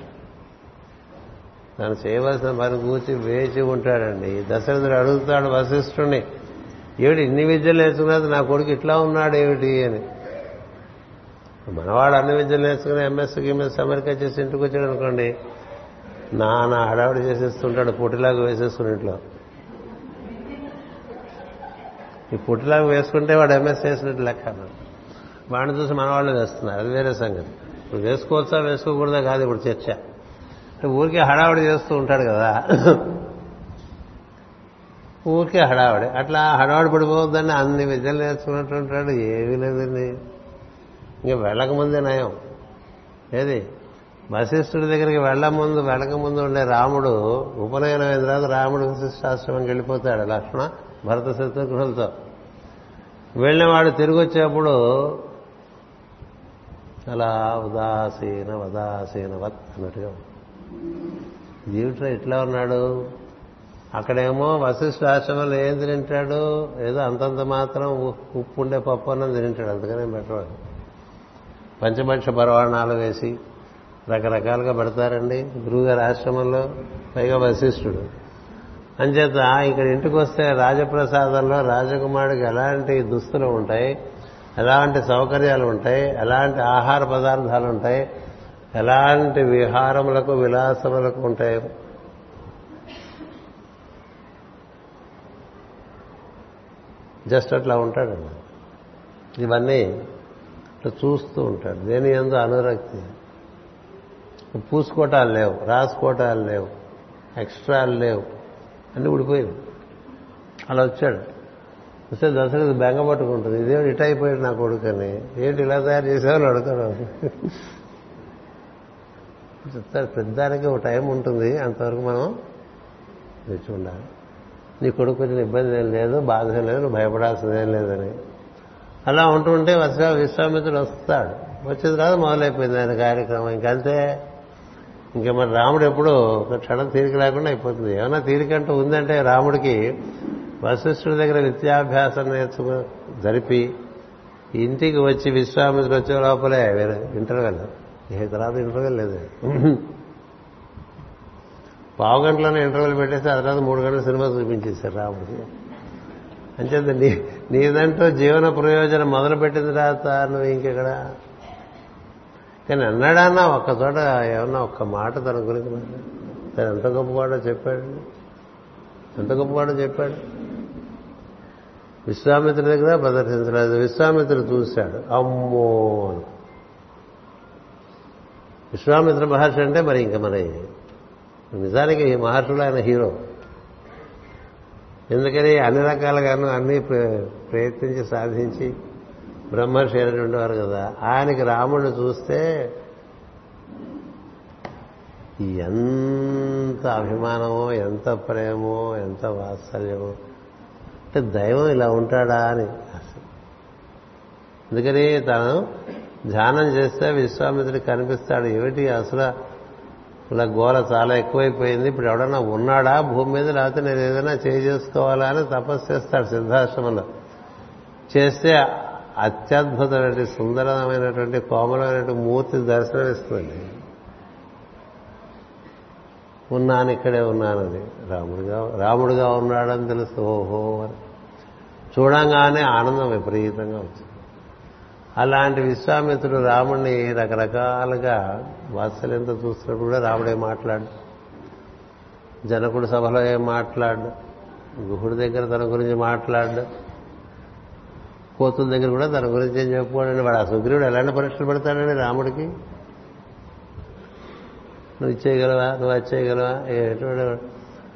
తాను చేయవలసిన పని కూర్చి వేచి ఉంటాడండి. దశరథుడు అడుగుతాడు వశిష్ఠుణ్ణి ఏమిటి ఇన్ని విద్యలు నేర్చుకున్నది నా కొడుకు ఇట్లా ఉన్నాడు ఏమిటి అని? మనవాడు అన్ని విద్యలు నేర్చుకుని ఎంఎస్ గిమ్ఎస్ అమెరికా చేసి ఇంటికి వచ్చాడు అనుకోండి నాన్న హడావిడి చేసేస్తుంటాడు పొట్టిలాగా వేసేసుకుని ఇంట్లో. ఈ పొట్టిలాగా వేసుకుంటే వాడు ఎంఎస్ చేసినట్టు లెక్క వాడిని చూసి మన వాళ్ళు వేస్తున్నారు. అది వేరే సంగతి. ఇప్పుడు వేసుకోవచ్చా వేసుకోకూడదా కాదు ఇప్పుడు చర్చ. ఊరికే హడావిడి చేస్తూ ఉంటాడు కదా. ఊరికే హడావిడి. అట్లా హడావిడి పడిపోవద్దని అన్ని విద్యలు నేర్చుకున్నట్టు ఉంటాడు ఏమీ లేదండి ఇంకా వెళ్ళకముందే నయం. ఏది? వశిష్ఠుడి దగ్గరికి వెళ్ళముందు వెళ్ళకముందు ఉండే రాముడు ఉపనయనం అయిన తర్వాత రాముడు వశిష్ఠాశ్రమంకి వెళ్ళిపోతాడు లక్ష్మణ భరత శత్రుఘ్నులతో వెళ్ళినవాడు తిరిగి వచ్చేప్పుడు అలా ఉదాసీన ఉదాసీన వత్ అన్నట్టుగా జీవితంలో ఎట్లా ఉన్నాడు? అక్కడేమో వశిష్ఠ ఆశ్రమంలో ఏం తింటాడు ఏదో అంతంత మాత్రం ఉప్పు ఉండే పప్పు అన్నం తింటాడు అందుకనే పెట్టవాడు పంచమక్ష పరవాణాలు వేసి రకరకాలుగా పెడతారండి. గురువుగారి ఆశ్రమంలో పైగా వశిష్ఠుడు. అంచేత ఇక్కడ ఇంటికి వస్తే రాజప్రసాదంలో రాజకుమారుడికి ఎలాంటి దుస్తులు ఉంటాయి? ఎలాంటి సౌకర్యాలు ఉంటాయి? ఎలాంటి ఆహార పదార్థాలు ఉంటాయి? ఎలాంటి విహారములకు విలాసములకు ఉంటాయి? జస్ట్ అట్లా ఉంటాడు ఇవన్నీ ఇట్లా చూస్తూ ఉంటాడు. దేని ఎందు అనురక్తి? పూసుకోటాలు లేవు రాసుకోటాలు లేవు ఎక్స్ట్రాలు లేవు అన్నీ ఊడిపోయాయి. అలా వచ్చాడు. వస్తే దశరథ బెంగ పట్టుకుంటుంది. ఇదే ఇట్ అయిపోయాడు నా కొడుకని? ఏంటి ఇలా తయారు చేసావని అడుగుతాడు చెప్తారు పెద్దానికి ఒక టైం ఉంటుంది. అంతవరకు మనం తెచ్చి ఉండాలి. నీ కొడుకు కొంచెం ఇబ్బంది ఏం లేదు బాధ లేదు నువ్వు భయపడాల్సిందేం లేదని. అలా ఉంటుంటే వరుసగా విశ్వామిత్రుడు వస్తాడు. వచ్చిన తర్వాత మొదలైపోయింది ఆయన కార్యక్రమం. ఇంకంతే ఇంకా మరి రాముడు ఎప్పుడు ఒక క్షణం తీరిక లేకుండా అయిపోతుంది. ఏమైనా తీరికంటూ ఉందంటే రాముడికి వశిష్ఠుడి దగ్గర విద్యాభ్యాసం నేర్చుకు జరిపి ఇంటికి వచ్చి విశ్వామిత్రుడు వచ్చే లోపలే వేరే ఇంటర్వెల్ ఏ తర్వాత ఇంటర్వెల్ లేదు. పావు గంటలోనే ఇంటర్వెల్ పెట్టేసి ఆ తర్వాత మూడు గంటల సినిమా చూపించేశారు రాముడికి అంచేత నీ నీదంటూ జీవన ప్రయోజనం మొదలు పెట్టిన తర్వాత నువ్వు ఇంకెక్కడ? కానీ అన్నాడన్నా ఒక్క చోట ఏమన్నా ఒక్క మాట తన గురించి తను ఎంత గొప్పవాడో చెప్పాడు. ఎంత గొప్పవాడో చెప్పాడు. విశ్వామిత్రుడి దగ్గర ప్రదర్శించలేదు విశ్వామిత్రుడు చూశాడు. అమ్మో! విశ్వామిత్ర మహర్షి అంటే మరి ఇంకా మరి నిజానికి ఈ మహర్షులు ఆయన హీరో. ఎందుకని అన్ని రకాలుగాను అన్ని ప్ర- ప్రయత్నించి సాధించి బ్రహ్మర్షి అయినటువంటి ఉండేవారు కదా. ఆయనకి రాముడిని చూస్తే ఎంత అభిమానమో ఎంత ప్రేమో ఎంత వాత్సల్యమో అంటే దైవం ఇలా ఉంటాడా అని. అందుకని తను ధ్యానం చేస్తే విశ్వామిత్రుడు కనిపిస్తాడు ఏమిటి అసలు? ఇలా గోల చాలా ఎక్కువైపోయింది. ఇప్పుడు ఎవడన్నా ఉన్నాడా భూమి మీద? లేకపోతే నేను ఏదైనా చేసుకోవాలా అని తపస్సు చేస్తాడు సిద్ధాశ్రమంలో. చేస్తే అత్యద్భుతమైన సుందరమైనటువంటి కోమలమైనటువంటి మూర్తి దర్శనమిస్తుంది ఉన్నాను ఇక్కడే ఉన్నానని రాముడుగా రాముడుగా ఉన్నాడని తెలుసు ఓహో అని. చూడంగానే ఆనందం విపరీతంగా వచ్చింది. అలాంటి విశ్వామిత్రుడు రాముడిని రకరకాలుగా వాత్సల్యంతో చూస్తున్నప్పుడు కూడా రాముడే మాట్లాడు. జనకుడు సభలో ఏం మాట్లాడు? గుహుడి దగ్గర తన గురించి మాట్లాడు. కోతుల దగ్గర కూడా తన గురించి ఏం చెప్పుకోడండి వాడు ఆ సుగ్రీవుడు ఎలాంటి పరీక్షలు పెడతాడండి రాముడికి? నువ్వు ఇచ్చేయగలవా? నువ్వు వచ్చేయగలవా ఎటువంటి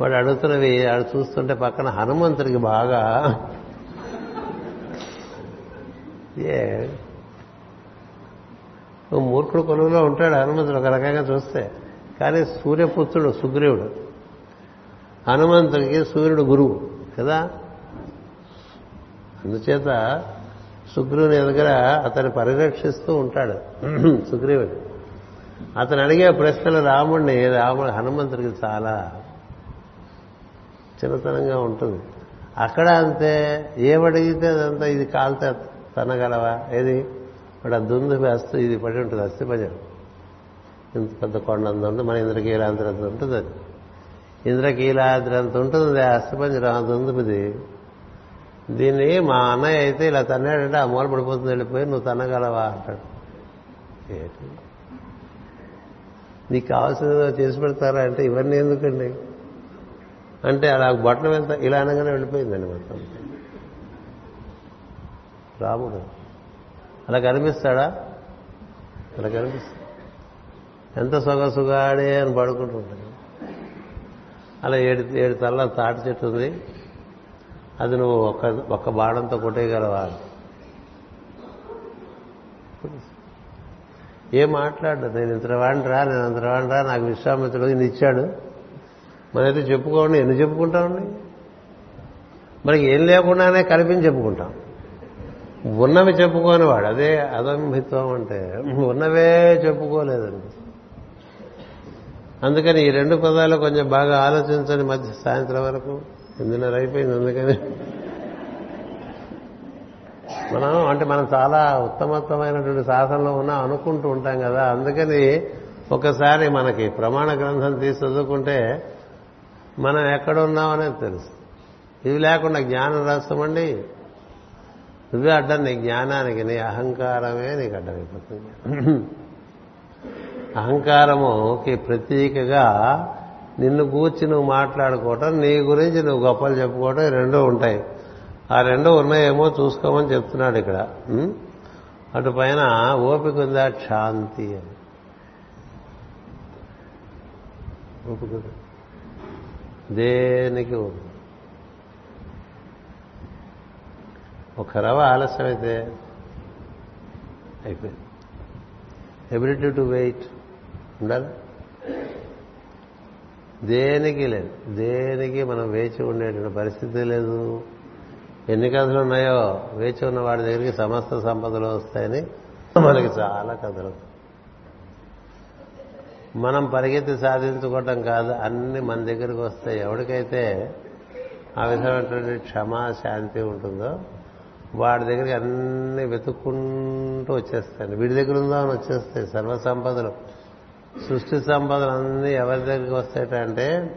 వాడు అడుగుతున్నవి ఆడు చూస్తుంటే పక్కన హనుమంతుడికి బాగా ఏ. మూర్ఖుడు కొలువులో ఉంటాడు హనుమంతుడు ఒక రకంగా చూస్తే. కానీ సూర్యపుత్రుడు సుగ్రీవుడు. హనుమంతుడికి సూర్యుడు గురువు కదా? అందుచేత సుగ్రీవుని దగ్గర అతన్ని పరిరక్షిస్తూ ఉంటాడు. సుగ్రీవుడు. అతను అడిగే ప్రశ్నలు రాముడిని రాముడు హనుమంతుడికి చాలా చిన్నతనంగా ఉంటుంది. అక్కడ అంతే ఏమడిగితే అదంతా ఇది కాల్తే తనగలవా? ఏది? ఇక్కడ ఆ దుందు అస్తు ఇది పడి ఉంటుంది అస్థి ఇంత పెద్ద కొండ అంత ఉంటుంది మన ఇంద్రకీలాంత్రి అంత ఉంటుంది అది. ఇంద్రకీలాద్రి అంత ఉంటుంది ఆ ఆ దుందుపిది దీన్ని మా అన్నయ్య అయితే ఇలా తన్నాడంటే ఆ మూల పడిపోతుంది వెళ్ళిపోయి నువ్వు తన్నగలవా అంటాడు. ఏంటి? నీకు కావాల్సింది చేసి పెడతారా అంటే ఇవన్నీ ఎందుకండి? అంటే అలా బట్టలు వెళ్తా ఇలా అనగానే వెళ్ళిపోయిందండి మొత్తం. రాముడు. అలా కనిపిస్తాడా? అలా కనిపిస్తాడు ఎంత సొగసుగాడే అని పడుకుంటుంటాడు అలా ఏడు ఏడు తల్ల తాటి చెట్టు ఉంది. అది నువ్వు ఒక్క ఒక్క బాణంతో కొట్టేయగలవా? ఏం మాట్లాడు నేను ఇంత రా నేను అంతవాడిని రా నాకు విశ్వామిత్రుడు ఈయన ఇచ్చాడు. మనైతే చెప్పుకోండి ఎన్ని చెప్పుకుంటామండి మనకి ఏం లేకుండానే కల్పించి చెప్పుకుంటాం. ఉన్నవి చెప్పుకోని వాడు అదే అదంభిత్వం అంటే ఉన్నవే చెప్పుకోలేదండి. అందుకని ఈ రెండు పదాలు కొంచెం బాగా ఆలోచించండి మధ్య సాయంత్రం వరకు. ఎనిమిదిన్నర అయిపోయింది అందుకని. మనం అంటే మనం చాలా ఉత్తమోత్తమైనటువంటి సాధనలో ఉన్నాం అనుకుంటూ ఉంటాం కదా. అందుకని ఒకసారి మనకి ప్రమాణ గ్రంథం తీసి చదువుకుంటే మనం ఎక్కడ ఉన్నామనేది తెలుసు. ఇవి లేకుండా జ్ఞానం రాస్తామండి నువ్వే అడ్డం నీ జ్ఞానానికి నీ అహంకారమే నీకు అడ్డమైపోతుంది. అహంకారముకి ప్రతీకగా నిన్ను కూర్చి నువ్వు మాట్లాడుకోవటం నీ గురించి నువ్వు గొప్పలు చెప్పుకోవటం రెండూ ఉంటాయి. ఆ రెండు ఉన్నాయేమో చూసుకోమని చెప్తున్నాడు ఇక్కడ. అటు పైన ఓపిక ఉందా? శాంతి అని. ఓపిక దేనికి ఉంది ఒక రవ ఆలస్యమైతే అయిపోయింది. ఎబిలిటీ టు వెయిట్ ఉండాలి. దేనికి లేదు. దేనికి మనం వేచి ఉండేటువంటి పరిస్థితి లేదు. ఎన్ని కథలు ఉన్నాయో వేచి ఉన్న వాడి దగ్గరికి సమస్త సంపదలు వస్తాయని మనకి చాలా కథలు. మనం పరిగెత్తి సాధించుకోవటం కాదు అన్ని మన దగ్గరికి వస్తాయి. ఎవరికైతే ఆ విధమైనటువంటి క్షమా శాంతి ఉంటుందో వాడి దగ్గరికి అన్ని వెతుక్కుంటూ వచ్చేస్తాయి వీడి దగ్గర ఉందో అని వచ్చేస్తాయి. సర్వ సంపదలు సృష్టి సంపదలు అన్నీ ఎవరి దగ్గరికి వస్తాయంటే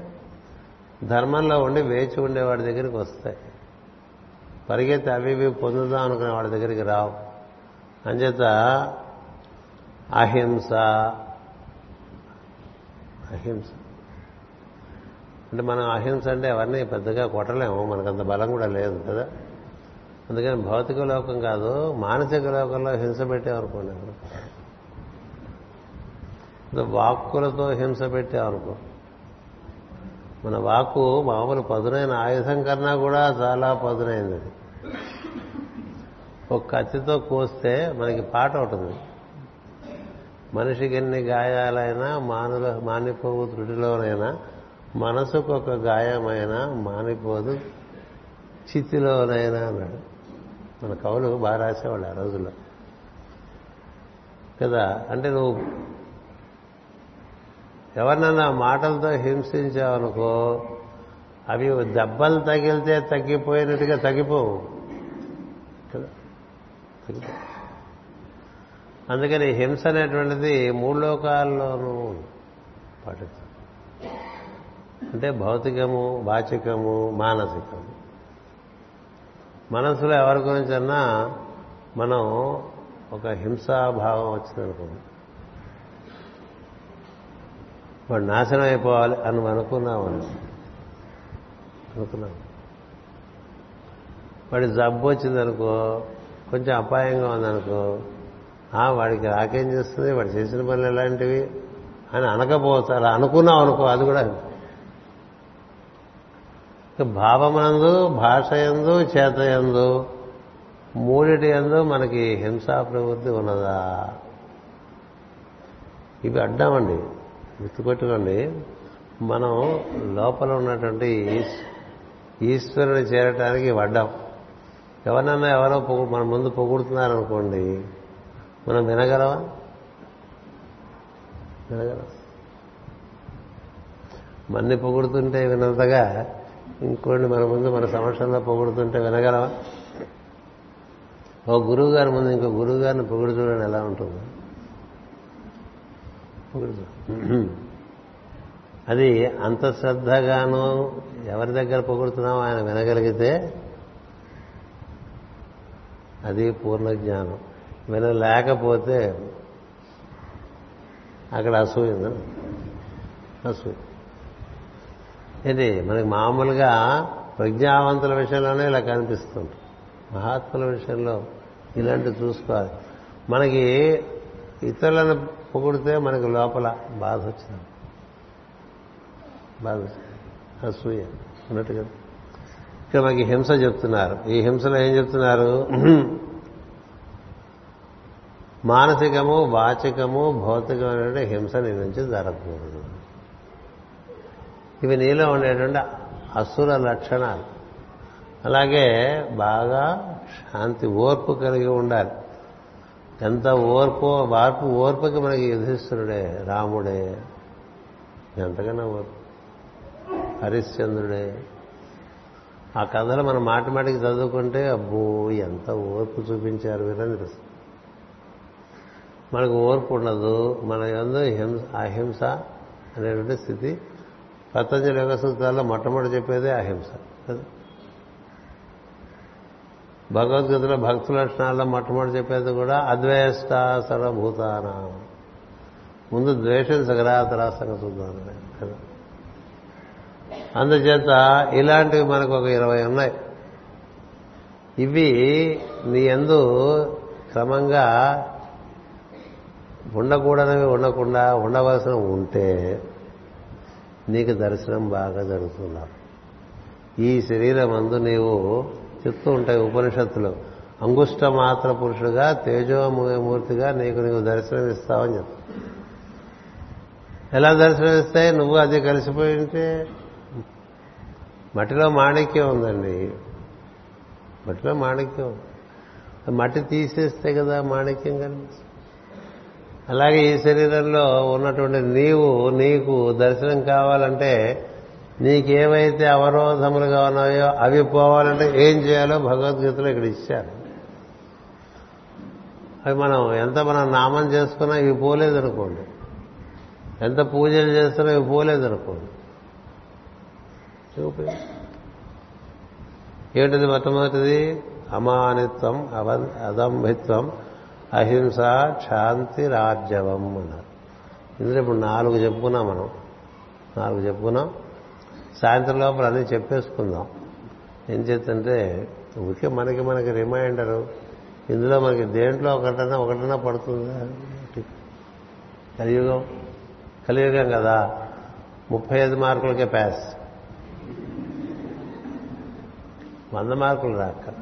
ధర్మంలో ఉండి వేచి ఉండేవాడి దగ్గరికి వస్తాయి. పరిగెత్తి అవి ఇవి పొందుదాం అనుకునే వాడి దగ్గరికి రావు. అంచేత అహింస అహింస. అంటే మనం అహింస అంటే ఎవరిని పెద్దగా కొట్టలేము మనకంత బలం కూడా లేదు కదా. అందుకని భౌతిక లోకం కాదు మానసిక లోకంలో హింస పెట్టామనుకోండి వాక్కులతో హింస పెట్టామనుకో మన వాక్కు మామూలు పదునైన ఆయుధం కన్నా కూడా చాలా పదునైంది ఒక కత్తితో కోస్తే మనకి పాట ఉంటుంది మనిషికి ఎన్ని గాయాలైనా మానుల మానిపోవు త్రుటిలోనైనా మనసుకు ఒక గాయమైనా మానిపోదు చిత్తిలోనైనా అన్నాడు. మన కవులు బాగా రాసేవాళ్ళు ఆ రోజుల్లో. కదా అంటే నువ్వు ఎవరినన్నా మాటలతో హింసించావనుకో అవి దెబ్బలు తగిలితే తగ్గిపోయినట్టుగా తగ్గిపోవు. అందుకని హింస అనేటువంటిది మూడు లోకాల్లోనూ పాటిస్తాం. అంటే భౌతికము వాచికము మానసికము. మనసులో ఎవరి గురించన్నా మనం ఒక హింసాభావం వచ్చిందనుకోండి. వాడు నాశనం అయిపోవాలి అని అనుకున్నాం అనుకున్నాం. వాడి జబ్బు వచ్చిందనుకో కొంచెం అపాయంగా ఉందనుకో వాడికి రాకేం చేస్తుంది? వాడు చేసిన పనులు ఎలాంటివి? అని అనకపోవచ్చు అలా అనుకున్నాం అనుకో అది కూడా భావమనందు భాష ఎందు చేత ఎందు మూడిటి ఎందు మనకి హింసా ప్రవృత్తి ఉన్నదా? ఇవి అడ్డామండి. గుర్తుపెట్టుకోండి. మనం లోపల ఉన్నటువంటి ఈశ్వరుని చేరటానికి వడ్డాం. ఎవరినన్నా ఎవరో పొగు మన ముందు పొగుడుతున్నారనుకోండి మనం వినగలవా వినగలం. మన్ని పొగుడుతుంటే వినంతగా ఇంకోటి మన ముందు మన సమస్యల్లో పొగుడుతుంటే వినగలవా ఓ గురువు గారి ముందు ఇంకో గురువు గారిని పొగుడు చూడండి ఎలా ఉంటుంది. అది అంత శ్రద్ధగాను ఎవరి దగ్గర పొగుడుతున్నామో ఆయన వినగలిగితే అది పూర్ణ జ్ఞానం. వినలేకపోతే అక్కడ అసూయ అసూయ. ఇది మనకి మామూలుగా ప్రజ్ఞావంతుల విషయంలోనే ఇలా కనిపిస్తుంది. మహాత్ముల విషయంలో ఇలాంటివి చూసుకోవాలి. మనకి ఇతరులను పొగిడితే మనకి లోపల బాధ వచ్చింది. బాధ వచ్చింది. అసూయ. ఉన్నట్టు కదా ఇక్కడ మనకి హింస చెప్తున్నారు. ఈ హింసలో ఏం చెప్తున్నారు? మానసికము వాచికము భౌతికమైనటువంటి హింస నీ నుంచి జరగకూడదు. ఇవి నీలో ఉండేటువంటి అసుర లక్షణాలు. అలాగే బాగా శాంతి ఓర్పు కలిగి ఉండాలి. ఎంత ఓర్పు వార్పు ఓర్పుకి మనకి యుధిష్ఠుడే రాముడే ఎంతకన్నా ఓర్పు? హరిశ్చంద్రుడే ఆ కథలు మనం మాటి మాటికి చదువుకుంటే అబ్బో ఎంత ఓర్పు చూపించారు వీరని తెలుసు మనకు ఓర్పు ఉండదు. మన ఎందు హింస అహింస అనేటువంటి స్థితి. పతంజలి యోగ సూత్రాల్లో మొట్టమొదటి చెప్పేదే అహింస. కదా? భగవద్గీతలో భక్తు లక్షణాల్లో మొట్టమొదటి చెప్పేది కూడా అద్వేష్ట సర్వభూతానా. ముందు ద్వేషించగరా తర్వాత చూద్దాం కదా? అందుచేత ఇలాంటివి మనకు ఒక ఇరవై ఉన్నాయి. ఇవి నీ ఎందు క్రమంగా ఉండకూడనివి ఉండకుండా ఉండవలసిన ఉంటే నీకు దర్శనం బాగా జరుగుతున్నారు ఈ శరీరం అందు నీవు చెప్తూ ఉంటాయి ఉపనిషత్తులు. అంగుష్ట మాత్ర పురుషుడుగా తేజోమూర్తిగా నీకు నీవు దర్శనం ఇస్తావని చెప్తా ఎలా దర్శనమిస్తాయి? నువ్వు అది కలిసిపోయి ఉంటే మట్టిలో మాణిక్యం ఉందండి. మట్టిలో మాణిక్యం. మట్టి తీసేస్తే కదా మాణిక్యం కనిపిస్తుంది. అలాగే ఈ శరీరంలో ఉన్నటువంటి నీవు నీకు దర్శనం కావాలంటే నీకేవైతే అవరోధములుగా ఉన్నాయో అవి పోవాలంటే ఏం చేయాలో భగవద్గీతలో ఇక్కడ ఇచ్చారు. అవి మనం ఎంత మనం నామం చేసుకున్నా ఇవి పోలేదనుకోండి. ఎంత పూజలు చేస్తున్నా ఇవి పోలేదనుకోండి. ఏమిటది మొట్టమొదటిది? అమానిత్వం అవ అదంభిత్వం అహింస శాంతి రాజ్యవం అన్నారు. ఇందులో ఇప్పుడు నాలుగు చెప్పుకున్నాం మనం. నాలుగు చెప్పుకున్నాం. సాయంత్రం లోపల అన్నీ చెప్పేసుకుందాం. ఏం చేస్తుంటే ఊరికే మనకి మనకి రిమైండరు. ఇందులో మనకి దేంట్లో ఒకటన్నా ఒకటన్నా పడుతుందా. కలియుగం. కలియుగం కదా. ముప్పై ఐదు మార్కులకే ప్యాస్. వంద మార్కులు రాక.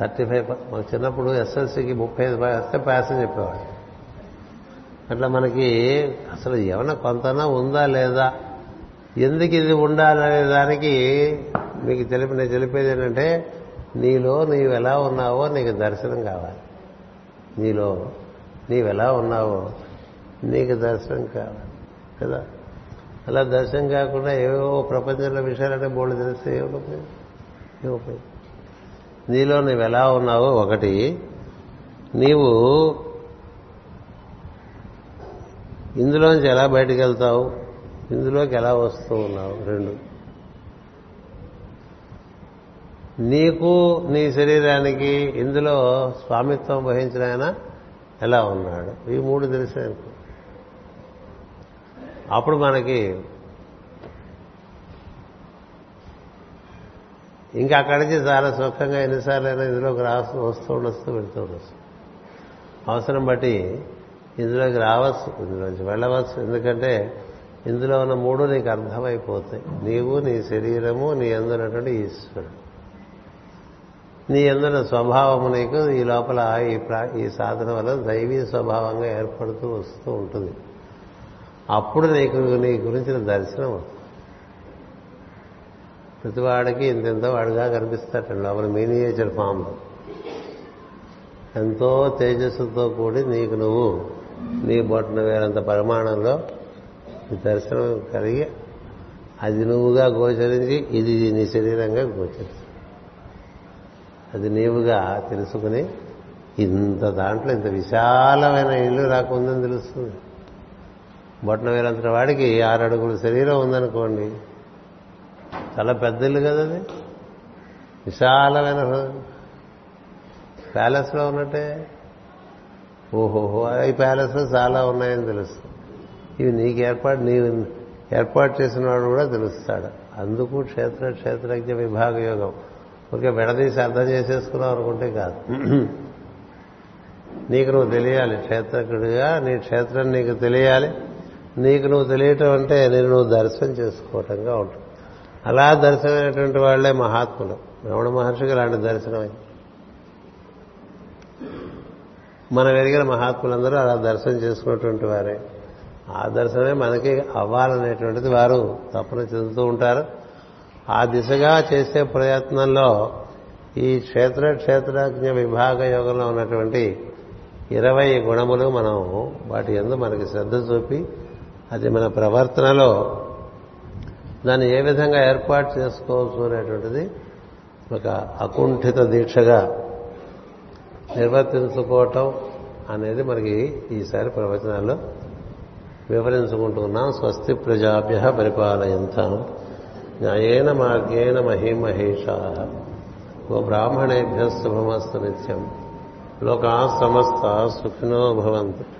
థర్టీ ఫైవ్ మాకు చిన్నప్పుడు ఎస్ఎల్సీకి ముప్పై ఐదు వస్తే పాస్ అని చెప్పేవాడు అట్లా మనకి అసలు ఏమైనా కొంతనా ఉందా లేదా? ఎందుకు ఇది ఉండాలనే దానికి మీకు తెలిపి నేను తెలిపేది ఏంటంటే నీలో నీవు ఎలా ఉన్నావో నీకు దర్శనం కావాలి. నీలో నీవెలా ఉన్నావో నీకు దర్శనం కావాలి. కదా? అలా దర్శనం కాకుండా ఏవో ప్రపంచంలో విషయాలంటే బోర్డు తెలిస్తే ఏముంటుంది ఉపయోగం నీలో నువ్వు ఎలా ఉన్నావో ఒకటి నీవు ఇందులోంచి ఎలా బయటకు వెళ్తావు ఇందులోకి ఎలా వస్తూ ఉన్నావు రెండు. నీకు నీ శరీరానికి ఇందులో స్వామిత్వం వహించిన ఆయన ఎలా ఉన్నాడు? ఈ మూడు తెలిసాయనుకో అప్పుడు మనకి ఇంకా అక్కడి నుంచి చాలా సుఖంగా ఎన్నిసార్లు అయినా ఇందులోకి రాస్తూ వస్తూ ఉండొస్తూ వెళ్తూ ఉండొచ్చు. అవసరం బట్టి ఇందులోకి రావచ్చు ఇందులోంచి వెళ్ళవచ్చు. ఎందుకంటే ఇందులో ఉన్న మూడు నీకు అర్థమైపోతాయి. నీవు నీ శరీరము నీ అందునటువంటి ఈశ్వరుడు. నీ ఎందున స్వభావము నీకు ఈ లోపల ఈ ఈ సాధన వల్ల దైవీ స్వభావంగా ఏర్పడుతూ వస్తూ ఉంటుంది. అప్పుడు నీకు నీ గురించిన దర్శనం ప్రతివాడికి ఇంతెంతో వాడిగా కనిపిస్తాడు లోపల మీనియేచర్ ఫామ్. ఎంతో తేజస్సుతో కూడి నీకు నువ్వు నీ బొట్టన వేరంత పరిమాణంలో దర్శనం కలిగి అది నువ్వుగా గోచరించి ఇది నీ శరీరంగా గోచరించి అది నీవుగా తెలుసుకుని ఇంత దాంట్లో ఇంత విశాలమైన ఇల్లు రాకుందని తెలుస్తుంది. బొట్టన వేరంతట వాడికి ఆరు అడుగుల శరీరం ఉందనుకోండి. చాలా పెద్ద ఇల్లు కదా అది. విశాలమైన ప్యాలెస్లో ఉన్నట్టే. ఓహోహో ఈ ప్యాలెస్లో చాలా ఉన్నాయని తెలుస్తుంది. ఇవి నీకు ఏర్పాటు నీవు ఏర్పాటు చేసిన వాడు కూడా తెలుస్తాడు. అందుకు క్షేత్ర క్షేత్రజ్ఞ విభాగ యోగం. ఓకే విడదీసి అర్థం చేసేసుకున్నావు అనుకుంటే కాదు. నీకు నువ్వు తెలియాలి క్షేత్రకుడిగా నీ క్షేత్రం నీకు తెలియాలి. నీకు నువ్వు తెలియటం అంటే నేను నువ్వు దర్శనం చేసుకోవటంగా ఉంటుంది. అలా దర్శనమైనటువంటి వాళ్ళే మహాత్ములు. రమణ మహర్షికి అలాంటి దర్శనమే. మనం ఎదిగిన మహాత్ములందరూ అలా దర్శనం చేసుకున్నటువంటి వారే. ఆ దర్శనమే మనకి అవ్వాలనేటువంటిది వారు తప్పన చెందుతూ ఉంటారు. ఆ దిశగా చేసే ప్రయత్నంలో ఈ క్షేత్ర క్షేత్రజ్ఞ విభాగ యోగంలో ఉన్నటువంటి ఇరవై గుణములు మనం వాటి ఎందు మనకి శ్రద్ధ చూపి అది మన ప్రవర్తనలో దాన్ని ఏ విధంగా ఏర్పాటు చేసుకోవచ్చు అనేటువంటిది ఒక అకుంఠిత దీక్షగా నిర్వర్తించుకోవటం అనేది మనకి ఈసారి ప్రవచనాల్లో వివరించుకుంటున్నాం. స్వస్తి ప్రజాభ్య పరిపాలయంతాం. న్యాయేన మార్గేణ మహిమహేషా. ఓ బ్రాహ్మణేభ్య శుభమస్తు నిత్యం. లోకా సమస్త సుఖినో భవంతు.